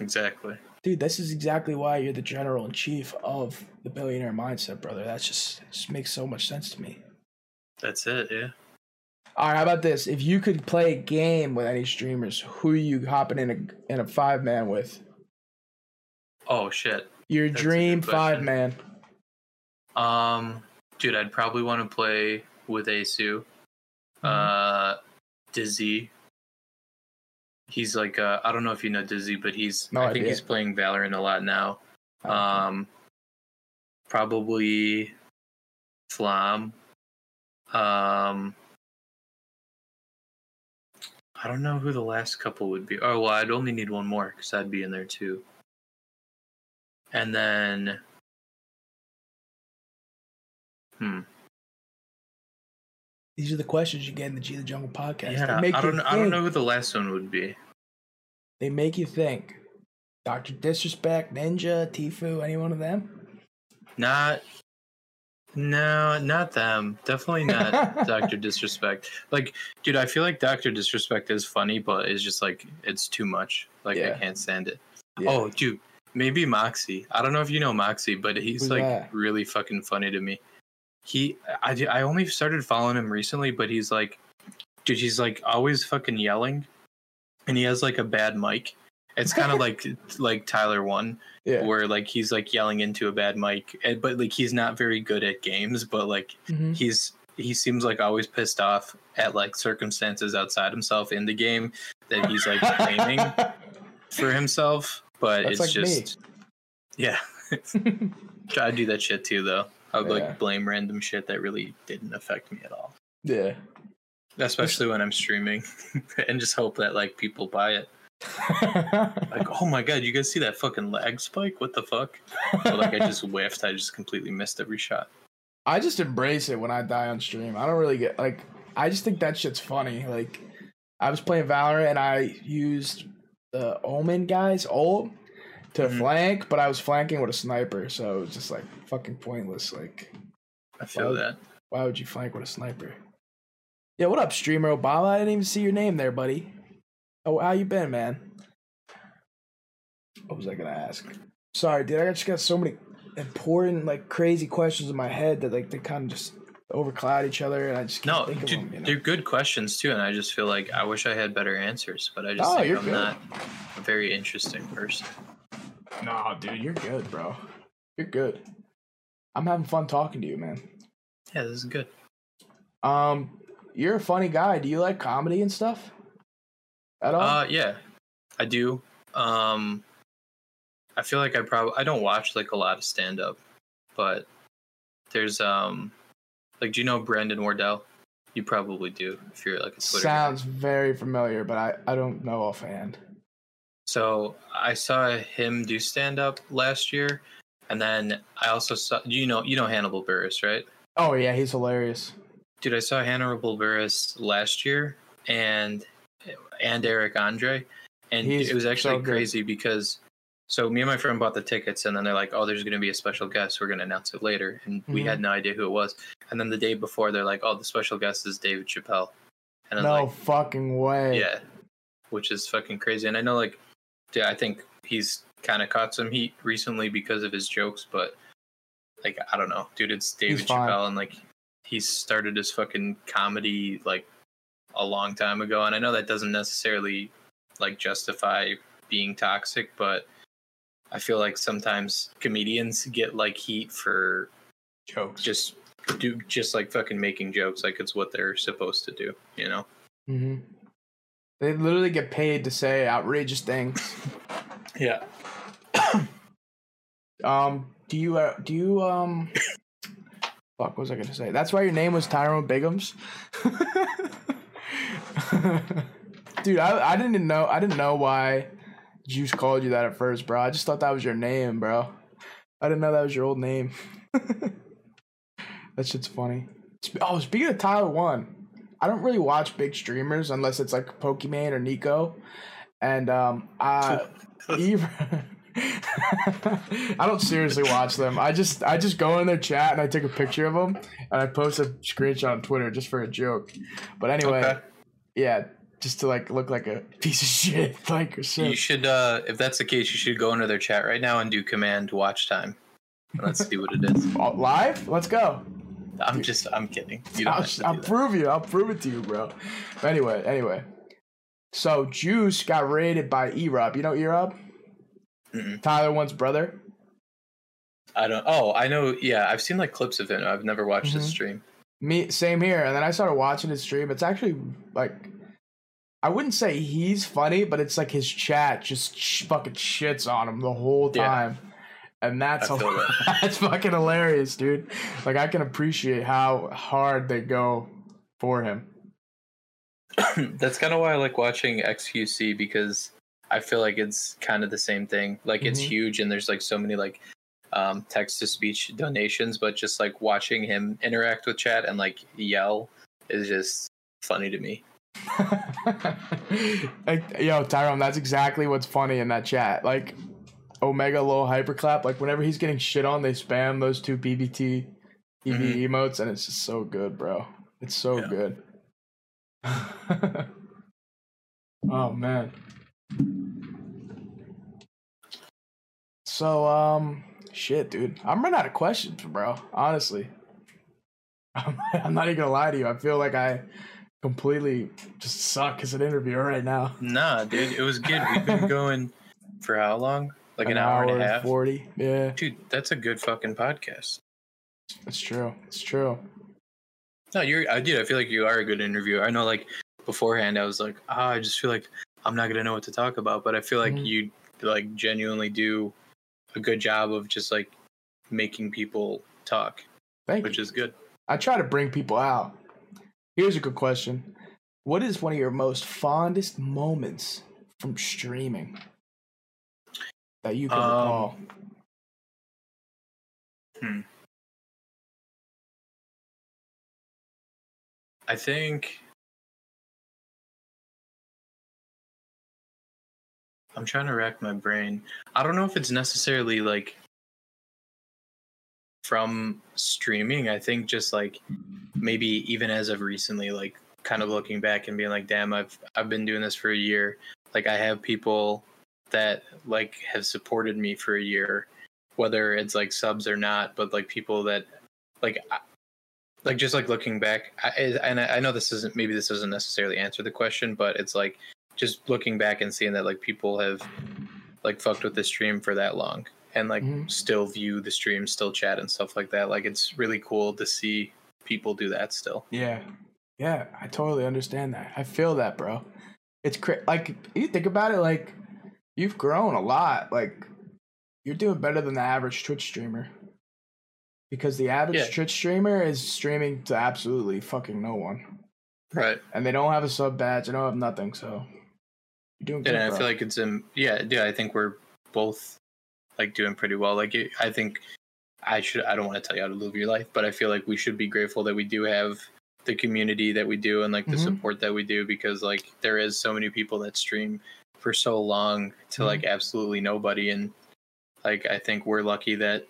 Speaker 2: Exactly.
Speaker 1: Dude, this is exactly why you're the general in chief of the billionaire mindset, brother. That's just, just makes so much sense to me.
Speaker 2: That's it, yeah.
Speaker 1: All right, how about this? If you could play a game with any streamers, who are you hopping in a in a five man with?
Speaker 2: Oh shit.
Speaker 1: Your
Speaker 2: That's
Speaker 1: dream five man.
Speaker 2: Um dude, I'd probably want to play with aceu. Uh Dizzy. He's like uh I don't know if you know Dizzy, but he's
Speaker 1: No
Speaker 2: I think he's playing Valorant a lot now. Um probably Flam. Um I don't know who the last couple would be. Oh well, I'd only need one more because I'd be in there too. And then, hmm,
Speaker 1: These are the questions you get in the G the Jungle podcast.
Speaker 2: yeah,
Speaker 1: make
Speaker 2: I don't. I don't know who the last one would be.
Speaker 1: They make you think. Doctor Disrespect, Ninja, Tfue, any one of them?
Speaker 2: Not, no, not them. Definitely not Doctor Disrespect. Like, dude, I feel like Doctor Disrespect is funny, but it's just like it's too much. Like,
Speaker 1: Yeah.
Speaker 2: I can't stand it.
Speaker 1: Yeah.
Speaker 2: Oh, dude, maybe Moxie. I don't know if you know Moxie, but he's
Speaker 1: Who's
Speaker 2: like
Speaker 1: that?
Speaker 2: really fucking funny to me. He, I, I only started following him recently, but he's like, dude, he's like always fucking yelling, and he has like a bad mic, It's kind of like like Tyler one,
Speaker 1: Yeah.
Speaker 2: where like he's like yelling into a bad mic, but like he's not very good at games, but like
Speaker 1: Mhm.
Speaker 2: he's he seems like always pissed off at like circumstances outside himself in the game that he's like blaming for himself, but
Speaker 1: That's
Speaker 2: it's
Speaker 1: like me.
Speaker 2: just yeah. Try to do that shit too though. I would
Speaker 1: Yeah.
Speaker 2: like blame random shit that really didn't affect me at all.
Speaker 1: yeah.
Speaker 2: Especially when I'm streaming and just hope that like people buy it. Like, oh my god, you guys see that fucking lag spike? What the fuck? But like I just whiffed. I just completely missed every shot.
Speaker 1: I just embrace it when I die on stream. I don't really get like I just think that shit's funny. Like I was playing Valorant and I used the Omen guys ult to
Speaker 2: Mhm.
Speaker 1: flank, but I was flanking with a sniper, so it was just like fucking pointless. Like
Speaker 2: I feel
Speaker 1: Well,
Speaker 2: that.
Speaker 1: why would you flank with a sniper? Yeah, what up, streamer Obama? I didn't even see your name there, buddy. Oh, how you been, man? What was I gonna ask? Sorry, dude. I just got so many important, like, crazy questions in my head that like they kind of just overcloud each other, and I just can't
Speaker 2: No,
Speaker 1: think of
Speaker 2: dude,
Speaker 1: them. You know?
Speaker 2: they're good questions too, and I just feel like I wish I had better answers, but I just
Speaker 1: Oh,
Speaker 2: think
Speaker 1: you're
Speaker 2: I'm
Speaker 1: good.
Speaker 2: not a very interesting person.
Speaker 1: No, dude, you're good, bro. You're good. I'm having fun talking to you, man.
Speaker 2: Yeah, this is good.
Speaker 1: Um, you're a funny guy. Do you like comedy and stuff? At all?
Speaker 2: Uh, yeah, I do. Um, I feel like I probably I don't watch like a lot of stand up, but there's um, like do you know Brandon Wardell? You probably do if you're like a Twitter. guy.
Speaker 1: Sounds very familiar, but I, I don't know offhand.
Speaker 2: So I saw him do stand up last year, and then I also saw you know you know Hannibal Buress, right?
Speaker 1: Oh yeah, he's hilarious.
Speaker 2: Dude, I saw Hannibal Buress last year, and and Eric Andre, and
Speaker 1: He's
Speaker 2: it was actually
Speaker 1: so
Speaker 2: crazy because so me and my friend bought the tickets, and then they're like, "Oh, there's going to be a special guest. We're going to announce it later," and we
Speaker 1: Mhm.
Speaker 2: had no idea who it was. And then the day before, they're like, "Oh, the special guest is David Chappelle," and I was
Speaker 1: No
Speaker 2: like,
Speaker 1: fucking way.
Speaker 2: Yeah, which is fucking crazy. And I know, like, yeah, I think he's kind of caught some heat recently because of his jokes, but like, I don't know, dude. It's David. Chappelle, and like, he started his fucking comedy like a long time ago. And I know that doesn't necessarily like justify being toxic, but I feel like sometimes comedians get like heat for
Speaker 1: Jokes.
Speaker 2: just do just like fucking making jokes like it's what they're supposed to do, you know?
Speaker 1: hmm They literally get paid to say outrageous things.
Speaker 2: Yeah.
Speaker 1: Um, do you uh, do you um? Fuck, what was I gonna say? That's why your name was Tyrone Biggums. Dude, I I didn't know I didn't know why Juice called you that at first, bro. I just thought that was your name, bro. I didn't know that was your old name. that shit's funny. Oh, speaking of Tyler One, I don't really watch big streamers unless it's like Pokimane or Nico, and um, I even. I don't seriously watch them. I just I just go in their chat and I take a picture of them and I post a screenshot on Twitter just for a joke. But anyway,
Speaker 2: Okay.
Speaker 1: Yeah, just to like look like a piece of shit, like or
Speaker 2: You should, uh, if that's the case, you should go into their chat right now and do command watch time. Let's see what it is.
Speaker 1: Oh, Live? Let's go.
Speaker 2: I'm just, I'm kidding. You don't
Speaker 1: I'll, I'll prove you. I'll prove it to you, bro. Anyway, anyway. So Juice got raided by E-Rob. You know E-Rob? Tyler One's brother.
Speaker 2: I don't. Oh, I know. Yeah, I've seen like clips of him. I've never watched his
Speaker 1: Mhm.
Speaker 2: stream.
Speaker 1: Me, same here. And then I started watching his stream. It's actually like, I wouldn't say he's funny, but it's like his chat just sh- fucking shits on him the whole
Speaker 2: Yeah.
Speaker 1: time. And that's
Speaker 2: feel
Speaker 1: that's fucking hilarious, dude. Like I can appreciate how hard they go for him.
Speaker 2: That's kind of why I like watching XQC because I feel like it's kind of the same thing. Like it's
Speaker 1: Mhm.
Speaker 2: huge and there's like so many like um, text to speech donations, but just like watching him interact with chat and like yell is just funny to me.
Speaker 1: like, yo, Tyrone, that's exactly what's funny in that chat. Like, OMEGALUL hyperclap. Like, whenever he's getting shit on, they spam those two BBT EV
Speaker 2: Mhm.
Speaker 1: emotes, and it's just so good, bro. It's so
Speaker 2: Yeah.
Speaker 1: good. oh man. So, um, shit, dude. I'm running out of questions, bro. Honestly, I'm, I'm not even gonna lie to you. I feel like I completely just suck as an interviewer right now.
Speaker 2: Nah, dude, it was good. We've been going. For how long? Like an, hour, and a half.
Speaker 1: forty. Yeah,
Speaker 2: Dude, that's a good fucking podcast.
Speaker 1: it's true. It's true.
Speaker 2: No, you're. I did. I feel like you are a good interviewer. I know, like beforehand, I was like, ah, I just feel like I'm not gonna know what to talk about. But I feel like
Speaker 1: Mhm.
Speaker 2: you like genuinely do a good job of just like making people talk,
Speaker 1: Thank
Speaker 2: which
Speaker 1: you.
Speaker 2: is good.
Speaker 1: I try to bring people out. Here's a good question. What is one of your most fondest moments from streaming that you can
Speaker 2: Um,
Speaker 1: recall?
Speaker 2: I think I'm trying to rack my brain. I don't know if it's necessarily like from streaming. I think just like maybe even as of recently, like kind of looking back and being like, damn, I've I've been doing this for a year. Like I have people that like have supported me for a year, whether it's like subs or not, but like people that like I- like just like looking back I, and I I know this isn't maybe this doesn't necessarily answer the question, but it's like just looking back and seeing that like people have like fucked with the stream for that long and like
Speaker 1: Mhm.
Speaker 2: still view the stream, still chat and stuff like that. Like it's really cool to see people do that still.
Speaker 1: Yeah. Yeah, I totally understand that. I feel that, bro. It's cra- like you think about it like you've grown a lot. Like you're doing better than the average Twitch streamer. Because the average
Speaker 2: Yeah.
Speaker 1: Twitch streamer is streaming to absolutely fucking no one.
Speaker 2: Right.
Speaker 1: And they don't have a sub badge, they don't have nothing, so you're doing good.
Speaker 2: And I
Speaker 1: bro.
Speaker 2: feel like it's um yeah, yeah, I think we're both like doing pretty well. Like I think I should I don't want to tell you how to live your life, but I feel like we should be grateful that we do have the community that we do and like the
Speaker 1: Mhm.
Speaker 2: support that we do because like there is so many people that stream for so long to
Speaker 1: Mhm.
Speaker 2: like absolutely nobody and like I think we're lucky that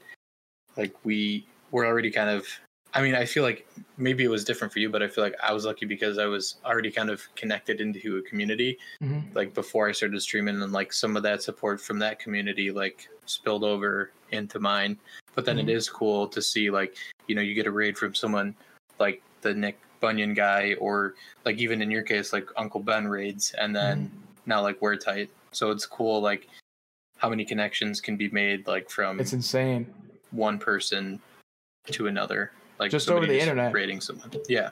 Speaker 2: like we we're already kind of I mean, I feel like maybe it was different for you, but I feel like I was lucky because I was already kind of connected into a community
Speaker 1: Mhm.
Speaker 2: like before I started streaming and like some of that support from that community like spilled over into mine. But then
Speaker 1: Mhm.
Speaker 2: it is cool to see like, you know, you get a raid from someone like the Nick Bunyun guy or like even in your case like Uncle Ben raids and then now like we're tight. So it's cool like how many connections can be made like from
Speaker 1: It's insane.
Speaker 2: one person to another. Like
Speaker 1: Just over the internet.
Speaker 2: raiding someone. Yeah.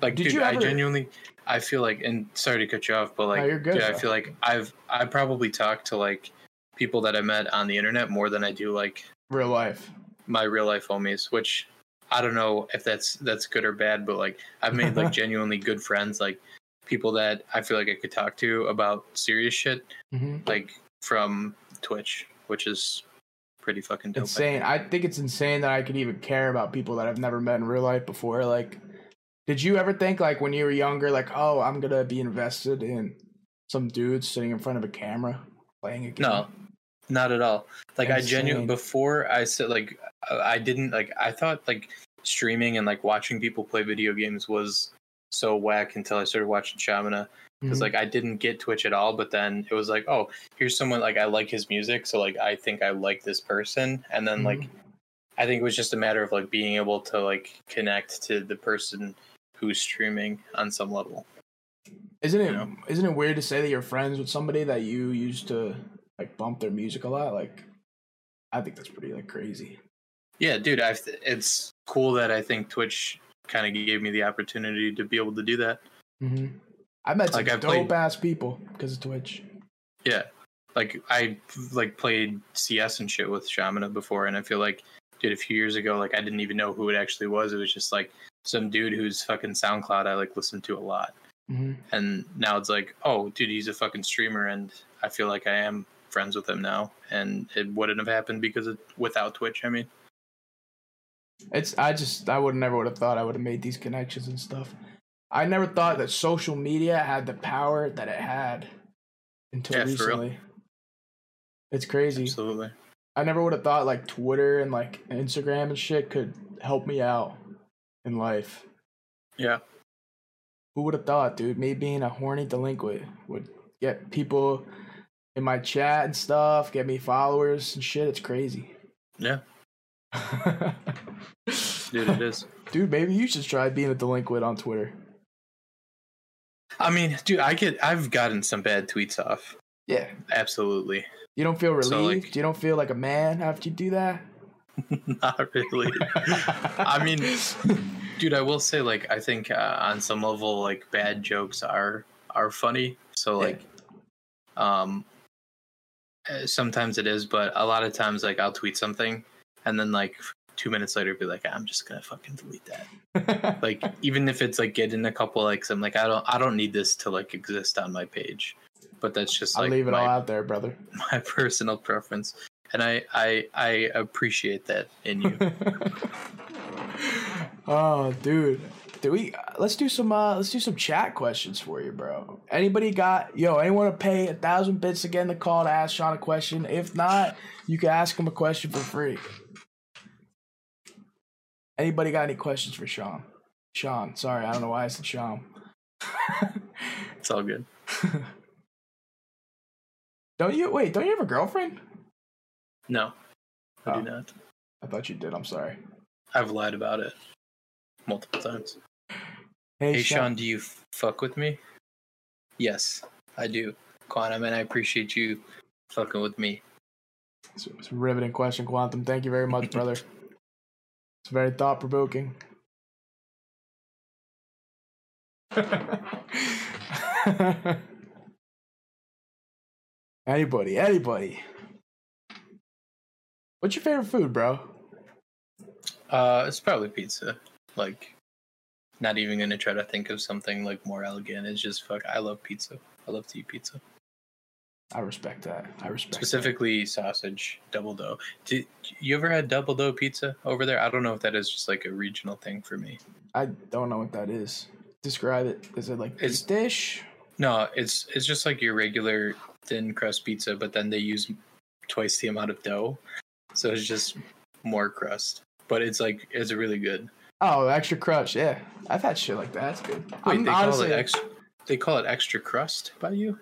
Speaker 2: Like
Speaker 1: Did
Speaker 2: dude,
Speaker 1: you
Speaker 2: I genuinely I feel like and sorry to cut you off, but like
Speaker 1: you're good,
Speaker 2: dude, I feel like I've I probably talked to like people that I met on the internet more than I do like
Speaker 1: Real life.
Speaker 2: my real life homies, which I don't know if that's that's good or bad, but like I've made like genuinely good friends, like people that I feel like I could talk to about serious shit,
Speaker 1: hmm
Speaker 2: like from Twitch, which is pretty fucking dope.
Speaker 1: Insane. I think it's insane that I could even care about people that I've never met in real life before. Like, did you ever think like when you were younger, like, oh, I'm gonna be invested in some dude sitting in front of a camera playing a game?
Speaker 2: No, not at all. Like I genuinely before I said like I I didn't like I thought like streaming and like watching people play video games was so whack until I started watching Shamana because
Speaker 1: Mhm.
Speaker 2: like I didn't get Twitch at all. But then it was like, oh, here's someone like I like his music, so like I think I like this person, and then like
Speaker 1: Mm-hmm.
Speaker 2: I think it was just a matter of like being able to like connect to the person who's streaming on some level.
Speaker 1: Isn't it not it weird to say that you're friends with somebody that you used to like bump their music a lot? Like, I think that's pretty like crazy.
Speaker 2: Yeah, dude, I it's cool that I think Twitch kind of gave me the opportunity to be able to do that.
Speaker 1: hmm I met some
Speaker 2: Like,
Speaker 1: dope
Speaker 2: played-
Speaker 1: ass people because of Twitch.
Speaker 2: Yeah, like I like played CS and shit with Shamana before, and I feel like, dude, a few years ago, like I didn't even know who it actually was. It was just like some dude whose fucking SoundCloud I like listened to a lot,
Speaker 1: hmm
Speaker 2: and now it's like, oh, dude, he's a fucking streamer, and I feel like I am friends with him now, and it wouldn't have happened because of without Twitch. I mean,
Speaker 1: It's I just I would never would have thought I would have made these connections and stuff. I never thought that social media had the power that it had until
Speaker 2: Yeah, for real.
Speaker 1: recently. It's crazy.
Speaker 2: absolutely.
Speaker 1: I never would have thought like Twitter and like Instagram and shit could help me out in life.
Speaker 2: Yeah,
Speaker 1: Who would have thought, dude? Me being a horny delinquent would get people in my chat and stuff, get me followers and shit. It's crazy.
Speaker 2: yeah, dude, it is.
Speaker 1: Dude, maybe you should try being a delinquent on Twitter.
Speaker 2: I mean, dude, I get I've gotten some bad tweets off.
Speaker 1: Yeah.
Speaker 2: Absolutely.
Speaker 1: You don't feel relieved.
Speaker 2: So, like-
Speaker 1: you don't feel like a man after you do that.
Speaker 2: Not really. I mean, dude, I will say, like, I think uh, on some level, like, bad jokes are are funny. So,
Speaker 1: Yeah.
Speaker 2: like, um, uh, sometimes it is, but a lot of times, like, I'll tweet something, and then like two minutes later, be like, I'm just gonna fucking delete that. Like, even if it's like getting a couple likes, I'm like, I don't, I don't need this to like exist on my page. But that's just
Speaker 1: I'll leave it
Speaker 2: my,
Speaker 1: all out there, brother.
Speaker 2: my personal preference, and I, I, I appreciate that in you.
Speaker 1: oh, dude. Do we? Let's do some. uh Let's do some chat questions for you, bro. Anybody got? Yo, anyone to pay a thousand bits again to get in the call to ask Sean a question? If not, you can ask him a question for free. Anybody got any questions for Sean? Sean, sorry, I don't know why I said Sean.
Speaker 2: it's all good.
Speaker 1: Don't you wait? Don't you have a girlfriend?
Speaker 2: No, I
Speaker 1: Oh.
Speaker 2: do not.
Speaker 1: I thought you did. I'm sorry.
Speaker 2: I've lied about it multiple times.
Speaker 1: Hey,
Speaker 2: Hey,
Speaker 1: Sean.
Speaker 2: Sean, do you fuck with me? Yes, I do. Quantum, and I appreciate you fucking with me.
Speaker 1: It's, it's a riveting question, Quantum. Thank you very much, brother. It's very thought provoking. anybody, anybody. What's your favorite food, bro?
Speaker 2: Uh, it's probably pizza. Like, not even gonna try to think of something like more elegant. It's just fuck. I love pizza. I love to eat pizza.
Speaker 1: I respect that. I respect that.
Speaker 2: Specifically, sausage double dough. Did you ever had double dough pizza over there? I don't know if that is just like a regional thing for me.
Speaker 1: I don't know what that is. Describe it. Is it like
Speaker 2: It's-
Speaker 1: dish?
Speaker 2: No, it's it's just like your regular thin crust pizza, but then they use twice the amount of dough, so it's just more crust. But it's like it's really good.
Speaker 1: Oh, extra crust. Yeah, I've had shit like that. That's good.
Speaker 2: Wait,
Speaker 1: I'm
Speaker 2: they
Speaker 1: honestly-
Speaker 2: call it extra. They call it extra crust by you.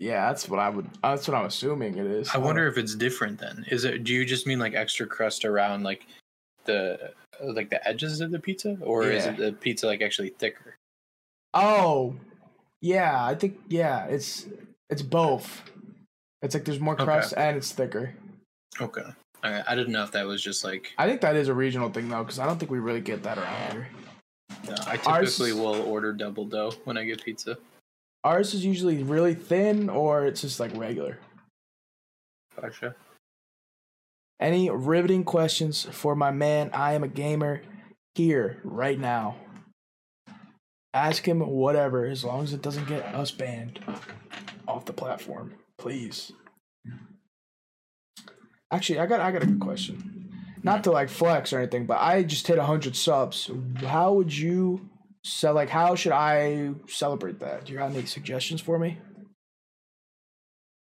Speaker 1: Yeah, that's what I would. That's what I'm assuming it is.
Speaker 2: I wonder if it's different then. Is it? Do you just mean like extra crust around like the like the edges of the pizza, or is it the pizza like actually thicker?
Speaker 1: Oh, yeah. I think yeah. It's it's both. It's like there's more
Speaker 2: Okay.
Speaker 1: crust and it's thicker.
Speaker 2: Okay. Alright, I didn't know if that was just like.
Speaker 1: I think that is a regional thing though, because I don't think we really get that around here.
Speaker 2: No, I
Speaker 1: Ours-
Speaker 2: typically will order double dough when I get pizza.
Speaker 1: Ours is usually really thin, or it's just like regular.
Speaker 2: Gotcha.
Speaker 1: Any riveting questions for my man? I am a gamer. Here right now. Ask him whatever, as long as it doesn't get us banned off the platform, please. Actually, I got I got a good question. Not to like flex or anything, but I just hit hundred subs. How would you sell? Like, how should I celebrate that? Do you have any suggestions for me?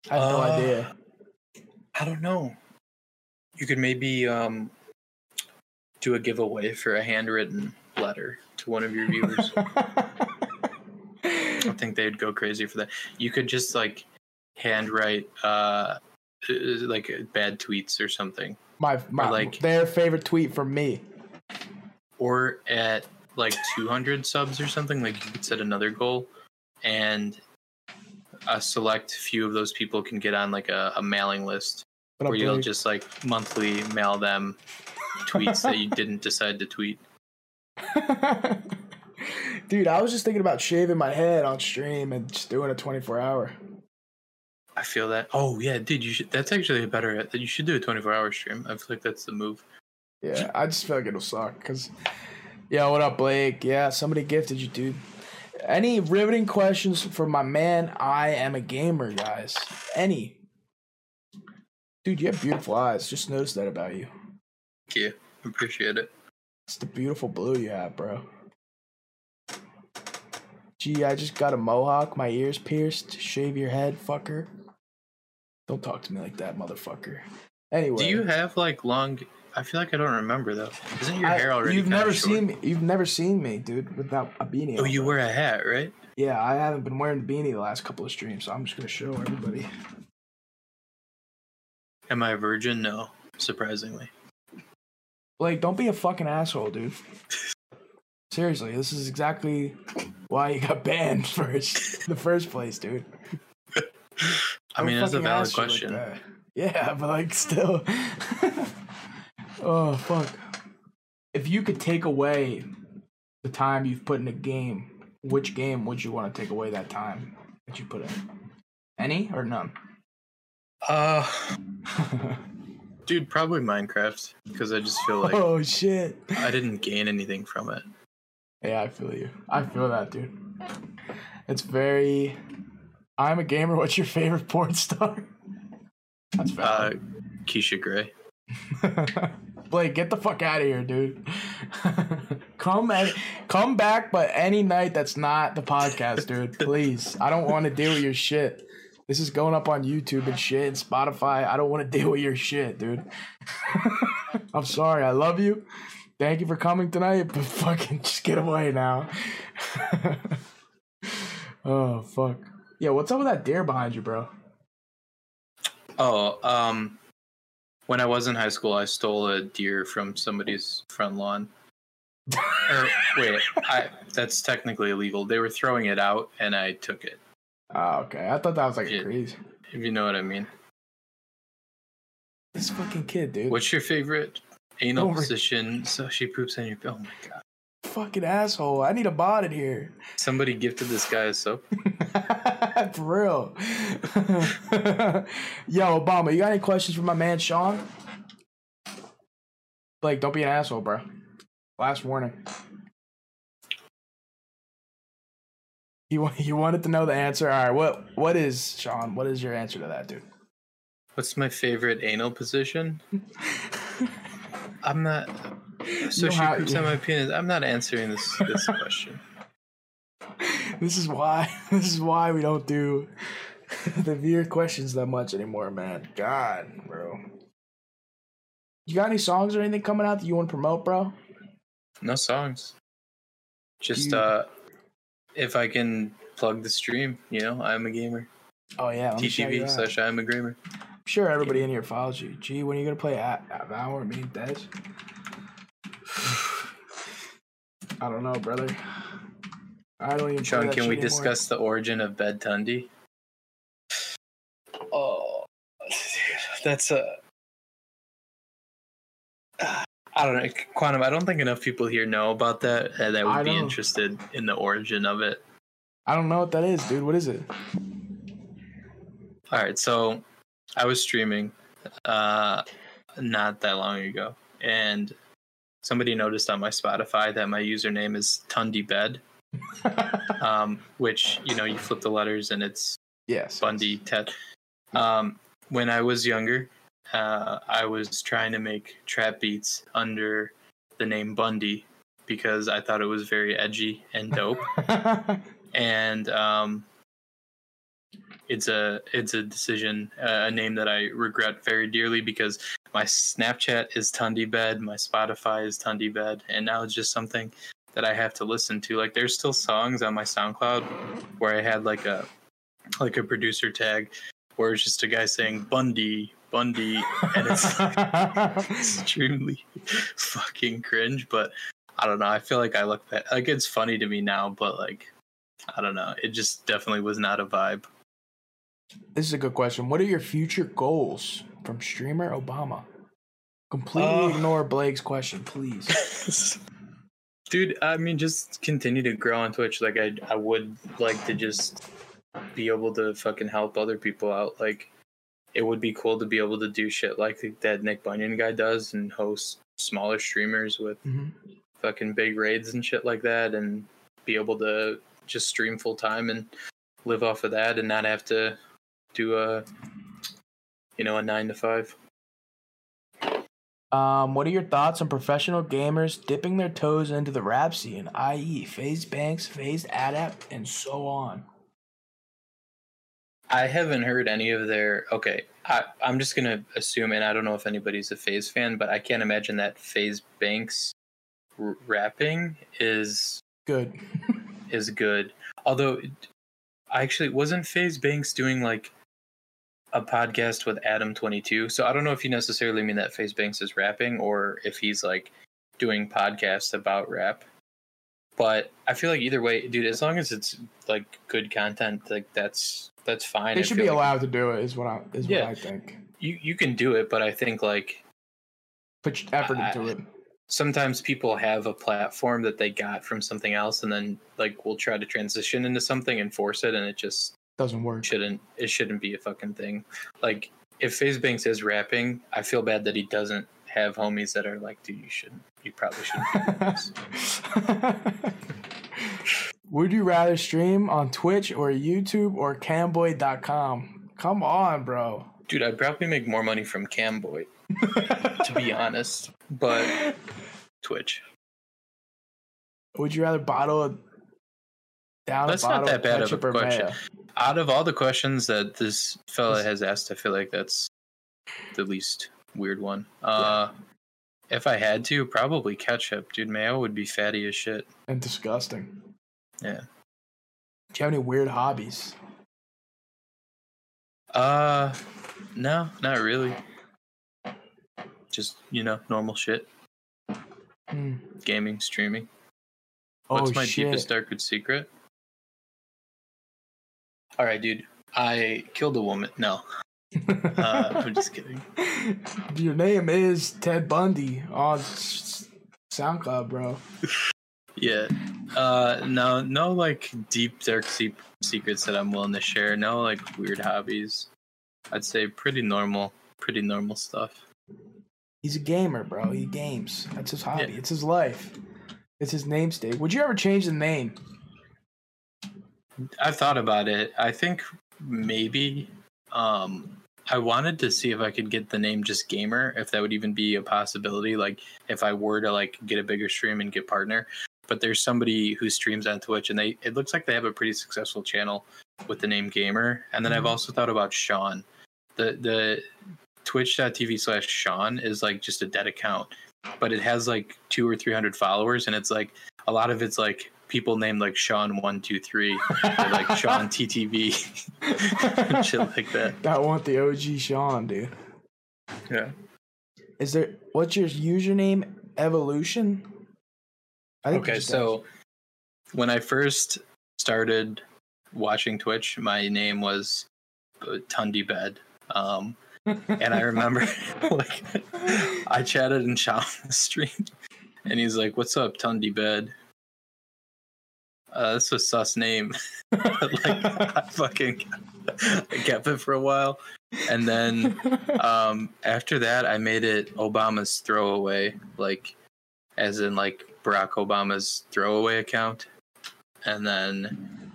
Speaker 1: I have no
Speaker 2: Uh,
Speaker 1: idea.
Speaker 2: I don't know. You could maybe um do a giveaway for a handwritten letter to one of your viewers. I think they'd go crazy for that. You could just like handwrite uh uh, like bad tweets or something.
Speaker 1: my my
Speaker 2: like-
Speaker 1: their favorite tweet from me.
Speaker 2: Or at like 200 subs or something, like you could set another goal and a select few of those people can get on like a, a mailing list where you'll just like monthly mail them tweets that you didn't decide to tweet.
Speaker 1: Dude, I was just thinking about shaving my head on stream and just doing a 24 hour.
Speaker 2: I feel that. Oh yeah, dude, you should. That's actually a better. That you should do a 24 hour stream. I feel like that's the move.
Speaker 1: Yeah, I just feel like it'll suck. Cause, yeah, what up, Blake? Yeah, somebody gifted you, dude. Any riveting questions for my man? I am a gamer, guys. Any? Dude, you have beautiful eyes. Just noticed that about you.
Speaker 2: Thank you. Appreciate it.
Speaker 1: It's the beautiful blue you have, bro. Gee, I just got a mohawk, my ears pierced. Shave your head, fucker. Don't talk to me like that, motherfucker. Anyway,
Speaker 2: Do you have like long? I feel like I don't remember though. Isn't your
Speaker 1: I-
Speaker 2: hair already?
Speaker 1: You've never
Speaker 2: short?
Speaker 1: seen me. You've never seen me, dude, without a beanie.
Speaker 2: Oh, you wear a hat, right?
Speaker 1: Yeah, I haven't been wearing the beanie the last couple of streams, so I'm just gonna show everybody.
Speaker 2: Am I a virgin? No, surprisingly.
Speaker 1: Like, don't be a fucking asshole, dude. Seriously, this is exactly why you got banned first, in the first place, dude.
Speaker 2: I mean, that's a valid
Speaker 1: you like
Speaker 2: question.
Speaker 1: yeah, but like still. oh fuck! If you could take away the time you've put in a game, which game would you want to take away that time that you put in? Any or none?
Speaker 2: uh, dude, probably Minecraft because I just feel like
Speaker 1: oh shit!
Speaker 2: I didn't gain anything from it.
Speaker 1: Yeah, I feel you. I feel that, dude. It's very. I'm a gamer. What's your favorite porn star? That's
Speaker 2: Uh. Keisha Grey.
Speaker 1: Blake, get the fuck out of here, dude. come any, come back, but any night that's not the podcast, dude. Please, I don't want to deal with your shit. This is going up on YouTube and shit and Spotify. I don't want to deal with your shit, dude. I'm sorry. I love you. Thank you for coming tonight, but fucking just get away now. oh fuck. Yeah, what's up with that deer behind you, bro?
Speaker 2: Oh, um, when I was in high school, I stole a deer from somebody's front lawn. or, wait, I, that's technically illegal. They were throwing it out, and I took it.
Speaker 1: Oh, okay. I thought that was like a crazy.
Speaker 2: If you know what I mean.
Speaker 1: This fucking kid, dude.
Speaker 2: What's your favorite anal
Speaker 1: Over-
Speaker 2: position? So she poops on your. Oh my god!
Speaker 1: fucking asshole. I need a bot in here.
Speaker 2: Somebody gifted this guy a soap.
Speaker 1: For real. Yo, Obama, you got any questions for my man Sean? Blake, don't be an asshole, bro. Last warning. You you wanted to know the answer. All right, what what is Sean? What is your answer to that, dude?
Speaker 2: What's my favorite anal position? I'm not. So
Speaker 1: know
Speaker 2: she
Speaker 1: how-
Speaker 2: poops on my penis. I'm not answering this this question.
Speaker 1: This is why this is why we don't do the weird questions that much anymore, man. God, bro. You got any songs or anything coming out that you want to promote, bro?
Speaker 2: No songs. Just uh, if I can plug the stream, you know, I'm a gamer.
Speaker 1: Oh yeah, let me shout you
Speaker 2: TTV slash I'm a gamer.
Speaker 1: I'm sure everybody in here follows you. Gee, when are you gonna play at, at Valor me and Des? I don't know, brother. I don't even. play
Speaker 2: Sean,
Speaker 1: that
Speaker 2: can we
Speaker 1: anymore.
Speaker 2: discuss the origin of Bed Tundi? Oh, that's a. I don't know, Quantum. I don't think enough people here know about that, and that
Speaker 1: I
Speaker 2: would be interested in the origin of it.
Speaker 1: I don't know what that is, dude. What is it?
Speaker 2: All right, so I was streaming uh not that long ago and somebody noticed on my Spotify that my username is Tundi Bed. Um which, you know, you flip the letters and it's
Speaker 1: yes.
Speaker 2: Bundy Ted. Um when I was younger, uh I was trying to make trap beats under the name Bundy because I thought it was very edgy and dope and um, it's a it's a decision, uh, a name that I regret very dearly because my Snapchat is Tundi Bed, my Spotify is Tundi Bed, and now it's just something that I have to listen to. Like there's still songs on my SoundCloud where I had like a like a producer tag where it's just a guy saying Bundy, Bundy, and it's extremely fucking cringe. But I don't know. I feel like I look back like it's funny to me now, but like I don't know. It just definitely was not a vibe.
Speaker 1: This is a good question. What are your future goals from streamer Obama? Completely
Speaker 2: Uh,
Speaker 1: ignore Blake's question, please.
Speaker 2: Dude, I mean, just continue to grow on Twitch. Like, I, I would like to just be able to fucking help other people out. Like, it would be cool to be able to do shit like that Nick Bunyun guy does and host smaller streamers with
Speaker 1: Mhm.
Speaker 2: fucking big raids and shit like that and be able to just stream full time and live off of that and not have to do a, you know, a nine to five.
Speaker 1: Um, what are your thoughts on professional gamers dipping their toes into the rap scene, i.e., FaZe Banks, FaZe Adept, and so on?
Speaker 2: I haven't heard any of their. Okay, I, I'm just gonna assume, and I don't know if anybody's a FaZe fan, but I can't imagine that FaZe Banks r- rapping is
Speaker 1: Good.
Speaker 2: is good. Although, I actually wasn't FaZe Banks doing like a podcast with Adam Twenty Two, so I don't know if you necessarily mean that FaZe Banks is rapping or if he's like doing podcasts about rap. But I feel like either way, dude, as long as it's like good content, like that's that's fine.
Speaker 1: They should be
Speaker 2: like
Speaker 1: allowed to do it. Is what I is
Speaker 2: Yeah.
Speaker 1: what I think.
Speaker 2: You you can do it, but I think like
Speaker 1: Put your effort
Speaker 2: I-
Speaker 1: into it.
Speaker 2: sometimes people have a platform that they got from something else, and then like we'll try to transition into something and force it, and it just
Speaker 1: Doesn't work.
Speaker 2: shouldn't it shouldn't be a fucking thing. Like if FaZe Banks is rapping, I feel bad that he doesn't have homies that are like, dude, you shouldn't. You probably shouldn't.
Speaker 1: Would you rather stream on Twitch or YouTube or Camboy.com? Come on, bro.
Speaker 2: Dude, I'd probably make more money from Camboy, to be honest. But Twitch.
Speaker 1: Would you rather bottle a down
Speaker 2: That's
Speaker 1: a
Speaker 2: not
Speaker 1: bottle
Speaker 2: that bad of a question.
Speaker 1: mayo?
Speaker 2: Out of all the questions that this fella has asked, I feel like that's the least weird one. Uh if I had to, probably ketchup, dude. Mayo would be fatty as shit.
Speaker 1: And disgusting.
Speaker 2: Yeah.
Speaker 1: Do you have any weird hobbies?
Speaker 2: Uh no, not really. Just, you know, normal shit.
Speaker 1: Hmm.
Speaker 2: Gaming, streaming. What's
Speaker 1: oh
Speaker 2: my
Speaker 1: shit.
Speaker 2: deepest darkest secret? Alright, dude. I killed a woman. No. Uh, I'm just kidding.
Speaker 1: Your name is Ted Bundy on SoundCloud, bro.
Speaker 2: Yeah. Uh no no like deep dark se- secrets that I'm willing to share. No like weird hobbies. I'd say pretty normal, pretty normal stuff.
Speaker 1: He's a gamer, bro. He games. That's his hobby.
Speaker 2: Yeah.
Speaker 1: It's his life. It's his name, namesake. Would you ever change the name?
Speaker 2: I've thought about it. I think maybe um I wanted to see if I could get the name just gamer, if that would even be a possibility. Like if I were to like get a bigger stream and get partner. But there's somebody who streams on Twitch and they it looks like they have a pretty successful channel with the name gamer. And then I've
Speaker 1: Mhm.
Speaker 2: also thought about Sean. The the twitch.tv slash Sean is like just a dead account. But it has like two or three hundred followers and it's like a lot of it's like people named like Sean one two three or like Sean TTV shit like that.
Speaker 1: I want the OG Sean, dude.
Speaker 2: Yeah.
Speaker 1: Is there what's your username? Evolution. I
Speaker 2: Okay,
Speaker 1: just-
Speaker 2: so when I first started watching Twitch, my name was uh, Tundi Bed. Um, and I remember like I chatted and Sean the stream, and he's like, "What's up, Tundi Bed?" Uh, that's a sus name. like I fucking I kept it for a while, and then um, after that, I made it Obama's throwaway, like as in like Barack Obama's throwaway account, and then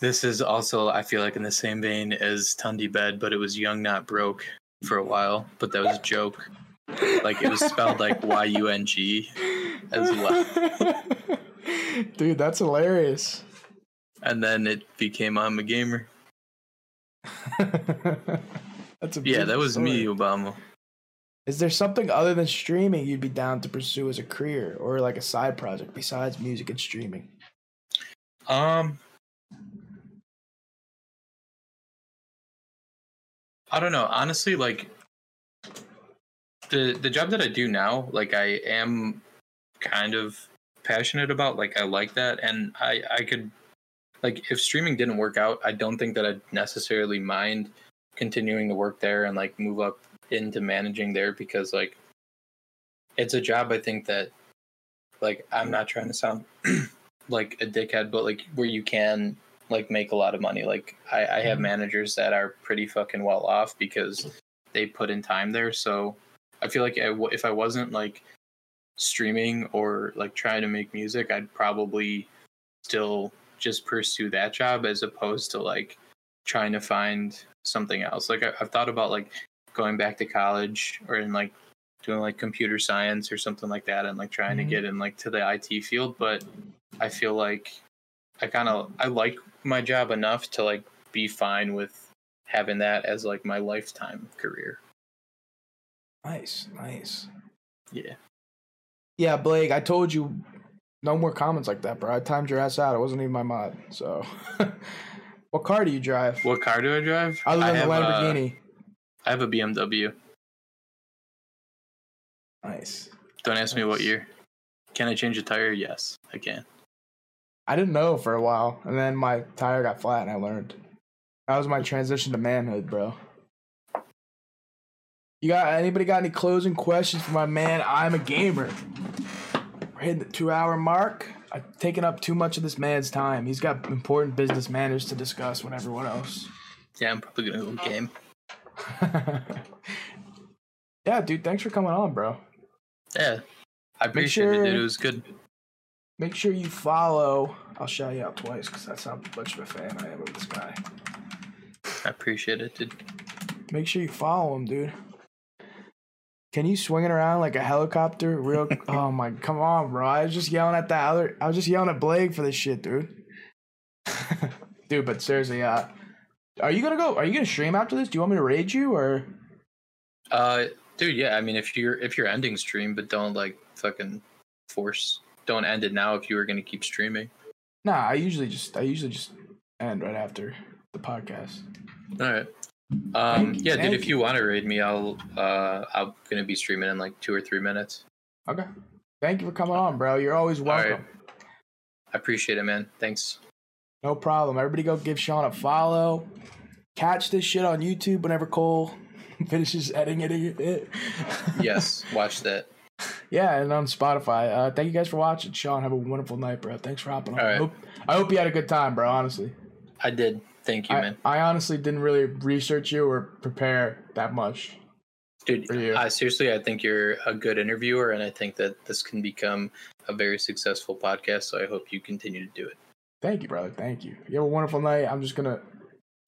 Speaker 2: this is also I feel like in the same vein as Tundi Bed, but it was Young Not Broke for a while, but that was a joke. Like it was spelled like Y U N G as well,
Speaker 1: Dude, that's hilarious.
Speaker 2: and then it became I'm a gamer.
Speaker 1: that's a
Speaker 2: Yeah, that was me. Obama.
Speaker 1: Is there something other than streaming you'd be down to pursue as a career or like a side project besides music and streaming?
Speaker 2: Um, I don't know. Honestly, like the the job that I do now, like I am kind of passionate about. Like I like that, and I I could like if streaming didn't work out, I don't think that I'd necessarily mind continuing to work there and like move up into managing there because like it's a job I think that like I'm not trying to sound like a dickhead, but like where you can like make a lot of money. Like I, I have
Speaker 1: Mhm.
Speaker 2: managers that are pretty fucking well off because they put in time there. So I feel like I w- if I wasn't like streaming or like trying to make music, I'd probably still just pursue that job as opposed to like trying to find something else. Like I, I've thought about like going back to college or in like doing like computer science or something like that and like trying
Speaker 1: Mhm.
Speaker 2: to get in like to the IT field, but I feel like I kind of I like my job enough to like be fine with having that as like my lifetime career.
Speaker 1: Nice, nice.
Speaker 2: Yeah.
Speaker 1: Yeah, Blake, I told you no more comments like that, bro. I timed your ass out. It wasn't even my mod. So, what car do you drive?
Speaker 2: What car do I drive?
Speaker 1: Other
Speaker 2: I
Speaker 1: than the
Speaker 2: have, uh,
Speaker 1: Lamborghini.
Speaker 2: I have a BMW.
Speaker 1: nice.
Speaker 2: Don't ask me what year. Can I change a tire? Yes, I can.
Speaker 1: I didn't know for a while, and then my tire got flat, and I learned. That was my transition to manhood, bro. You got anybody got any closing questions for my man? I'm a gamer. We're hitting the two hour mark. I've taken up too much of this man's time. He's got important business matters to discuss with everyone else.
Speaker 2: Yeah, I'm probably gonna go game.
Speaker 1: yeah, dude, thanks for coming on, bro.
Speaker 2: Yeah, I appreciate
Speaker 1: sure-
Speaker 2: it, dude. It was good.
Speaker 1: Make sure you follow. I'll shout you out twice because that's how much of a fan I am of this guy.
Speaker 2: I appreciate it, dude.
Speaker 1: Make sure you follow him, dude. Can you swing it around like a helicopter? Real? oh my, come on, bro! I was just yelling at the other. I was just yelling at Blake for this shit, dude. dude, but seriously, uh, are you gonna go? Are you gonna stream after this? Do you want me to raid you or?
Speaker 2: Uh, dude, yeah. I mean, if you're if you're ending stream, but don't like fucking force. Don't end it now if you were gonna keep streaming.
Speaker 1: Nah, I usually just I usually just end right after the podcast.
Speaker 2: All right. Um, yeah, dude. If you want to raid me, I'll uh, I'm gonna be streaming in like two or three minutes.
Speaker 1: Okay. Thank you for coming on, bro. You're always
Speaker 2: right.
Speaker 1: welcome.
Speaker 2: I appreciate it, man. Thanks.
Speaker 1: No problem. Everybody go give Sean a follow. Catch this shit on YouTube whenever Cole finishes editing it.
Speaker 2: Yes, watch that.
Speaker 1: yeah, and on Spotify. Uh, thank you guys for watching. Sean, have a wonderful night, bro. Thanks for hopping on.
Speaker 2: All
Speaker 1: I, hope, I hope you had a good time, bro, honestly.
Speaker 2: I did. Thank you,
Speaker 1: I,
Speaker 2: man.
Speaker 1: I honestly didn't really research you or prepare that much.
Speaker 2: Dude,
Speaker 1: for you.
Speaker 2: I seriously, I think you're a good interviewer, and I think that this can become a very successful podcast. So I hope you continue to do it.
Speaker 1: Thank you, brother. Thank you. You have a wonderful night. I'm just gonna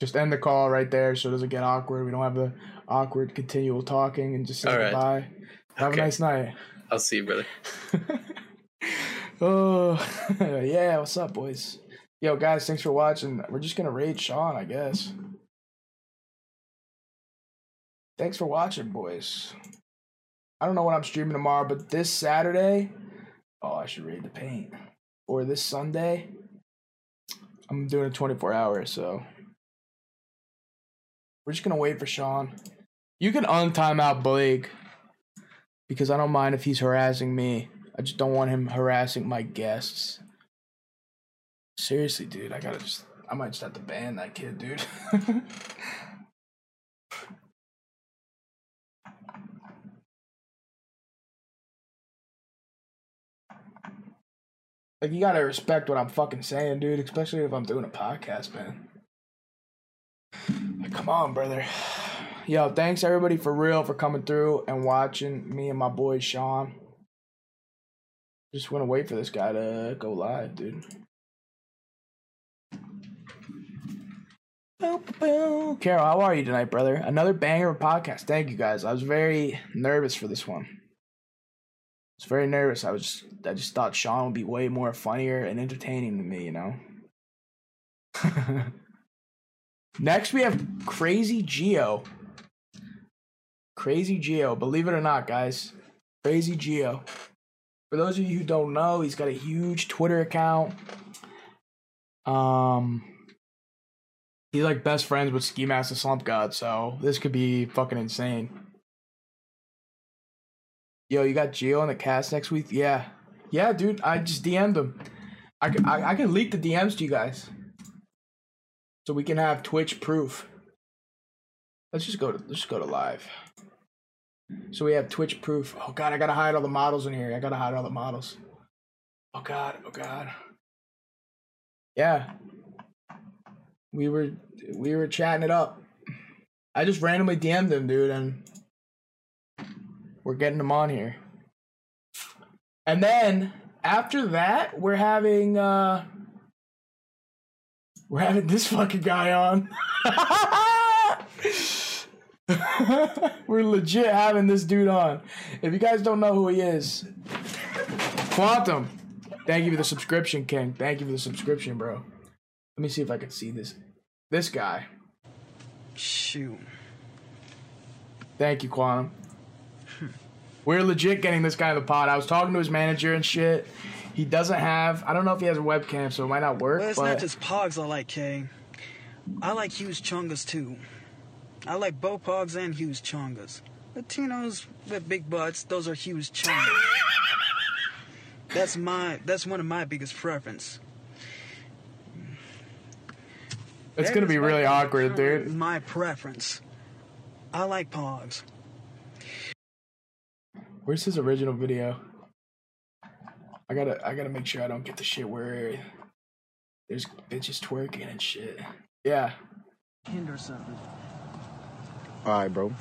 Speaker 1: just end the call right there so it doesn't get awkward. We don't have the awkward continual talking and just say
Speaker 2: right.
Speaker 1: goodbye. Have
Speaker 2: Okay.
Speaker 1: a nice night.
Speaker 2: I'll see you, brother.
Speaker 1: oh yeah, what's up, boys? Yo, guys, thanks for watching. We're just gonna raid Sean, I guess. Thanks for watching, boys. I don't know what I'm streaming tomorrow, but this Saturday, oh, I should raid the paint. Or this Sunday, I'm doing a 24 hour, so we're just gonna wait for Sean. You can untime out Blake because I don't mind if he's harassing me. I just don't want him harassing my guests. Seriously, dude, I gotta just. I might just have to ban that kid, dude. like, you gotta respect what I'm fucking saying, dude, especially if I'm doing a podcast, man. Like, come on, brother. Yo, thanks everybody for real for coming through and watching me and my boy Sean. Just want to wait for this guy to go live, dude. Carol, how are you tonight, brother? Another banger of a podcast. Thank you guys. I was very nervous for this one. I was very nervous. I was just, I just thought Sean would be way more funnier and entertaining than me, you know. Next, we have Crazy Geo. Crazy Geo, believe it or not, guys. Crazy Geo. For those of you who don't know, he's got a huge Twitter account. Um, he's like best friends with Ski Mask the Slump God, so this could be fucking insane. Yo, you got Geo on the cast next week? Yeah, yeah, dude. I just DM'd him. I I, I can leak the DMs to you guys, so we can have Twitch proof. Let's just go to let's just go to live. So we have Twitch proof. Oh god, I gotta hide all the models in here. I gotta hide all the models. Oh god, oh god. Yeah. We were we were chatting it up. I just randomly DM'd him, dude, and we're getting him on here. And then after that, we're having uh we're having this fucking guy on. We're legit having this dude on. If you guys don't know who he is, Quantum. Thank you for the subscription, King. Thank you for the subscription, bro. Let me see if I can see this. This guy.
Speaker 6: Shoot.
Speaker 1: Thank you, Quantum. Hmm. We're legit getting this guy in the pod. I was talking to his manager and shit. He doesn't have. I don't know if he has a webcam, so it might not work.
Speaker 6: Well, it's
Speaker 1: but
Speaker 6: not just Pogs I like, Kay. I like huge chungas too. I like bow Pogs and huge chungas. Latinos with big butts, those are huge chungas. that's my. That's one of my biggest preference.
Speaker 1: It's gonna be really awkward, dude.
Speaker 6: My preference. I like pogs.
Speaker 1: Where's his original video? I gotta I gotta make sure I don't get the shit where there's bitches twerking and shit. Yeah,
Speaker 7: Henderson.
Speaker 8: All right, bro.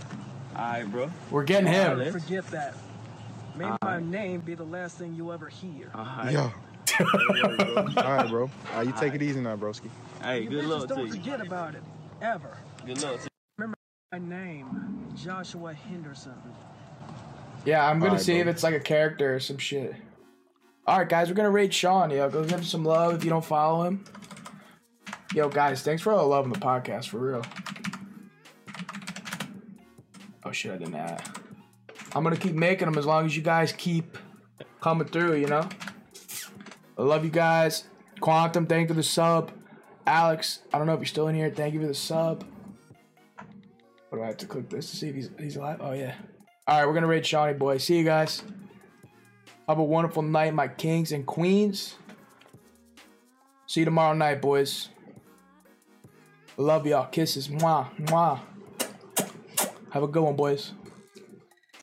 Speaker 7: Alright, bro.
Speaker 1: we're getting him.
Speaker 7: Forget that. May my name be the last thing you ever hear.
Speaker 8: Yeah. All right, bro. All right, you take it easy now, broski.
Speaker 7: Hey, good luck to you. don't forget about it. Ever. Good luck to you. Remember my name, Joshua Henderson.
Speaker 1: Yeah, I'm gonna
Speaker 8: Alright,
Speaker 1: see
Speaker 8: bro.
Speaker 1: if it's like a character or some shit. All right, guys, we're gonna raid Sean. Yo, go give him some love if you don't follow him. Yo, guys, thanks for all the love in the podcast for real. Oh shit, I didn't add. I'm gonna keep making them as long as you guys keep coming through. You know. I love you guys. Quantum, thank you for the sub. Alex, I don't know if you're still in here. Thank you for the sub. What do I have to click this to see if he's he's alive? Oh yeah. All right, we're gonna raid Shawnee boy. See you guys. Have a wonderful night, my kings and queens. See you tomorrow night, boys. Love y'all. Kisses. Mwah. Mwah. Have a good one, boys.